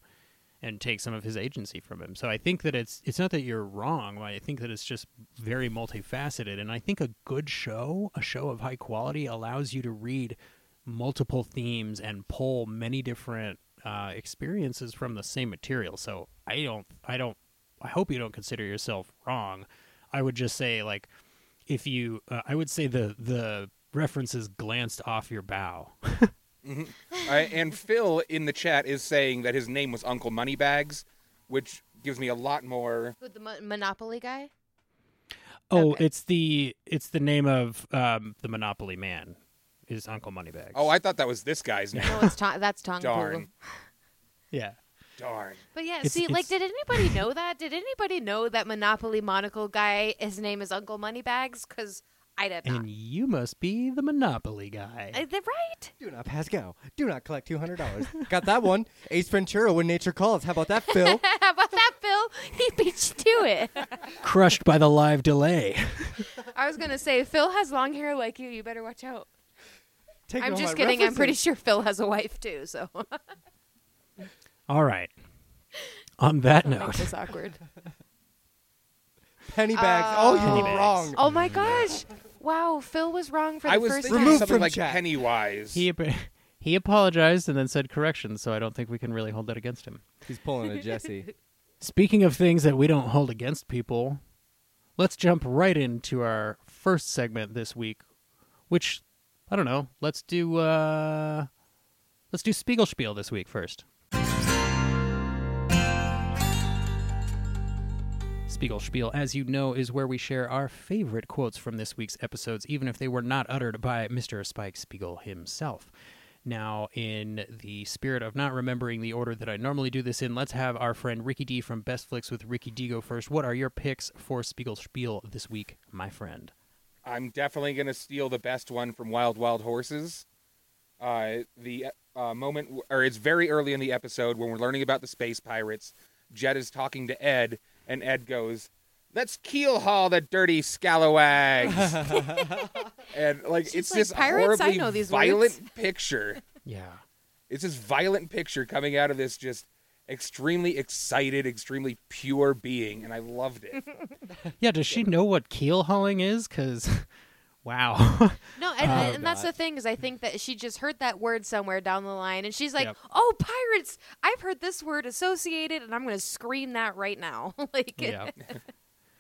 and take some of his agency from him. So I think that it's it's not that you're wrong. I think that it's just very multifaceted and I think a good show, a show of high quality allows you to read multiple themes and pull many different uh, experiences from the same material. So I don't I don't I hope you don't consider yourself wrong. I would just say like if you uh, I would say the the references glanced off your bow. Mhm. Uh, and Phil in the chat is saying that his name was Uncle Moneybags, which gives me a lot more. With the mo- Monopoly guy. Oh, Okay. it's the it's the name of um, the Monopoly man. Is Uncle Moneybags? Oh, I thought that was this guy's name. No, it's ta- that's Tong Darn. Pulu. yeah. Darn. But yeah, It's- see, like, it's- did anybody know that? Did anybody know that Monopoly monocle guy? His name is Uncle Moneybags? Because I did not. And you must be the Monopoly guy. Uh, they're right. Do not pass go. Do not collect two hundred dollars. Got that one. Ace Ventura when nature calls. How about that, Phil? How about that, Phil? He beat you to it. Crushed by the live delay. I was gonna say Phil has long hair like you. You better watch out. Take I'm all just my kidding. I'm pretty references. sure Phil has a wife too. So All right. On that Don't make note, this awkward. penny bags. oh, you Penny were bags. wrong. Oh my gosh! Wow, Phil was wrong for the I was first thinking time. Removed something from like chat. Pennywise. he ap- he apologized and then said correction, so I don't think we can really hold that against him. He's pulling a Jesse. Speaking of things that we don't hold against people, let's jump right into our first segment this week, which I don't know. Let's do uh let's do Spiegelspiel this week first. Spiegelspiel, as you know, is where we share our favorite quotes from this week's episodes, even if they were not uttered by Mr. Spike Spiegel himself. Now, in the spirit of not remembering the order that I normally do this in, let's have our friend Ricky D from Best Flicks with Ricky D go first. What are your picks for Spiegelspiel this week, my friend? I'm definitely going to steal the best one from Wild Wild Horses. Uh, the uh, moment, or it's very early in the episode when we're learning about the space pirates. Jet is talking to Ed, and Ed goes, "Let's keel haul the dirty scalawags." and like, She's it's like, this "Pirates? I horribly know these violent words." picture. Yeah. It's this violent picture coming out of this just extremely excited, extremely pure being, and I loved it. Yeah, does she know what keel hauling is? Because, wow. No, and, Oh, and that's the thing is I think that she just heard that word somewhere down the line, and she's like, Yep. "Oh, pirates! I've heard this word associated, and I'm going to scream that right now." like, yeah.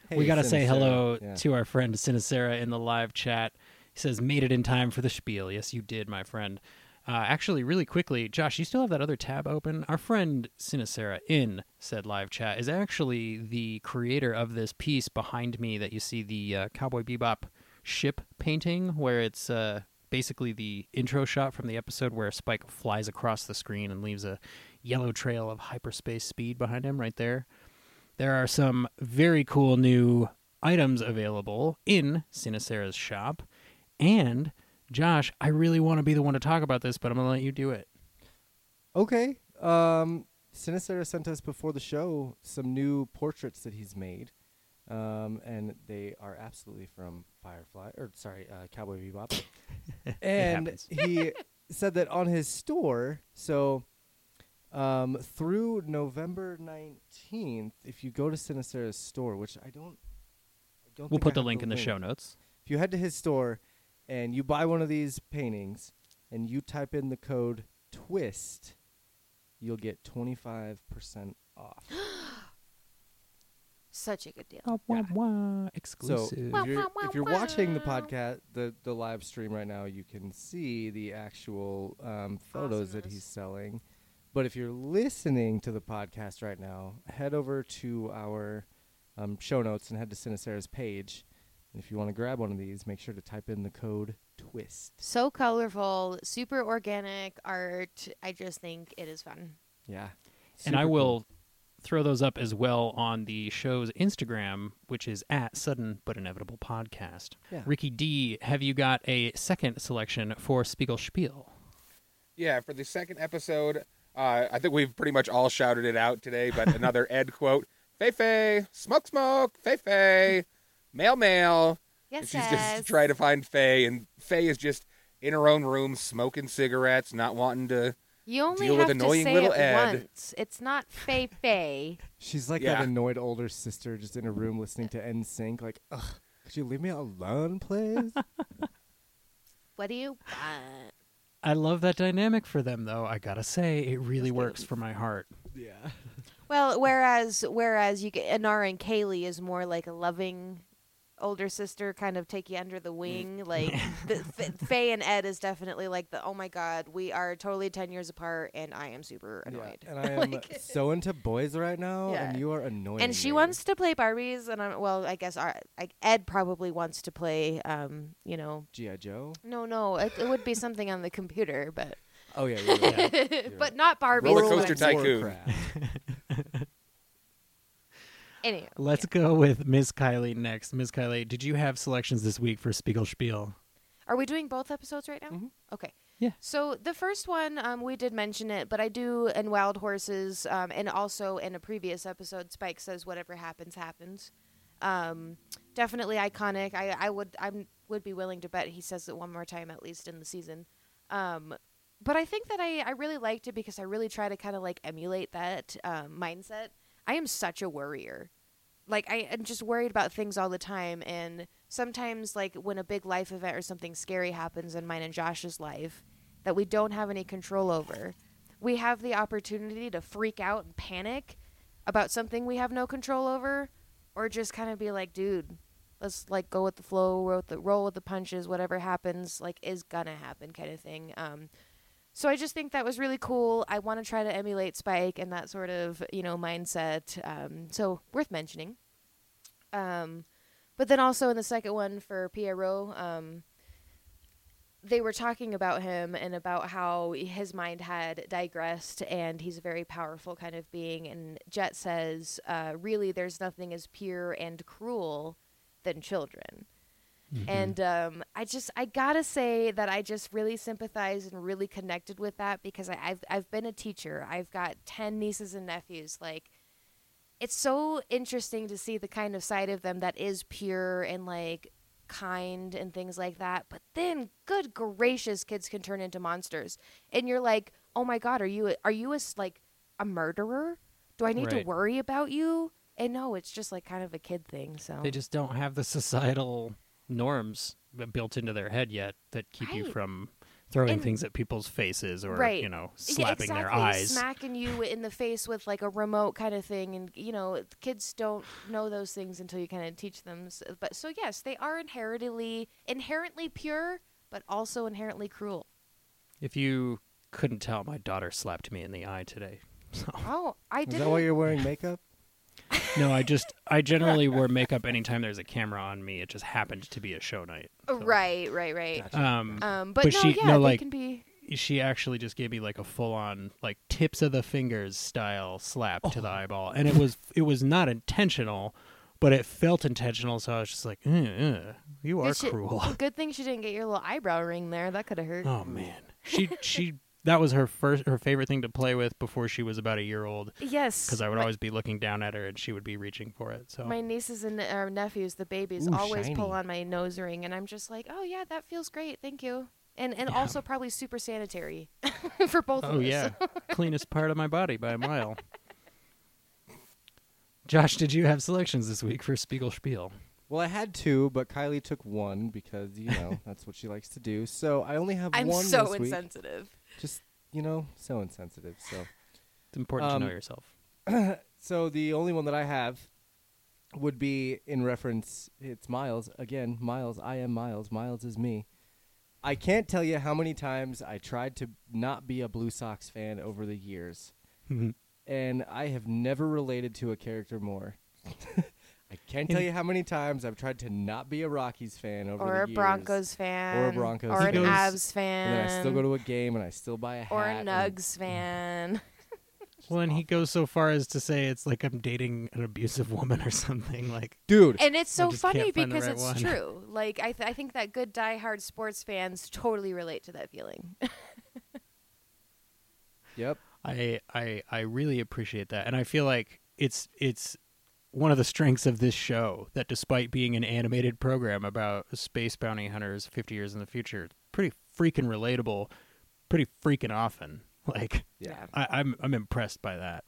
Hey, we got to say hello Yeah. to our friend Sinacera in the live chat. He says, made it in time for the spiel. Yes, you did, my friend. Uh, actually, really quickly, Josh, you still have that other tab open? Our friend Sinacera in said live chat is actually the creator of this piece behind me that you see the uh, Cowboy Bebop ship painting, where it's uh, basically the intro shot from the episode where Spike flies across the screen and leaves a yellow trail of hyperspace speed behind him right there there are some very cool new items available in Sinacera's shop. And Josh, I really want to be the one to talk about this, but I'm going to let you do it. Okay. Um, sent us before the show some new portraits that he's made, um, and they are absolutely from Firefly, or sorry, uh, Cowboy Bebop. and he said that on his store, so um, through November nineteenth, if you go to Sinacera's store, which I don't, I don't. We'll think put the link in the show notes. If you head to his store and you buy one of these paintings and you type in the code TWIST, you'll get 25% off. Such a good deal. Wah, wah, wah. So Exclusive. Wah, if you're, wah, wah, if you're watching the podcast, the, the live stream right now, you can see the actual um, photos that he's selling. But if you're listening to the podcast right now, head over to our um, show notes and head to Sinacera's page. And if you want to grab one of these, make sure to type in the code TWIST. So colorful, super organic art. I just think it is fun. Yeah. and I Super will cool. Throw those up as well on the show's Instagram, which is at Sudden But Inevitable Podcast. Yeah. Ricky D, have you got a second selection for Spiegel Spiel? Yeah, for the second episode, uh, I think we've pretty much all shouted it out today, but another Ed quote Faye Faye, smoke, smoke, Faye Faye, mail, mail. Yes, and she's yes. just trying to find Faye, and Faye is just in her own room smoking cigarettes, not wanting to. You only deal with have to say little it Ed. once. It's not Faye Faye. She's like Yeah. that annoyed older sister just in a room listening to NSYNC, like, ugh, could you leave me alone, please? what do you want? I love that dynamic for them, though. I gotta say, it really That's works good. for my heart. yeah. Well, whereas whereas you get Inara and Kaylee is more like a loving older sister, kind of take you under the wing. Like the, F- Faye and Ed is definitely like the oh my god, we are totally ten years apart, and I am super annoyed. And I am Like- so into boys right now, Yeah. and you are annoying. and she me. wants to play Barbies, and I'm well. I guess our, I, Ed probably wants to play. Um, you know, G.I. Joe? no, no, it, it would be something on the computer, but Oh, yeah, you're but right. not Barbies. Roller Coaster Tycoon. Warcraft. Anyway, Let's go with Ms. Kylie next. Ms. Kylie, did you have selections this week for Spiegel Spiel? Are we doing both episodes right now? Mhm. Okay. Yeah. So the first one, um, we did mention it, but I do in Wild Horses, um, and also in a previous episode, Spike says whatever happens, happens. Um, definitely iconic. I, I would I would be willing to bet he says it one more time at least in the season. Um, but I think that I, I really liked it because I really try to kind of like emulate that um, mindset. I am such a worrier. Like I am just worried about things all the time, and sometimes like when a big life event or something scary happens in mine and Josh's life that we don't have any control over, we have the opportunity to freak out and panic about something we have no control over, or just kind of be like, dude, let's like go with the flow, roll with the roll with the punches, whatever happens, like is gonna happen, kind of thing. Um, so I just think that was really cool. I want to try to emulate Spike and that sort of you know mindset. Um, so worth mentioning. Um, but then also in the second one for Pierrot, um, they were talking about him and about how his mind had digressed and he's a very powerful kind of being. And Jet says, uh, really, there's nothing as pure and cruel than children. And um, I just I gotta say that I just really sympathize and really connected with that because I, I've I've been a teacher. I've got ten nieces and nephews. Like, it's so interesting to see the kind of side of them that is pure and like kind and things like that. But then, good gracious, kids can turn into monsters, and you're like, oh my god, are you a, are you a, like a murderer? Do I need Right. to worry about you? And no, it's just like kind of a kid thing. So They just don't have the societal norms built into their head yet that keep you from throwing And- things at people's faces or Right. you know Yeah, slapping their eyes. smacking you in the face with like a remote kind of thing, and you know, kids don't know those things until you kind of teach them. S but so yes, they are inherently inherently pure, but also inherently cruel. If you couldn't tell, my daughter slapped me in the eye today. So Oh, I Is did. that why you're wearing makeup? No, I just I generally wear makeup anytime there's a camera on me. It just happened to be a show night. so. Right, right, right. Gotcha. Um, Um, but, But no, she- yeah, no, they like- can be. she actually just gave me like a full on like tips of the fingers style slap to Oh. the eyeball, and it was it was not intentional, but it felt intentional. So I was just like, "Uh, uh, you are Good shit- cruel. Good thing she didn't get your little eyebrow ring there. That could have hurt. Oh man, she she that was her first her favorite thing to play with before she was about a year old Yes, because I would my- always be looking down at her and she would be reaching for it. So My nieces and uh, nephews, the babies, Ooh, always pull on my nose ring, and I'm just like, oh yeah, that feels great, thank you, and and Yeah. also probably super sanitary for both of us. oh yeah, cleanest part of my body by a mile. Josh, did you have selections this week for Spiegel Spiel? Well, I had two, but Kylie took one because you know that's what she likes to do. So I only have one. I'm one so this week. insensitive. Just you know, so insensitive. So It's important to know Um, yourself. so the only one that I have would be in reference. It's Miles again. Miles. I am Miles. Miles is me. I can't tell you how many times I tried to not be a Blue Sox fan over the years, and I have never related to a character more. I can't tell you how many times I've tried to not be a Rockies fan over or the a years. Broncos fan, or a Broncos fan. or He an goes- Avs And fan, then I still go to a game and I still buy a hat. or a and- Nugs fan. Well, and he goes so far as to say it's like I'm dating an abusive woman or something. Like, Dude, And it's so funny can't find the because right it's one. true. Like I, th- I think that good diehard sports fans totally relate to that feeling. yep. I I I really appreciate that, and I feel like it's it's one of the strengths of this show that despite being an animated program about space bounty hunters 50 years in the future, pretty freaking relatable, pretty freaking often. Like Yeah. I, I'm I'm impressed by that.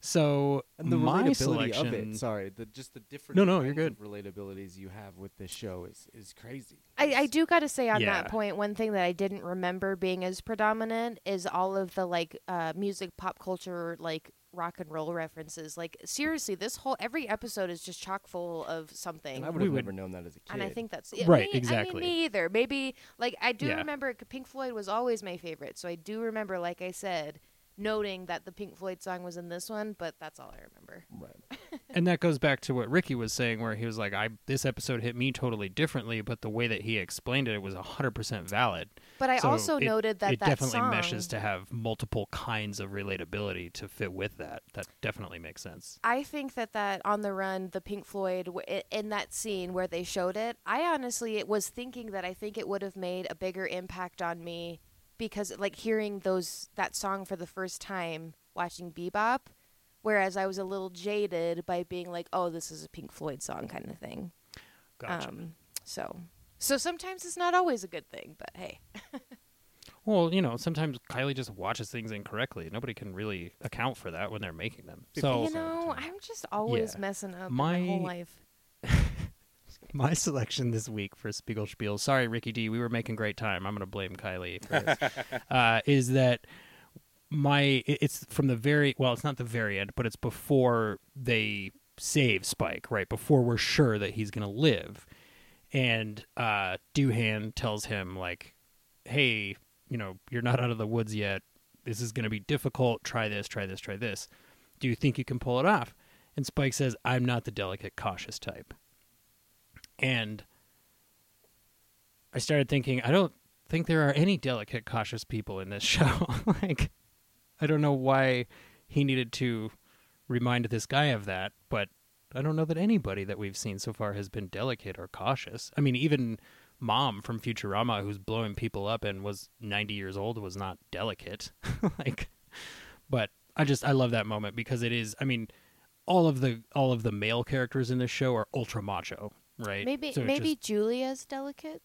So And the my relatability selection, of it. Sorry, the just the different No, no, you're good. relatabilities you have with this show is is crazy. I, I do got to say on Yeah. that point, one thing that I didn't remember being as predominant is all of the like uh, music, pop culture, like rock and roll references. Like seriously, this whole every episode is just chock full of something. And I would We have would- never known that as a kid. And I think that's yeah, Right, me- I exactly. mean, me either. Maybe like I do Yeah. remember Pink Floyd was always my favorite, so I do remember, like I said, noting that the Pink Floyd song was in this one. But that's all I remember. right. and that goes back to what Ricky was saying, where he was like, "I this episode hit me totally differently, but the way that he explained it, it was hundred percent valid." But I So also it- noted that it that definitely song, meshes to have multiple kinds of relatability to fit with that. That definitely makes sense. I think that that on the run, the Pink Floyd w- i- in that scene where they showed it, I honestly was thinking that I think it would have made a bigger impact on me because like hearing those that song for the first time watching Bebop, whereas I was a little jaded by being like, oh, this is a Pink Floyd song kind of thing. Gotcha. Um, so so sometimes it's not always a good thing, but hey, well, you know, sometimes Kylie just watches things incorrectly. Nobody can really account for that when they're making them. So you know, I'm just always Yeah. messing up My- my whole life. my selection this week for Spiegel Spiel. Sorry, Ricky D. We were making great time. I'm going to blame Kylie for this. uh, is that my? It's from the very well. It's not the very end, but it's before they save Spike. Right before we're sure that he's going to live, and uh, Doohan tells him like, "Hey, you know, you're not out of the woods yet. This is going to be difficult. Try this. Try this. Try this. Do you think you can pull it off?" And Spike says, "I'm not the delicate, cautious type." And I started thinking, I don't think there are any delicate, cautious people in this show. like, I don't know why he needed to remind this guy of that, but I don't know that anybody that we've seen so far has been delicate or cautious. I mean, even Mom from Futurama, who's blowing people up and was 90 years old, was not delicate. like, but I just I love that moment because it is. I mean, all of the all of the male characters in this show are ultra macho, right? Maybe So maybe just- Julia's delicate.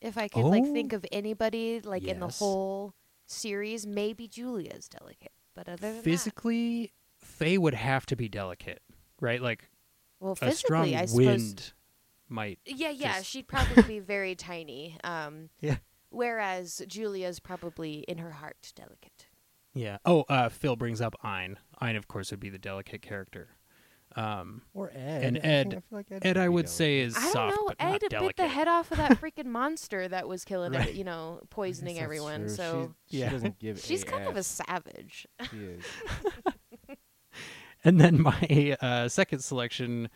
If I could like Oh, think of anybody like in the whole series, maybe Julia's delicate. But other than that, physically, Faye would have to be delicate, right? Like well, a physically, strong I suppose. wind might. Yeah, yeah, just- she'd probably be very tiny. Um, Yeah. Whereas Julia's probably in her heart delicate. Yeah. Oh, uh, Phil brings up Ein. Ein, of course, would be the delicate character. Um, Or Ed. And I think- Ed- I feel like Ed, Ed, I would say is I don't soft, know. but Ed not bit delicate. the head off of that freaking monster that was killing, Right. every, you know, poisoning everyone. true. So she, Yeah. she doesn't give. she's kind of a savage. She is. And then my uh, second selection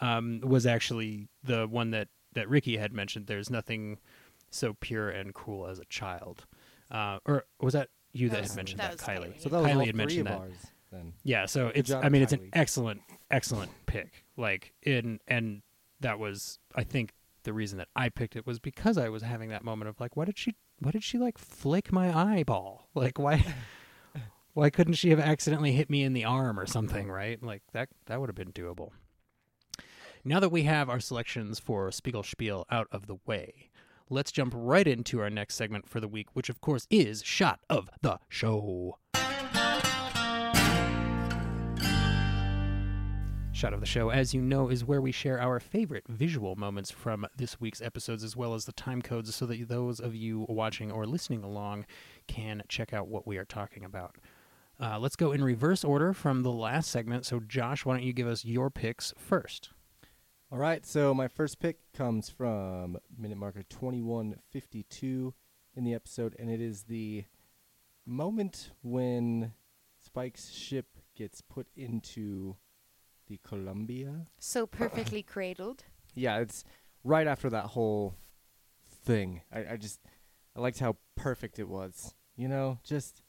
um, was actually the one that, that Ricky had mentioned. There's nothing so pure and cruel as a child. Uh, or was that you that, That was- had mentioned that that, Kylie? Kylie. So that was Kylie all had three mentioned of that. ours then. Yeah, so it's I mean it's an excellent excellent pick. Like in and that was I think the reason that I picked it was because I was having that moment of like why did she why did she like flick my eyeball? Like why why couldn't she have accidentally hit me in the arm or something, right? Like that that would have been doable. Now that we have our selections for Spiegel Spiel out of the way, let's jump right into our next segment for the week, which of course is Shot of the Show. Shot of the Show, as you know, is where we share our favorite visual moments from this week's episodes, as well as the time codes, so that those of you watching or listening along can check out what we are talking about. Uh, let's go in reverse order from the last segment. So, Josh, why don't you give us your picks first? All right, so my first pick comes from minute marker 2152 in the episode, and it is the moment when Spike's ship gets put into the Columbia. So perfectly cradled. Yeah, it's right after that whole thing. I, I just, I liked how perfect it was. You know, just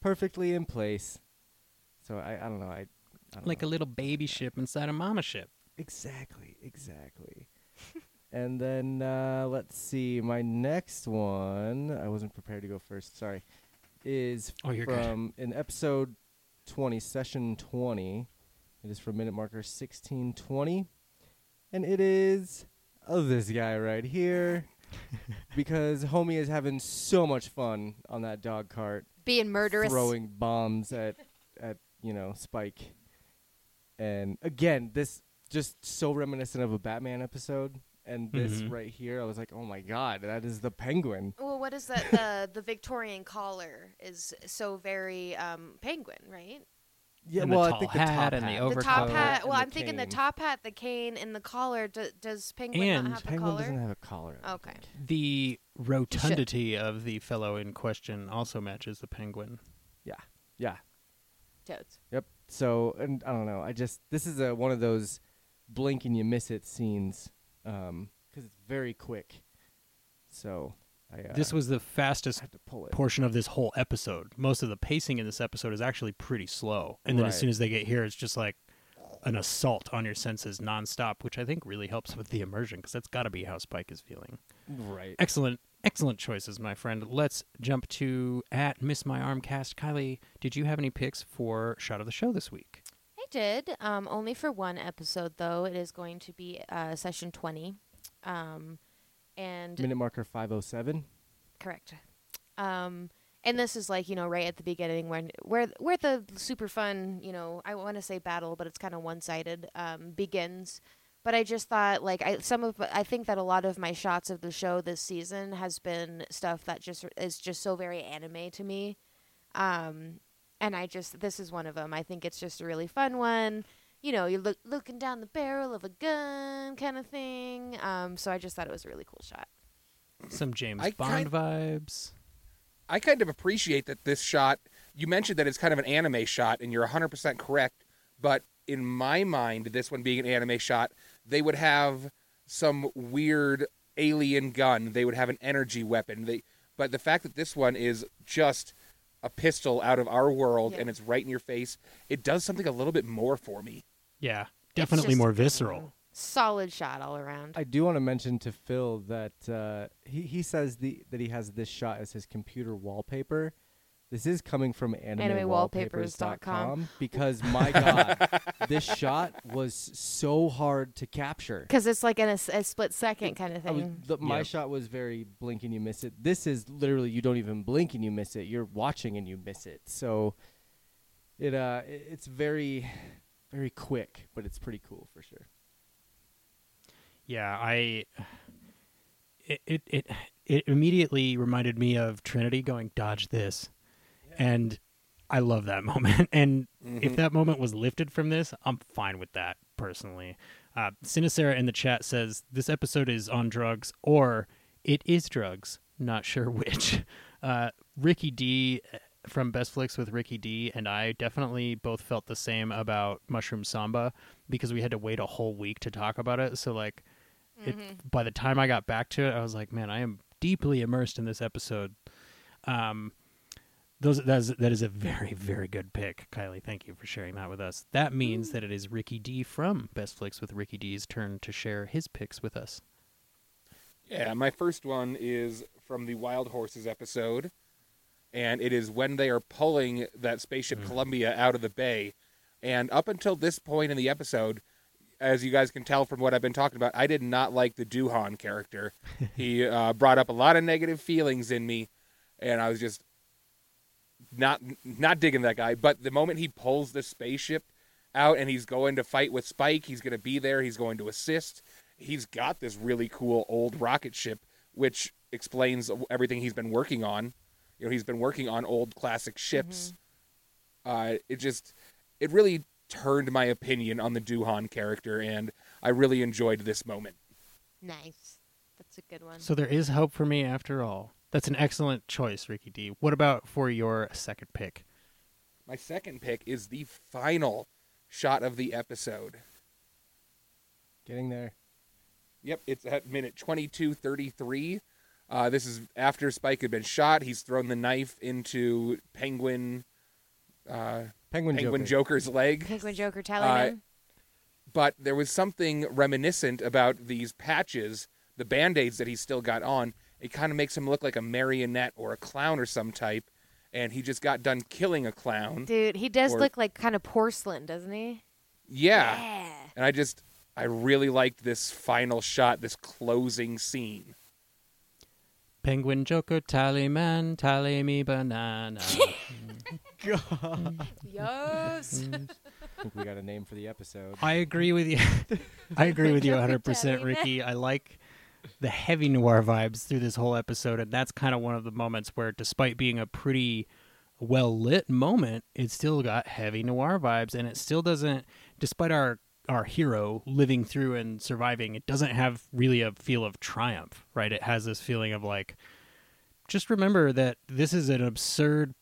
perfectly in place. So I, I don't know. I, I don't Like know. a little baby ship inside a mama ship. Exactly, exactly. and then uh, let's see. My next one, I wasn't prepared to go first. Sorry, is Oh, you're good. from in episode twenty, session twenty. It is from minute marker sixteen twenty, and it is oh this guy right here. because homie is having so much fun on that dog cart Being murderous. throwing bombs at at you know Spike. And again, this just so reminiscent of a Batman episode. And this Mhm. right here, I was like, "Oh my god, that is the Penguin." Well, what is that? The the Victorian collar is so very um, penguin, right? Yeah, And the well, I think the hat top and the hat. over- the top hat. Well, I'm thinking the cane. top hat, the cane, and the collar. Do, does penguin And not have the Penguin collar? doesn't have a collar. I don't Okay. think. The rotundity of the fellow in question also matches the penguin. Yeah. Yeah. Toads. Yep. So, and I don't know. I just this is a one of those blink and you miss it scenes um, because it's very quick. So, I uh, This was the fastest to pull it. portion of this whole episode. Most of the pacing in this episode is actually pretty slow. And then as soon as they get here, it's just like an assault on your senses nonstop, which I think really helps with the immersion because that's got to be how Spike is feeling. Right. Excellent, excellent choices, my friend. Let's jump to at Miss My Arm Cast. Kylie, did you have any picks for Shot of the Show this week? I did. Um, only for one episode, though. It is going to be uh, session 20. Um, and Minute marker 507. correct. Um, and this is like you know right at the beginning when where where the super fun you know I want to say battle, but it's kind of one sided um, begins. But I just thought like I some of I think that a lot of my shots of the show this season has been stuff that just is just so very anime to me. Um, and I just this is one of them. I think it's just a really fun one. You know, you're look, looking down the barrel of a gun kind of thing. Um, so I just thought it was a really cool shot. Some James I Bond kind- vibes. I kind of appreciate that this shot. You mentioned that it's kind of an anime shot, and you're 100% correct. But in my mind, this one being an anime shot, they would have some weird alien gun. They would have an energy weapon. They, but the fact that this one is just a pistol out of our world Yeah. and it's right in your face, it does something a little bit more for me. Yeah, definitely more visceral. Solid shot all around. I do want to mention to Phil that uh, he he says the that he has this shot as his computer wallpaper. This is coming from animewallpapers.com because my god, this shot was so hard to capture. Because it's like in a, s- a split second kind of I was- thing. the, my Yep. shot was very blink and you miss it. This is literally you don't even blink and you miss it. You're watching and you miss it. So it uh it- it's very very quick, but it's pretty cool for sure. Yeah, I. It, it it it immediately reminded me of Trinity going dodge this, and I love that moment. And if Mhm. that moment was lifted from this, I'm fine with that personally. Uh, in the chat says this episode is on drugs or it is drugs. Not sure which. Uh, Ricky D uh, from Best Flicks with Ricky D and I definitely both felt the same about Mushroom Samba because we had to wait a whole week to talk about it. So like, it, by the time I got back to it, I was like, man, I am deeply immersed in this episode. Um, those that is, that is a very very good pick, Kylie. Thank you for sharing that with us. That means that it is Ricky D from Best Flicks with Ricky D's turn to share his picks with us. Yeah, my first one is from the Wild Horses episode, and it is when they are pulling that spaceship Columbia out of the bay. And up until this point in the episode, as you guys can tell from what I've been talking about, I did not like the Doohan character. he uh, brought up a lot of negative feelings in me, and I was just not not digging that guy. But the moment he pulls the spaceship out and he's going to fight with Spike, he's going to be there. He's going to assist. He's got this really cool old rocket ship, which explains everything he's been working on. You know, he's been working on old classic ships. Uh, it just it really turned my opinion on the Doohan character, and I really enjoyed this moment. Nice. That's a good one. So there is hope for me after all. That's an excellent choice, Ricky D. What about for your second pick? My second pick is the final shot of the episode. Getting there. Yep, it's at minute 22:33. Uh, this is after Spike had been shot. He's thrown the knife into Penguin uh, Penguin, Penguin Joker. Joker's leg. Penguin Joker Uh, telling but there was something reminiscent about these patches, the band-aids that he still got on. It kind of makes him look like a marionette or a clown or some type, and he just got done killing a clown. Dude, he does Or- look like kind of porcelain, doesn't he? Yeah. Yeah. And I just I really liked this final shot, this closing scene. Penguin Joker, tally man, tally me banana. God. Yes. I think we got a name for the episode. I agree with you. I agree with you 100%, Ricky. I like the heavy noir vibes through this whole episode, and that's kind of one of the moments where, despite being a pretty well lit moment, it still got heavy noir vibes, and it still doesn't, despite our our hero living through and surviving, it doesn't have really a feel of triumph, right? It has this feeling of like, just remember that this is an absurd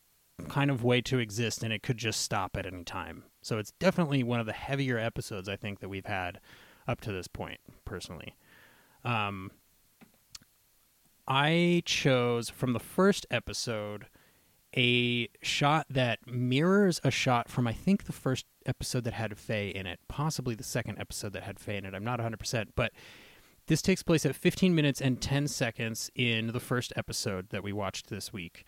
kind of way to exist and it could just stop at any time. So it's definitely one of the heavier episodes I think that we've had up to this point, personally. Um, I chose from the first episode a shot that mirrors a shot from I think the first episode that had Faye in it, possibly the second episode that had Faye in it. I'm not 100%, but this takes place at 15 minutes and 10 seconds in the first episode that we watched this week.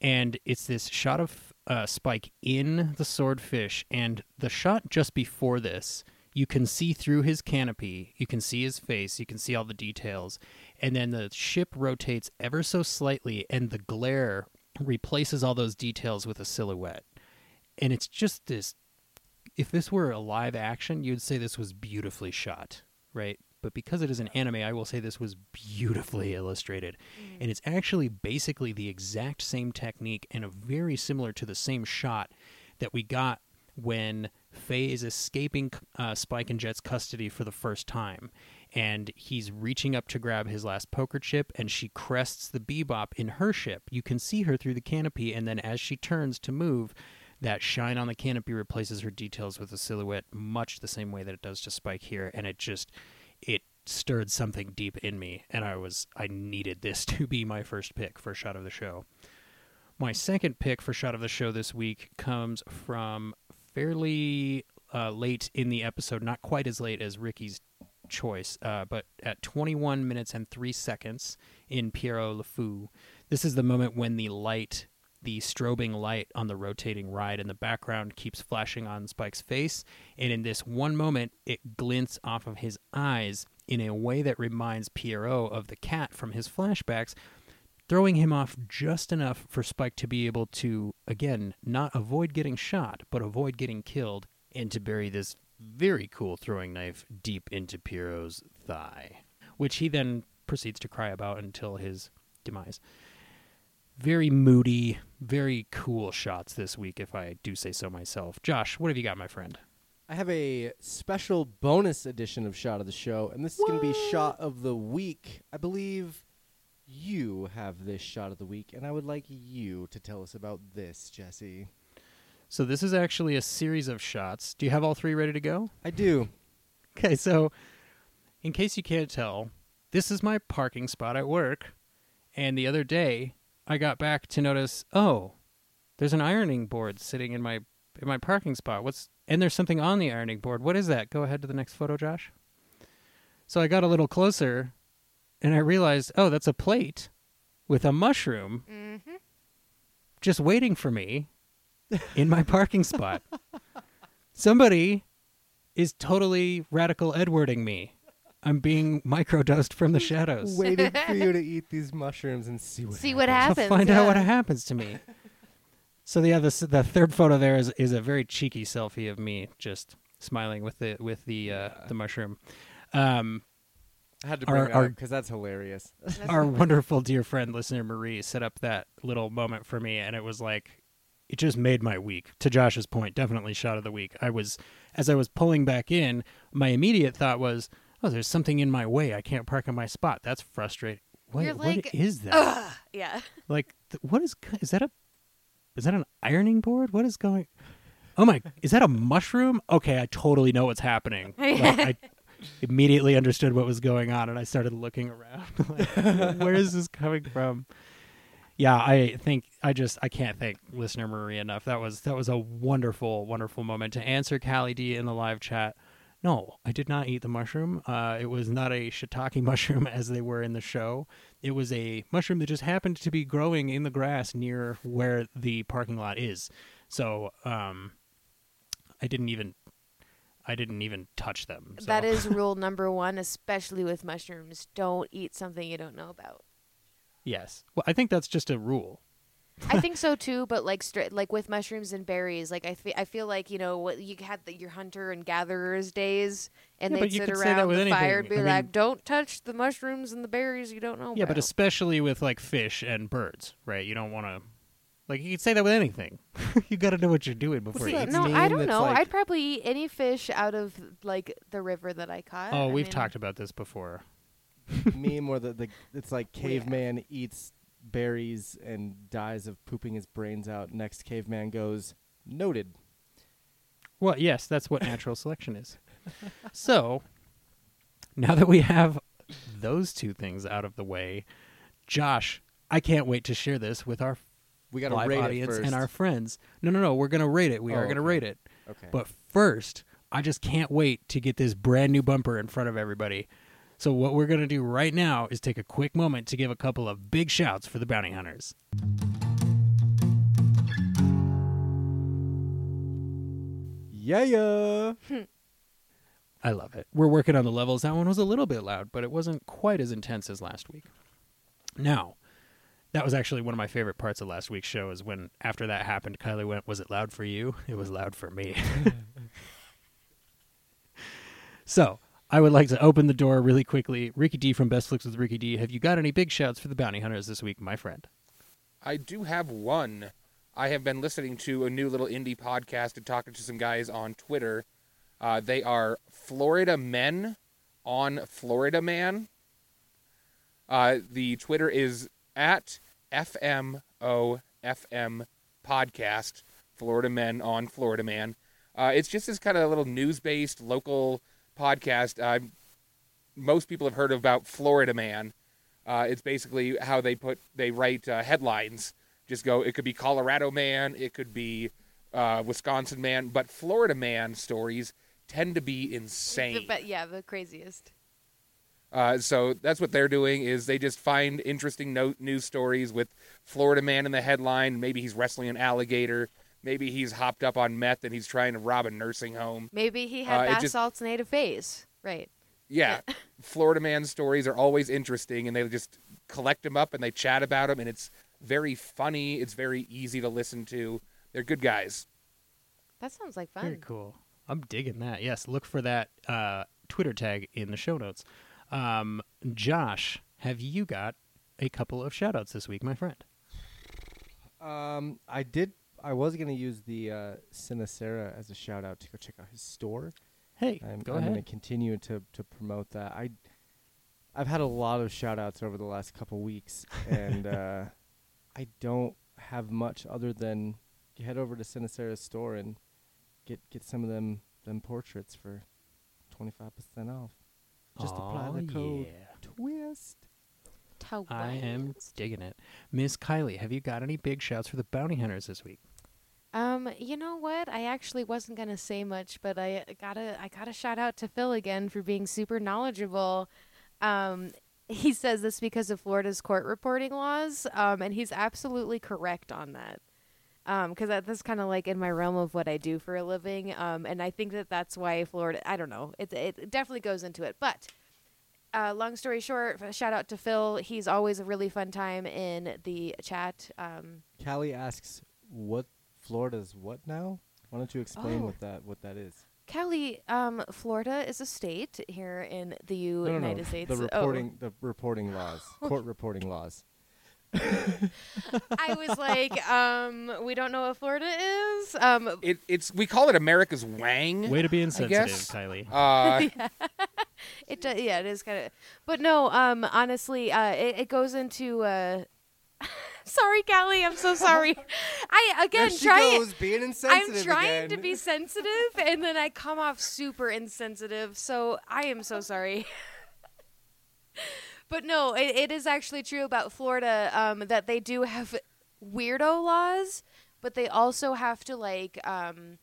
And it's this shot of uh, Spike in the swordfish, and the shot just before this, you can see through his canopy, you can see his face, you can see all the details, and then the ship rotates ever so slightly, and the glare replaces all those details with a silhouette. And it's just this if this were a live action, you'd say this was beautifully shot, right? But because it is an anime, I will say this was beautifully illustrated. Mm. And it's actually basically the exact same technique and a very similar to the same shot that we got when Faye is escaping uh, Spike and Jet's custody for the first time. And he's reaching up to grab his last poker chip, and she crests the bebop in her ship. You can see her through the canopy, and then as she turns to move, that shine on the canopy replaces her details with a silhouette much the same way that it does to Spike here. And it just, it stirred something deep in me, and I was, I needed this to be my first pick for shot of the show. My second pick for shot of the show this week comes from fairly uh, late in the episode, not quite as late as Ricky's choice, uh, but at 21 minutes and 3 seconds in Pierrot Le Fou. This is the moment when the light, the strobing light on the rotating ride in the background keeps flashing on Spike's face, and in this one moment, it glints off of his eyes in a way that reminds Pierrot of the cat from his flashbacks, throwing him off just enough for Spike to be able to, again, not avoid getting shot, but avoid getting killed, and to bury this very cool throwing knife deep into Pierrot's thigh, which he then proceeds to cry about until his demise. Very moody, very cool shots this week, if I do say so myself. Josh, what have you got, my friend? I have a special bonus edition of Shot of the Show, and this is going to be Shot of the Week. I believe you have this Shot of the Week, and I would like you to tell us about this, Jesse. So, this is actually a series of shots. Do you have all three ready to go? I do. Okay, so in case you can't tell, this is my parking spot at work. And the other day, I got back to notice, oh, there's an ironing board sitting in my in my parking spot. What's and there's something on the ironing board. What is that? Go ahead to the next photo, Josh. So I got a little closer and I realized, oh, that's a plate with a mushroom Mm-hmm. just waiting for me in my parking spot. Somebody is totally radical Edwarding me. I'm being microdosed from the shadows. Waited for you to eat these mushrooms and see what See what happens. happens. to find out what happens to me. So yeah, this the third photo there is is a very cheeky selfie of me just smiling with the with the uh, the mushroom. Um, I had to Our- bring it our- up because that's hilarious. our wonderful dear friend listener Marie set up that little moment for me, and it was like it just made my week. To Josh's point, definitely shot of the week. I was as I was pulling back in, my immediate thought was, "Oh, there's something in my way. I can't park in my spot. That's frustrating." What, You're like, is that? Ugh. Yeah. Like, th- what is is that a is that an ironing board? What is going? Oh my, is that a mushroom? Okay, I totally know what's happening. Like, I immediately understood what was going on, and I started looking around. like, where is this coming from? Yeah, I think I just I can't thank listener Marie enough. That was that was a wonderful, wonderful moment to answer Callie D in the live chat. No, I did not eat the mushroom. Uh, it was not a shiitake mushroom as they were in the show. It was a mushroom that just happened to be growing in the grass near where the parking lot is. So um, I didn't even I didn't even touch them. So. That is rule number one, especially with mushrooms. Don't eat something you don't know about. yes. Well, I think that's just a rule. I think so too, but like straight, like with mushrooms and berries, like I, fe- I feel like you know what you had the, your hunter and gatherers days, and Yeah, they'd sit could say that around the fire and be I mean- like, "Don't touch the mushrooms and the berries you don't know Yeah, about." but especially with like fish and birds, right? You don't want to. Like you could say that with anything. you got to know what you're doing before you eat. no, I don't know. like- I'd probably eat any fish out of like the river that I caught. Oh, I we've mean, talked about this before. meme where the, the it's like Yeah. caveman eats berries and dies of pooping his brains out. Next caveman goes noted. Well, yes, that's what natural selection is. So, now that we have those two things out of the way, Josh, I can't wait to share this with our We got to live rate audience and our friends. No, no, no, we're going to rate it. We Oh, are going to okay. rate it. okay. But first, I just can't wait to get this brand new bumper in front of everybody. So, what we're going to do right now is take a quick moment to give a couple of big shouts for the bounty hunters. yeah, yeah. I love it. We're working on the levels. That one was a little bit loud, but it wasn't quite as intense as last week. Now, that was actually one of my favorite parts of last week's show is when after that happened, Kylie went, Was it loud for you? It was loud for me. so I would like to open the door really quickly. Ricky D from Best Flicks with Ricky D. Have you got any big shouts for the bounty hunters this week, my friend? I do have one. I have been listening to a new little indie podcast and talking to some guys on Twitter. Uh, they are Florida Men on Florida Man. Uh, the Twitter is at FMOFM podcast, Florida Men on Florida Man. Uh, it's just this kind of little news based local podcast. Uh, most people have heard about Florida Man. Uh, it's basically how they put they write uh, headlines. Just go. It could be Colorado man. It could be uh, Wisconsin man. But Florida man stories tend to be insane. but yeah, the craziest. Uh, so that's what they're doing is they just find interesting no- news stories with Florida man in the headline. Maybe he's wrestling an alligator. Maybe he's hopped up on meth and he's trying to rob a nursing home. Maybe he Uh, had it bath just- salts native phase. Right. Yeah, Florida man stories are always interesting, and they just collect them up and they chat about them, and it's very funny. It's very easy to listen to. They're good guys. That sounds like fun. Very cool. I'm digging that. Yes, look for that uh, Twitter tag in the show notes. Um, Josh, have you got a couple of shout outs this week, my friend? Um, I did. I was gonna use the uh, Sinacera as a shout out to go check out his store. Hey, I'm, go I'm gonna continue to to promote that. I I've had a lot of shout outs over the last couple weeks, and uh, I don't have much other than head over to Sinacera's store and get get some of them them portraits for twenty five percent off. Just apply the code yeah. twist. I am digging it. Miss Kylie, have you got any big shouts for the bounty hunters this week? Um, you know what? I actually wasn't gonna say much, but I gotta I gotta shout out to Phil again for being super knowledgeable. Um, he says this because of Florida's court reporting laws, um, and he's absolutely correct on that. Um, because that, that's kind of like in my realm of what I do for a living. Um, and I think that that's why Florida. I don't know. It it definitely goes into it, but. Uh, long story short, shout out to Phil. He's always a really fun time in the chat. Um, Callie asks, "What Florida's what now?" Why don't you explain Oh. what that what that is? Kelly, um, Florida is a state here in the No, no, United no. States. The Oh. reporting, the reporting laws, court reporting laws. I was like, um, we don't know what Florida is. Um, It, it's we call it America's Wang. Way to be insensitive, guess. Kylie. Uh, it does, yeah, it is kind of, but no, um, honestly, uh, it, it goes into. Uh, sorry, Callie, I'm so sorry. I again there she trying. goes, being I'm trying again. to be sensitive, and then I come off super insensitive. So I am so sorry. But no, it, it is actually true about Florida um, that they do have weirdo laws, but they also have to like um,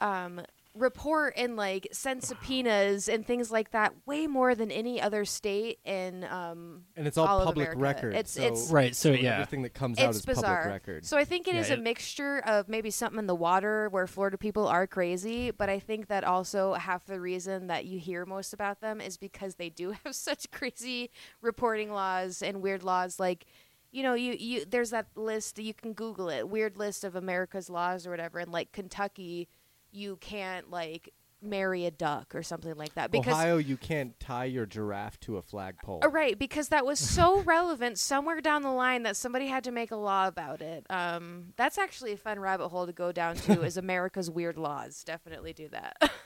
um, report and like send subpoenas and things like that way more than any other state in um, and it's all, all public America. record. It's- so, it's- Right, so yeah. everything that comes out it's is bizarre. public record. So I think it Yeah, is it- a mixture of maybe something in the water where Florida people are crazy, but I think that also half the reason that you hear most about them is because they do have such crazy reporting laws and weird laws like you know, you, you there's that list you can Google it, weird list of America's laws or whatever, and like Kentucky, you can't like marry a duck or something like that because Ohio, you can't tie your giraffe to a flagpole. Uh, Right, because that was so relevant somewhere down the line that somebody had to make a law about it. Um, that's actually a fun rabbit hole to go down to. is America's weird laws? Definitely do that.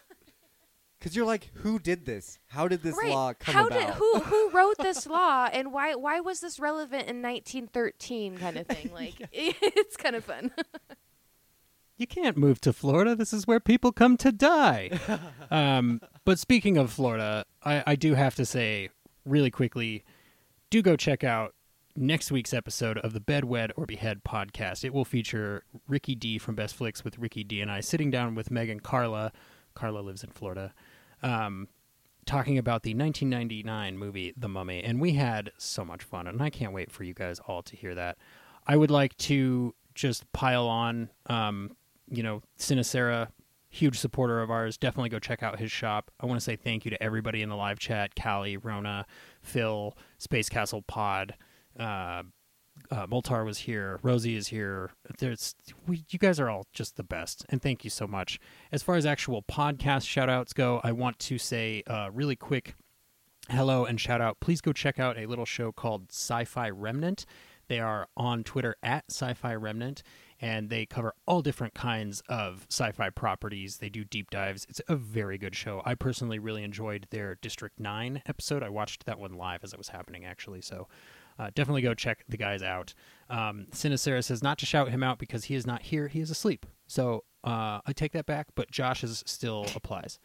Because you're like, who did this? How did this right? law come How about? did who who wrote this law and why why was this relevant in 1913? Kind of thing. Like it's kind of fun. You can't move to Florida. This is where people come to die. um, but speaking of Florida, I, I do have to say really quickly do go check out next week's episode of the Bed Wed or Behead podcast. It will feature Ricky D from Best Flicks with Ricky D and I sitting down with Megan Carla. Carla lives in Florida. Um, talking about the 1999 movie The Mummy, and we had so much fun, and I can't wait for you guys all to hear that. I would like to just pile on, um, you know, Sinacera, huge supporter of ours. Definitely go check out his shop. I want to say thank you to everybody in the live chat: Callie, Rona, Phil, Space Castle Pod. Uh, uh, Moltar was here. Rosie is here. There's, we, you guys are all just the best, and thank you so much. As far as actual podcast shout outs go, I want to say uh, really quick hello and shout out. Please go check out a little show called Sci Fi Remnant. They are on Twitter at Sci Fi Remnant, and they cover all different kinds of sci fi properties. They do deep dives. It's a very good show. I personally really enjoyed their District 9 episode. I watched that one live as it was happening, actually. So uh, definitely go check the guys out. Um, says not to shout him out because he is not here. He is asleep. So uh, I take that back, but Josh's still applies.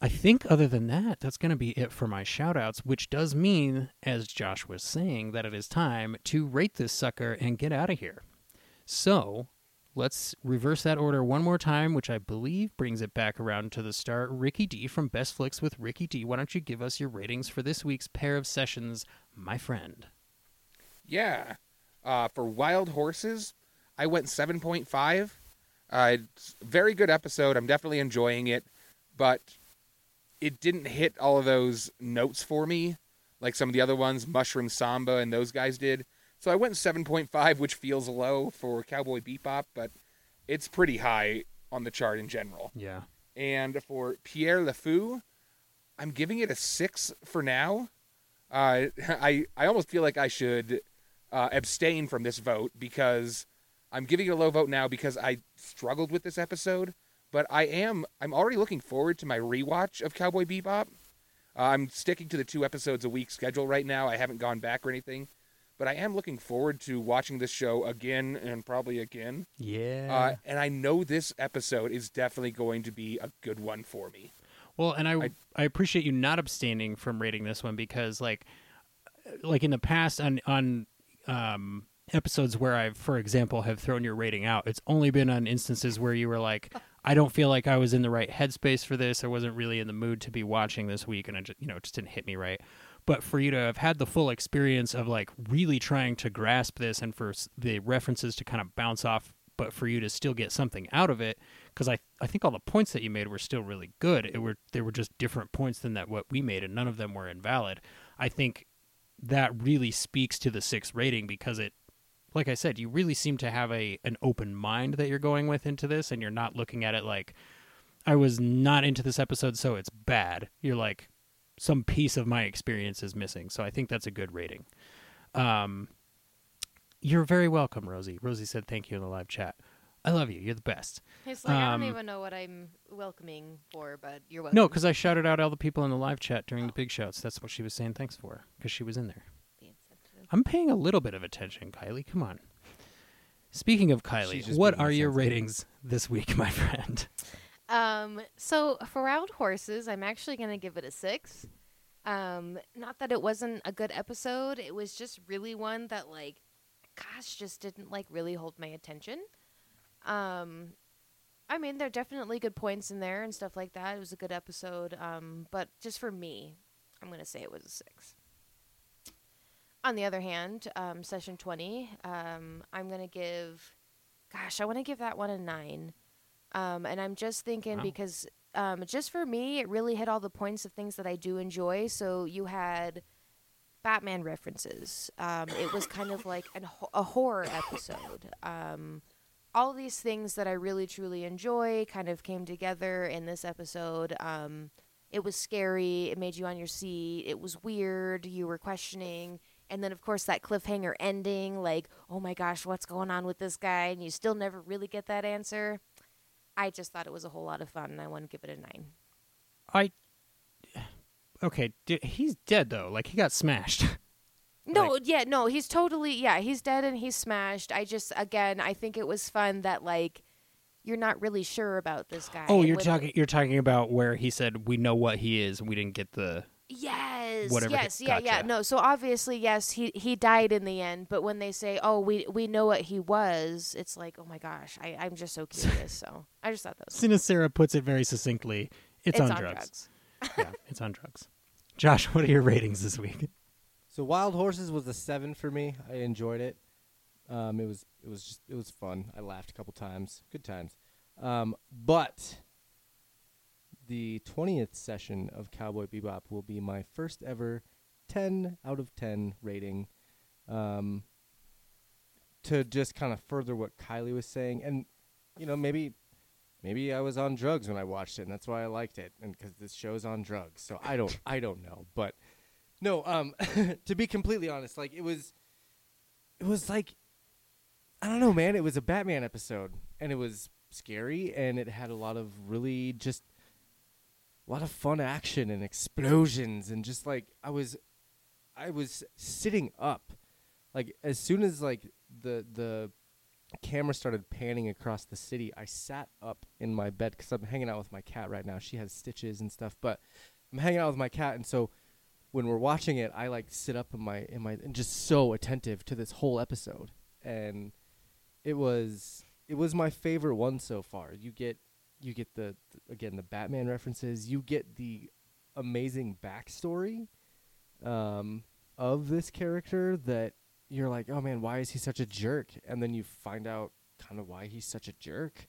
I think other than that, that's going to be it for my shout outs, which does mean, as Josh was saying, that it is time to rate this sucker and get out of here. So let's reverse that order one more time, which I believe brings it back around to the start. Ricky D from Best Flicks with Ricky D. Why don't you give us your ratings for this week's pair of sessions, my friend? Yeah. Uh, for Wild Horses, I went 7.5. Uh, very good episode. I'm definitely enjoying it, but it didn't hit all of those notes for me like some of the other ones, Mushroom Samba and those guys did. So I went 7.5, which feels low for Cowboy Bebop, but it's pretty high on the chart in general. Yeah. And for Pierrot le Fou, I'm giving it a six for now. Uh, I I almost feel like I should uh, abstain from this vote because I'm giving it a low vote now because I struggled with this episode. But I am I'm already looking forward to my rewatch of Cowboy Bebop. Uh, I'm sticking to the two episodes a week schedule right now. I haven't gone back or anything, but I am looking forward to watching this show again and probably again. Yeah. Uh, and I know this episode is definitely going to be a good one for me. Well, and I, I I- appreciate you not abstaining from rating this one because like like in the past on on um episodes where I've for example have thrown your rating out, it's only been on instances where you were like I don't feel like I was in the right headspace for this. I wasn't really in the mood to be watching this week and it just, you know, it just didn't hit me right. But for you to have had the full experience of like really trying to grasp this and for the references to kind of bounce off but for you to still get something out of it because I, I think all the points that you made were still really good. It were they were just different points than that what we made and none of them were invalid. I think that really speaks to the six rating because it like i said you really seem to have a an open mind that you're going with into this and you're not looking at it like i was not into this episode so it's bad. You're like some piece of my experience is missing so i think that's a good rating Um, you're very welcome, Rosie. Rosie said thank you in the live chat. I love you. You're the best. He's like, I Um, don't even know what I'm welcoming for, but you're welcome. No, because I shouted out all the people in the live chat during the big shouts. That's what she was saying thanks for, because she was in there. Being. I'm paying a little bit of attention, Kylie. Come on. Speaking of Kylie, what are your ratings this week, my friend? Um, so for Wild Horses, I'm actually gonna give it a six. Um, not that it wasn't a good episode, it was just really one that like, gosh, just didn't like really hold my attention. Um, I mean, there are definitely good points in there and stuff like that. It was a good episode. Um, but just for me, I'm gonna say it was a six. On the other hand, um, session 20, um, I'm going to give, gosh, I want to give that one a nine. Um, and I'm just thinking Wow. because um, just for me, it really hit all the points of things that I do enjoy. So you had Batman references. Um, it was kind of like an, a horror episode. Um, all these things that I really truly enjoy kind of came together in this episode. Um, it was scary. It made you on your seat. It was weird. You were questioning. And then, of course, that cliffhanger ending like, oh my gosh, what's going on with this guy? And you still never really get that answer. I just thought it was a whole lot of fun, and I want to give it a nine. I. Okay, d- he's dead though. Like he got smashed. No, yeah, no, he's totally, yeah, he's dead and he's smashed. I just, again, I think it was fun that, like, you're not really sure about this guy. oh, you're talking. You're talking about where he said we know what he is, and we didn't get the. Yes. Whatever Yes. hit- Yeah. Yeah. No. So obviously, yes, he he died in the end. But when they say, "Oh, we we know what he was," it's like, "Oh my gosh, I I'm just so curious." so I just thought that was Sinacera puts it very succinctly. It's, on, drugs. drugs. yeah, it's on drugs. Josh, what are your ratings this week? So Wild Horses was a seven for me. I enjoyed it. Um, it was it was just it was fun. I laughed a couple times. Good times. Um, but the twentieth session of Cowboy Bebop will be my first ever ten out of ten rating. Um, to just kind of further what Kylie was saying, and you know maybe maybe I was on drugs when I watched it, and that's why I liked it, and because this show's on drugs. So I don't I don't know, but no, um, to be completely honest, like it was, it was like, I don't know, man. It was a Batman episode, and it was scary, and it had a lot of really just, a lot of fun action and explosions, and just like I was, I was sitting up, like as soon as like the the camera started panning across the city, I sat up in my bed because I'm hanging out with my cat right now. She has stitches and stuff, but I'm hanging out with my cat, and so when we're watching it, I like sit up in my in my and just so attentive to this whole episode, and it was it was my favorite one so far. You get you get the, th- again the Batman references. You get the amazing backstory um, of this character that you're like, oh man, why is he such a jerk? And then you find out kind of why he's such a jerk.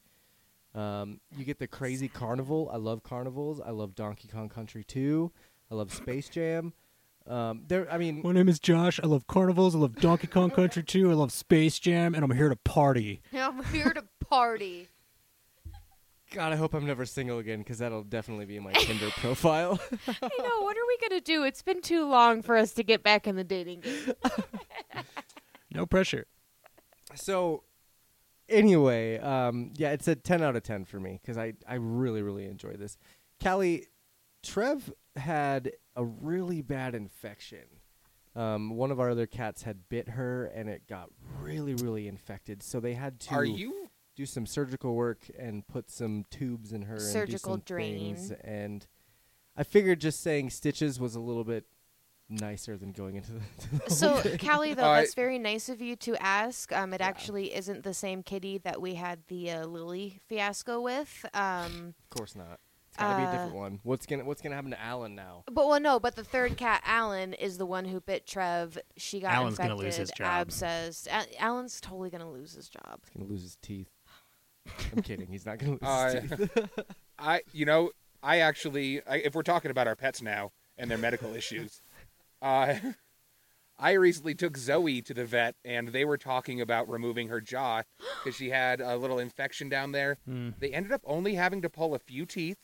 Um, you get the crazy carnival. I love carnivals. I love Donkey Kong Country 2. I love Space Jam. Um, there, I mean, My name is Josh. I love carnivals. I love Donkey Kong Country 2. I love Space Jam, and I'm here to party. I'm here to party. God, I hope I'm never single again because that'll definitely be in my Tinder profile. I know. What are we gonna do? It's been too long for us to get back in the dating game. No pressure. so, anyway, um, yeah, it's a 10 out of 10 for me because I, I really, really enjoy this. Callie, Trev had a really bad infection. Um, one of our other cats had bit her and it got really, really infected. So they had to Are you? Do some surgical work and put some tubes in her Surgical and do some things. drain. And I figured just saying stitches was a little bit nicer than going into the. the So, thing. Callie, though, Uh, that's very nice of you to ask. Um, it actually isn't the same kitty that we had the uh, Lily fiasco with. Um, Of course not. It's gotta be a Uh, different one. What's gonna What's gonna happen to Alan now? but well, no, but the third cat, Alan, is the one who bit Trev. She got Alan's infected. gonna lose his job. Abscessed. A- Alan's totally gonna lose his job. He's gonna lose his teeth. I'm kidding. He's not gonna lose Uh, his teeth. I, you know, I actually, I, if we're talking about our pets now and their medical issues, uh, I recently took Zoe to the vet, and they were talking about removing her jaw because she had a little infection down there. Hmm. They ended up only having to pull a few teeth.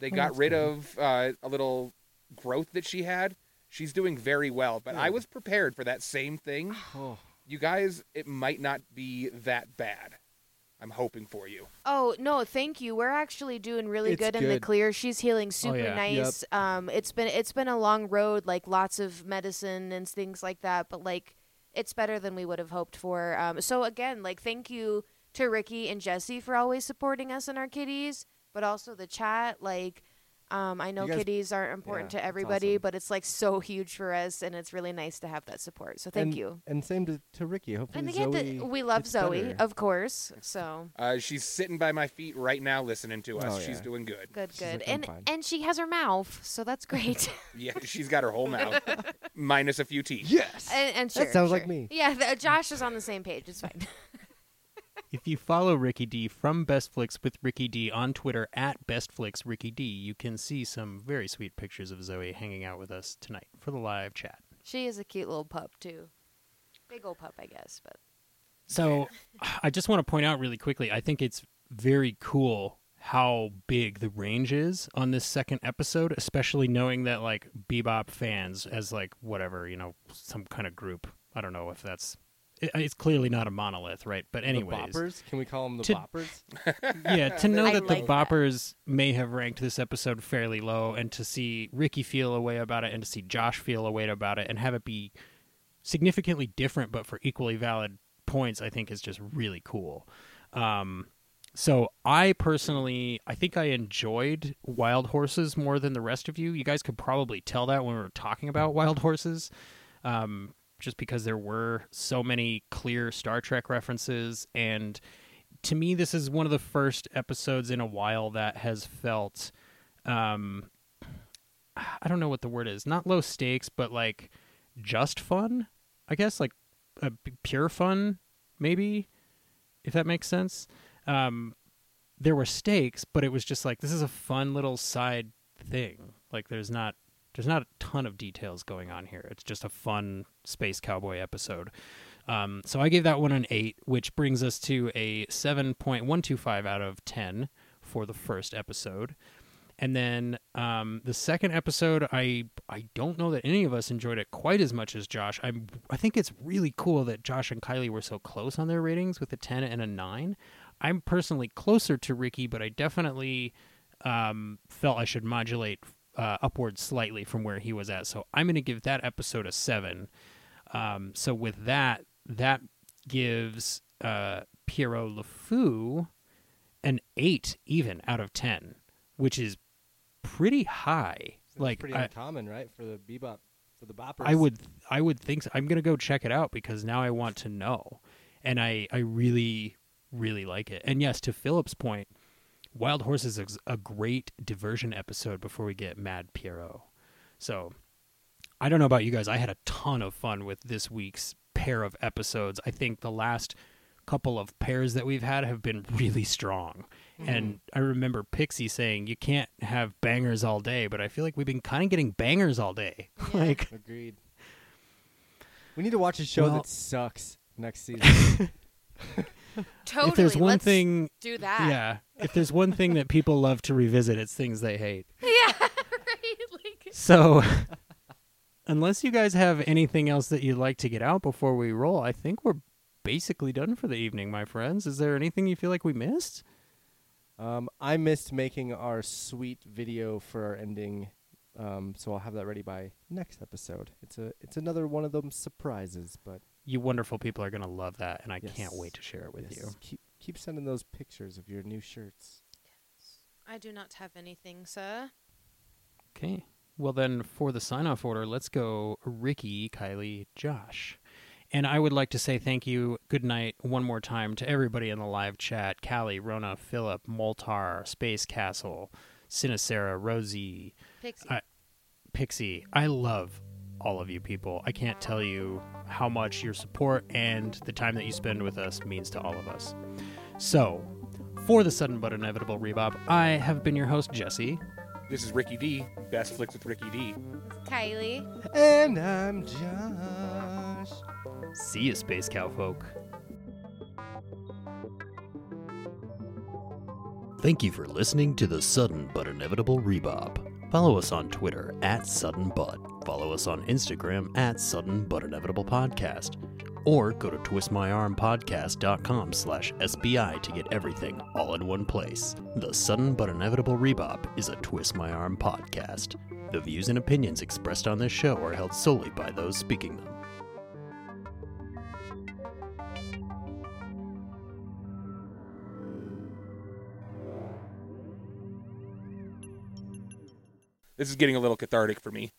They Oh, got rid good. of uh, a little growth that she had, She's doing very well, but I was prepared for that same thing. Oh, You guys, it might not be that bad. I'm hoping for you. Oh no, thank you. We're actually doing really It's good, in the clear. She's healing super yeah. nice. Um, it's been it's been a long road, like lots of medicine and things like that. But like, it's better than we would have hoped for. Um, so again, like, thank you to Ricky and Jesse for always supporting us and our kitties, but also the chat. Like, um, I know guys- kitties aren't important yeah, to everybody, awesome. but it's like so huge for us, and it's really nice to have that support. So thank and, you. And same to, to Ricky. Hopefully, And again, Zoe the, we love Zoe, better. of course. So Uh, she's sitting by my feet right now listening to us. Oh, She's doing good. good, She's good, like, and fine." and she has her mouth, so that's great. Yeah, she's got her whole mouth, minus a few teeth. Yes. and, and That sure, sounds like me. Yeah, the, Josh is on the same page. It's fine. If you follow Ricky D from Best Flicks with Ricky D on Twitter at Best Flicks Ricky D, you can see some very sweet pictures of Zoe hanging out with us tonight for the live chat. she is a cute little pup too. Big old pup, I guess, but So, I just want to point out really quickly. I think it's very cool how big the range is on this second episode, especially knowing that like Bebop fans, as like whatever you know, some kind of group. I don't know if that's. It, it's clearly not a monolith, right? But anyways, the boppers. Can we call them the To- boppers? yeah, to know I that the like that. boppers may have ranked this episode fairly low, and to see Ricky feel a way about it, and to see Josh feel a way about it, and have it be significantly different but for equally valid points, I think is just really cool. Um, so I personally, I think I enjoyed Wild Horses more than the rest of you. You guys could probably tell that when we were talking about Wild Horses. Um, just because there were so many clear Star Trek references and to me this is one of the first episodes in a while that has felt um I don't know what the word is. Not low stakes, but like just fun. I guess like uh, pure fun maybe if that makes sense. Um there were stakes, but it was just like this is a fun little side thing. Like there's not there's not a ton of details going on here. It's just a fun space cowboy episode. Um, so I gave that one an eight, which brings us to a seven point one two five out of ten for the first episode. And then um, the second episode, I I don't know that any of us enjoyed it quite as much as Josh. I I think it's really cool that Josh and Kylie were so close on their ratings with a ten and a nine. I'm personally closer to Ricky, but I definitely um, felt I should modulate uh, upward slightly from where he was at. So I'm going to give that episode a seven. Um, so with that, that gives uh, Pierrot le Fou an eight even out of ten, which is pretty high. Like pretty I, uncommon, right? For the bebop, for the boppers. I would I would think so. I'm gonna go check it out because now I want to know, and I I really really like it. And yes, to Philip's point, Wild Horses is a great diversion episode before we get Mad Pierrot. So I don't know about you guys. I had a ton of fun with this week's pair of episodes. I think the last couple of pairs that we've had have been really strong. Mm-hmm. And I remember Pixie saying you can't have bangers all day, but I feel like we've been kind of getting bangers all day. like Agreed. We need to watch a show Well- that sucks next season. totally. if there's one let's thing do that. yeah, if there's one thing that people love to revisit, it's things they hate. yeah, right. Like, So unless you guys have anything else that you'd like to get out before we roll, I think we're basically done for the evening, my friends. Is there anything you feel like we missed? um, I missed making our sweet video for our ending, um, so I'll have that ready by next episode. It's a it's another one of them surprises, but You wonderful people are going to love that, and I can't wait to share it with yes, you. keep keep sending those pictures of your new shirts. I do not have anything, sir. Okay. Well, then, for the sign off order, let's go Ricky, Kylie, Josh. And I would like to say thank you, good night, one more time to everybody in the live chat Callie, Rona, Philip, Moltar, Space Castle, Sinacera, Rosie, Pixie. I- Pixie. I love all of you people. I can't tell you how much your support and the time that you spend with us means to all of us. So, for the sudden but inevitable rebop, I have been your host, Jesse. This is Ricky D. Best flicks with Ricky D. Kylie. And I'm Josh. See you, Space Cowfolk. Thank you for listening to the sudden but inevitable rebop. Follow us on Twitter at Sudden Bud. Follow us on Instagram at Sudden But Inevitable Podcast. Or go to twistmyarmpodcast.com slash SBI to get everything all in one place. The Sudden But Inevitable Rebop is a Twist My Arm podcast. The views and opinions expressed on this show are held solely by those speaking them. This is getting a little cathartic for me.